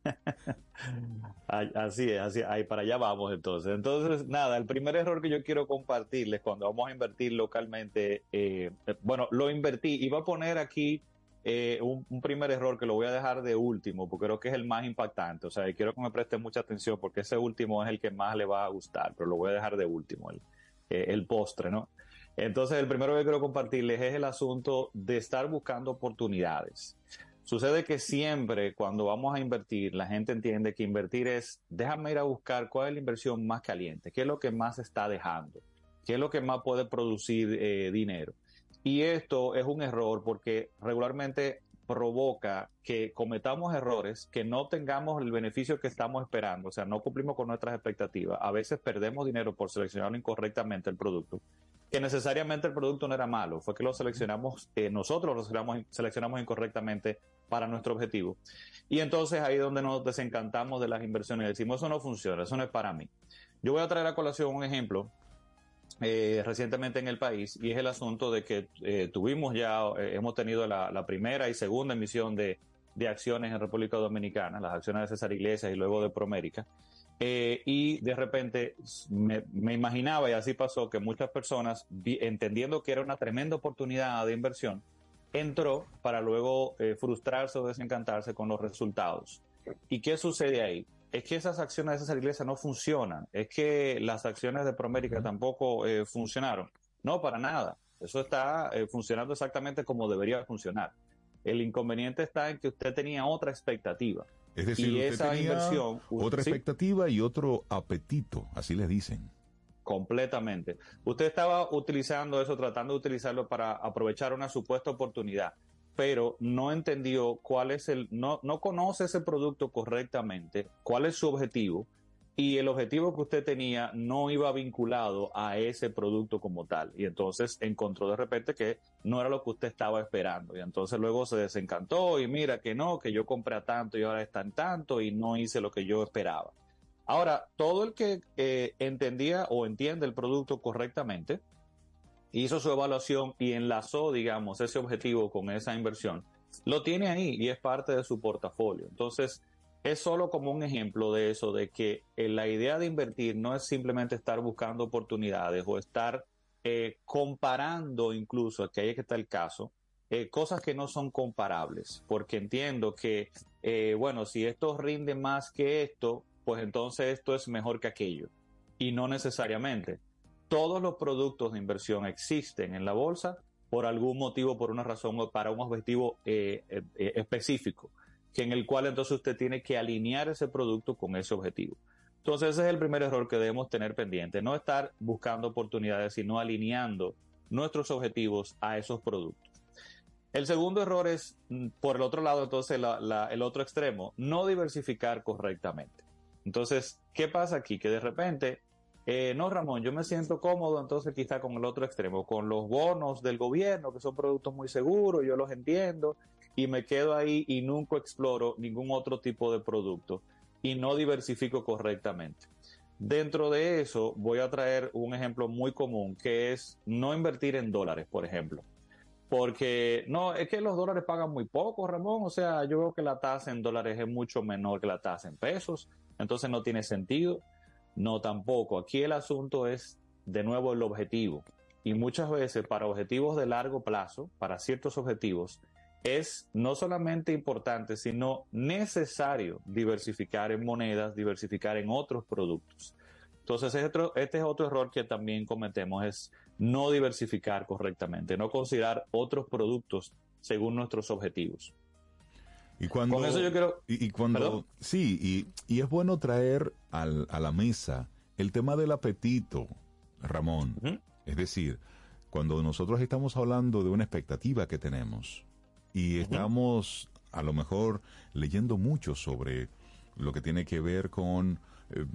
[LAUGHS] Así es, así, ahí para allá vamos entonces. Entonces, nada, el primer error que yo quiero compartirles cuando vamos a invertir localmente, eh, eh, bueno, lo invertí, iba a poner aquí eh, un, primer error que lo voy a dejar de último, porque creo que es el más impactante, o sea, quiero que me presten mucha atención porque ese último es el que más le va a gustar, pero lo voy a dejar de último, el, eh, el postre, ¿no? Entonces, el primero que quiero compartirles es el asunto de estar buscando oportunidades. Sucede que siempre cuando vamos a invertir, la gente entiende que invertir es, déjame ir a buscar cuál es la inversión más caliente, qué es lo que más está dejando, qué es lo que más puede producir eh, dinero. Y esto es un error porque regularmente provoca que cometamos errores, que no tengamos el beneficio que estamos esperando, o sea, no cumplimos con nuestras expectativas. A veces perdemos dinero por seleccionar incorrectamente el producto que necesariamente el producto no era malo, fue que lo seleccionamos, eh, nosotros lo seleccionamos, seleccionamos incorrectamente para nuestro objetivo. Y entonces ahí es donde nos desencantamos de las inversiones decimos, eso no funciona, eso no es para mí. Yo voy a traer a colación un ejemplo eh, recientemente en el país y es el asunto de que eh, tuvimos ya, hemos tenido la, la primera y segunda emisión de, de acciones en República Dominicana, las acciones de César Iglesias y luego de Promérica. Eh, y de repente me, me imaginaba, y así pasó, que muchas personas, vi- entendiendo que era una tremenda oportunidad de inversión, entró para luego eh, frustrarse o desencantarse con los resultados. ¿Y qué sucede ahí? Es que esas acciones de César Iglesias no funcionan, es que las acciones de Promérica tampoco eh, funcionaron. No, para nada. Eso está funcionando exactamente como debería funcionar. El inconveniente está en que usted tenía otra expectativa. Es decir, y usted esa tenía inversión. otra sí, expectativa y otro apetito, así les dicen. completamente. Usted estaba utilizando eso, tratando de utilizarlo para aprovechar una supuesta oportunidad, pero no entendió cuál es el, no, no conoce ese producto correctamente, cuál es su objetivo, y el objetivo que usted tenía no iba vinculado a ese producto como tal. Y entonces encontró de repente que no era lo que usted estaba esperando. Y entonces luego se desencantó y mira que no, que yo compré a tanto y ahora está en tanto y no hice lo que yo esperaba. Ahora, todo el que eh, entendía o entiende el producto correctamente, hizo su evaluación y enlazó, digamos, ese objetivo con esa inversión, lo tiene ahí y es parte de su portafolio. Entonces, es solo como un ejemplo de eso, de que eh, la idea de invertir no es simplemente estar buscando oportunidades o estar eh, comparando incluso, que ahí que está el caso, eh, cosas que no son comparables, porque entiendo que, bueno, si esto rinde más que esto, pues entonces esto es mejor que aquello. Y no necesariamente. Todos los productos de inversión existen en la bolsa por algún motivo, por una razón o para un objetivo específico, que en el cual entonces usted tiene que alinear ese producto con ese objetivo. Entonces ese es el primer error que debemos tener pendiente, no estar buscando oportunidades, sino alineando nuestros objetivos a esos productos. El segundo error es, mm, por el otro lado, entonces el otro extremo, no diversificar correctamente. Entonces, ¿qué pasa aquí? Que de repente, eh, no, Ramón, yo me siento cómodo entonces quizá con el otro extremo, con los bonos del gobierno, que son productos muy seguros, yo los entiendo, y me quedo ahí y nunca exploro ningún otro tipo de producto y no diversifico correctamente. Dentro de eso, voy a traer un ejemplo muy común, que es no invertir en dólares, por ejemplo. Porque no, es que los dólares pagan muy poco, Ramón. O sea, yo veo que la tasa en dólares es mucho menor que la tasa en pesos. Entonces no tiene sentido. No, tampoco. Aquí el asunto es, de nuevo, el objetivo. Y muchas veces para objetivos de largo plazo, para ciertos objetivos, es no solamente importante, sino necesario diversificar en monedas, diversificar en otros productos. Entonces, este, es otro error que también cometemos, es no diversificar correctamente, no considerar otros productos según nuestros objetivos. Y cuando, Con eso yo quiero- y, y cuando ¿Perdón? sí, y, y es bueno traer al- a la mesa el tema del apetito, Ramón. Es decir, cuando nosotros estamos hablando de una expectativa que tenemos y estamos a lo mejor leyendo mucho sobre lo que tiene que ver con eh,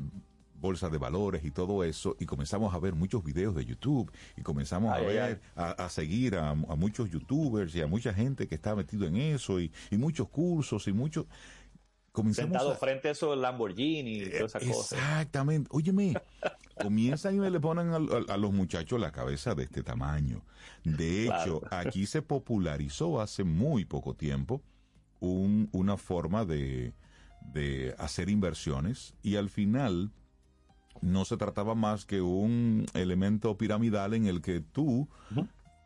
bolsa de valores y todo eso, y comenzamos a ver muchos videos de YouTube y comenzamos a Ay, ver, a, a seguir a, a muchos youtubers y a mucha gente que está metido en eso y, y muchos cursos y muchos... Comenzamos Sentado a- frente a esos Lamborghini y toda esa cosa. Exactamente. Óyeme, [LAUGHS] comienzan y le ponen al- a, los muchachos la cabeza de este tamaño. De [LAUGHS] hecho, Claro. aquí se popularizó hace muy poco tiempo un- una forma de, de hacer inversiones y al final no se trataba más que un elemento piramidal en el que tú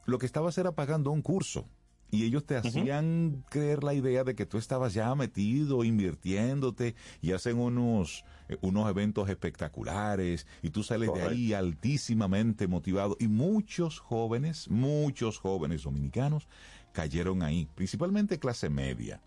lo que estabas era pagando un curso. Y ellos te hacían creer la idea de que tú estabas ya metido, invirtiéndote, y hacen unos, eh, unos eventos espectaculares, y tú sales de ahí altísimamente motivado. Y muchos jóvenes, muchos jóvenes dominicanos cayeron ahí, principalmente clase media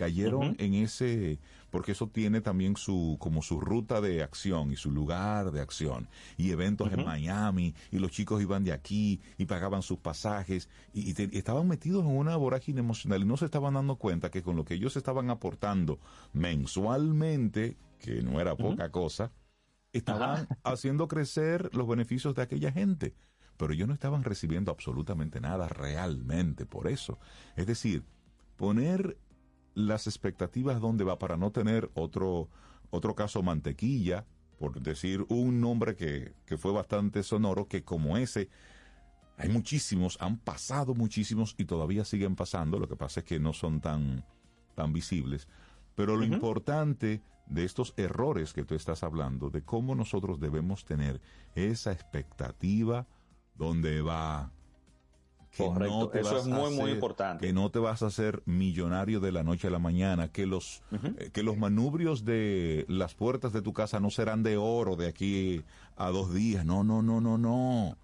cayeron en ese porque eso tiene también su como su ruta de acción y su lugar de acción. Y eventos en. Miami y los chicos iban de aquí y pagaban sus pasajes y, y te- y estaban metidos en una vorágine emocional y no se estaban dando cuenta que con lo que ellos estaban aportando mensualmente que no era poca cosa estaban [LAUGHS] haciendo crecer los beneficios de aquella gente. Pero ellos no estaban recibiendo absolutamente nada realmente por eso. Es decir poner las expectativas donde va para no tener otro, otro caso mantequilla, por decir un nombre que, que fue bastante sonoro, que como ese, hay muchísimos, han pasado muchísimos y todavía siguen pasando, lo que pasa es que no son tan, tan visibles. Pero lo importante de estos errores que tú estás hablando, de cómo nosotros debemos tener esa expectativa donde va que Correcto, no te eso vas es a muy, muy importante. Que no te vas a hacer millonario de la noche a la mañana, que los, eh, que los manubrios de las puertas de tu casa no serán de oro de aquí a dos días. No, no, no, no, no.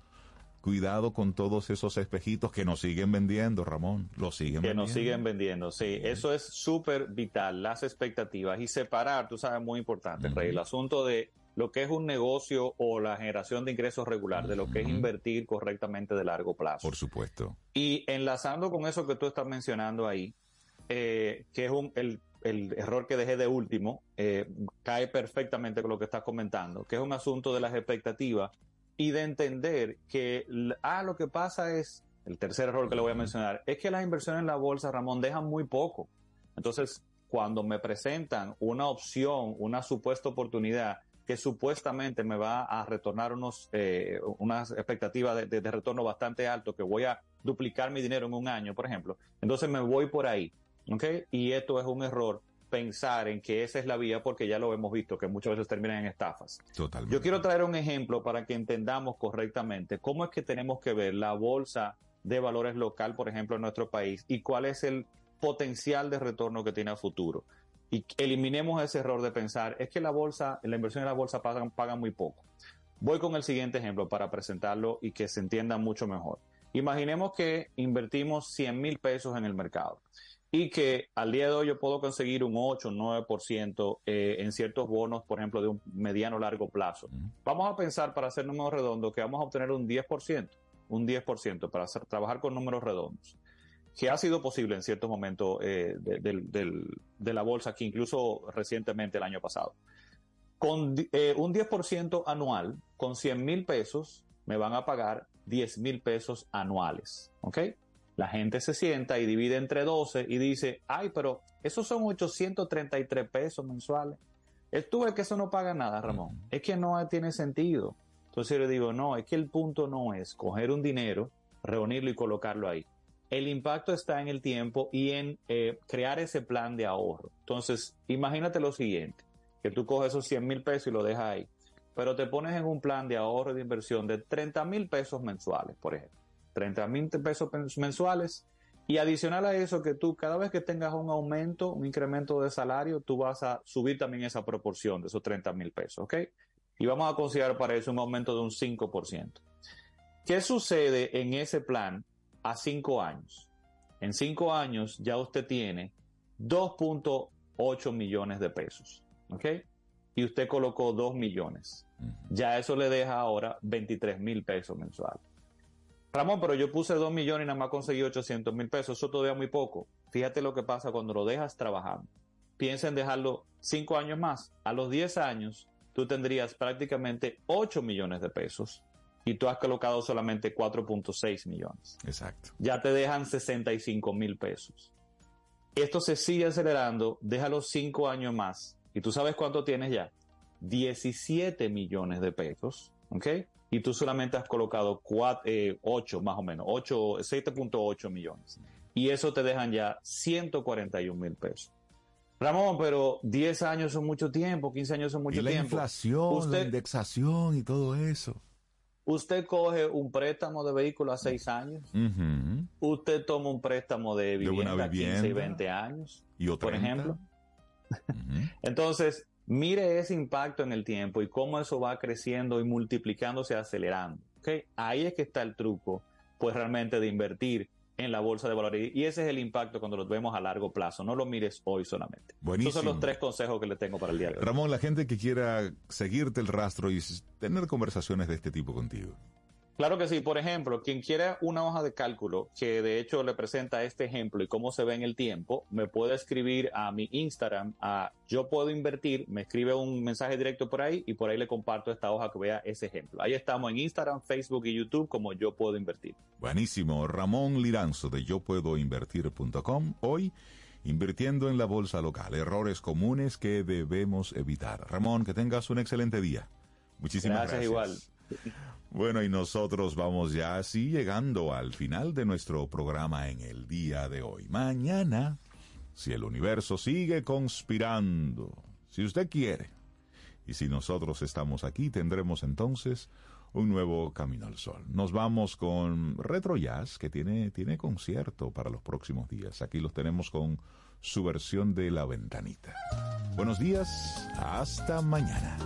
Cuidado con todos esos espejitos que nos siguen vendiendo, Ramón. Los siguen que vendiendo. nos siguen vendiendo. Sí, eso es súper vital, las expectativas y separar, tú sabes, muy importante, Rey, el asunto de lo que es un negocio o la generación de ingresos regular, de lo que es invertir correctamente de largo plazo. Por supuesto. Y enlazando con eso que tú estás mencionando ahí, eh, que es un, el, el error que dejé de último, eh, cae perfectamente con lo que estás comentando, que es un asunto de las expectativas y de entender que, ah, lo que pasa es, el tercer error que le voy a mencionar, es que las inversiones en la bolsa, Ramón, dejan muy poco. Entonces, cuando me presentan una opción, una supuesta oportunidad que supuestamente me va a retornar unos, eh, unas expectativas de, de- de retorno bastante alto, que voy a duplicar mi dinero en un año, por ejemplo. Entonces me voy por ahí, ¿ok? Y esto es un error, pensar en que esa es la vía, porque ya lo hemos visto, que muchas veces terminan en estafas. Totalmente. Yo quiero traer un ejemplo para que entendamos correctamente cómo es que tenemos que ver la bolsa de valores local, por ejemplo, en nuestro país, y cuál es el potencial de retorno que tiene a futuro. Y eliminemos ese error de pensar, es que la bolsa, la inversión en la bolsa pagan, pagan muy poco. Voy con el siguiente ejemplo para presentarlo y que se entienda mucho mejor. Imaginemos que invertimos 100 mil pesos en el mercado y que al día de hoy yo puedo conseguir un 8, un 9% eh, en ciertos bonos, por ejemplo, de un mediano largo plazo. Vamos a pensar, para hacer números redondos, que vamos a obtener un 10%, un 10% para hacer, trabajar con números redondos, que ha sido posible en ciertos momentos eh, de, la bolsa, que incluso recientemente el año pasado. Con eh, un 10% anual, con 100 mil pesos, me van a pagar 10 mil pesos anuales. ¿Ok? La gente se sienta y divide entre 12 y dice, ay, pero esos son 833 pesos mensuales. Es tú ves que eso no paga nada, Ramón. Es que no tiene sentido. Entonces yo le digo, no, es que el punto no es coger un dinero, reunirlo y colocarlo ahí. El impacto está en el tiempo y en eh, crear ese plan de ahorro. Entonces, imagínate lo siguiente, que tú coges esos 100 mil pesos y lo dejas ahí, pero te pones en un plan de ahorro y de inversión de 30 mil pesos mensuales, por ejemplo. 30 mil pesos mensuales y adicional a eso que tú cada vez que tengas un aumento, un incremento de salario, tú vas a subir también esa proporción de esos 30 mil pesos, ¿ok? Y vamos a considerar para eso un aumento de un 5%. ¿Qué sucede en ese plan a cinco años? En cinco años ya usted tiene 2.8 millones de pesos, ¿ok? Y usted colocó 2 millones. Ya eso le deja ahora 23 mil pesos mensuales. Ramón, pero yo puse 2 millones y nada más conseguí 800 mil pesos. Eso todavía muy poco. Fíjate lo que pasa cuando lo dejas trabajando. Piensa en dejarlo 5 años más. A los 10 años, tú tendrías prácticamente 8 millones de pesos y tú has colocado solamente 4.6 millones. Exacto. Ya te dejan 65 mil pesos. Esto se sigue acelerando, déjalo 5 años más. ¿Y tú sabes cuánto tienes ya? 17 millones de pesos, ¿ok? Y tú solamente has colocado 8 más o menos, 8, 7.8 millones. Y eso te dejan ya 141 mil pesos. Ramón, pero 10 años son mucho tiempo, 15 años son mucho y la tiempo. inflación, la indexación y todo eso. Usted coge un préstamo de vehículo a 6 años, usted toma un préstamo de vivienda a 15 y vivienda. 20 años, Y por 30. ejemplo. [LAUGHS] Entonces, mire ese impacto en el tiempo y cómo eso va creciendo y multiplicándose, acelerando. ¿ok? Ahí es que está el truco, pues realmente de invertir en la bolsa de valores. Y ese es el impacto cuando lo vemos a largo plazo. No lo mires hoy solamente. Buenísimo. Esos son los tres consejos que le tengo para el día de hoy. Ramón, la gente que quiera seguirte el rastro y tener conversaciones de este tipo contigo. Claro que sí. Por ejemplo, quien quiera una hoja de cálculo que de hecho le presenta este ejemplo y cómo se ve en el tiempo, me puede escribir a mi Instagram, a Yo Puedo Invertir, me escribe un mensaje directo por ahí y por ahí le comparto esta hoja que vea ese ejemplo. Ahí estamos en Instagram, Facebook y YouTube como Yo Puedo Invertir. Buenísimo. Ramón Liranzo de yo puedo invertir.com. Hoy, invirtiendo en la bolsa local. Errores comunes que debemos evitar. Ramón, que tengas un excelente día. Muchísimas Gracias, gracias. Bueno, y nosotros vamos ya así llegando al final de nuestro programa en el día de hoy. Mañana, si el universo sigue conspirando, si usted quiere, y si nosotros estamos aquí, tendremos entonces un nuevo Camino al Sol. Nos vamos con Retro Jazz, que tiene, tiene concierto para los próximos días. Aquí los tenemos con su versión de La Ventanita. Buenos días, hasta mañana.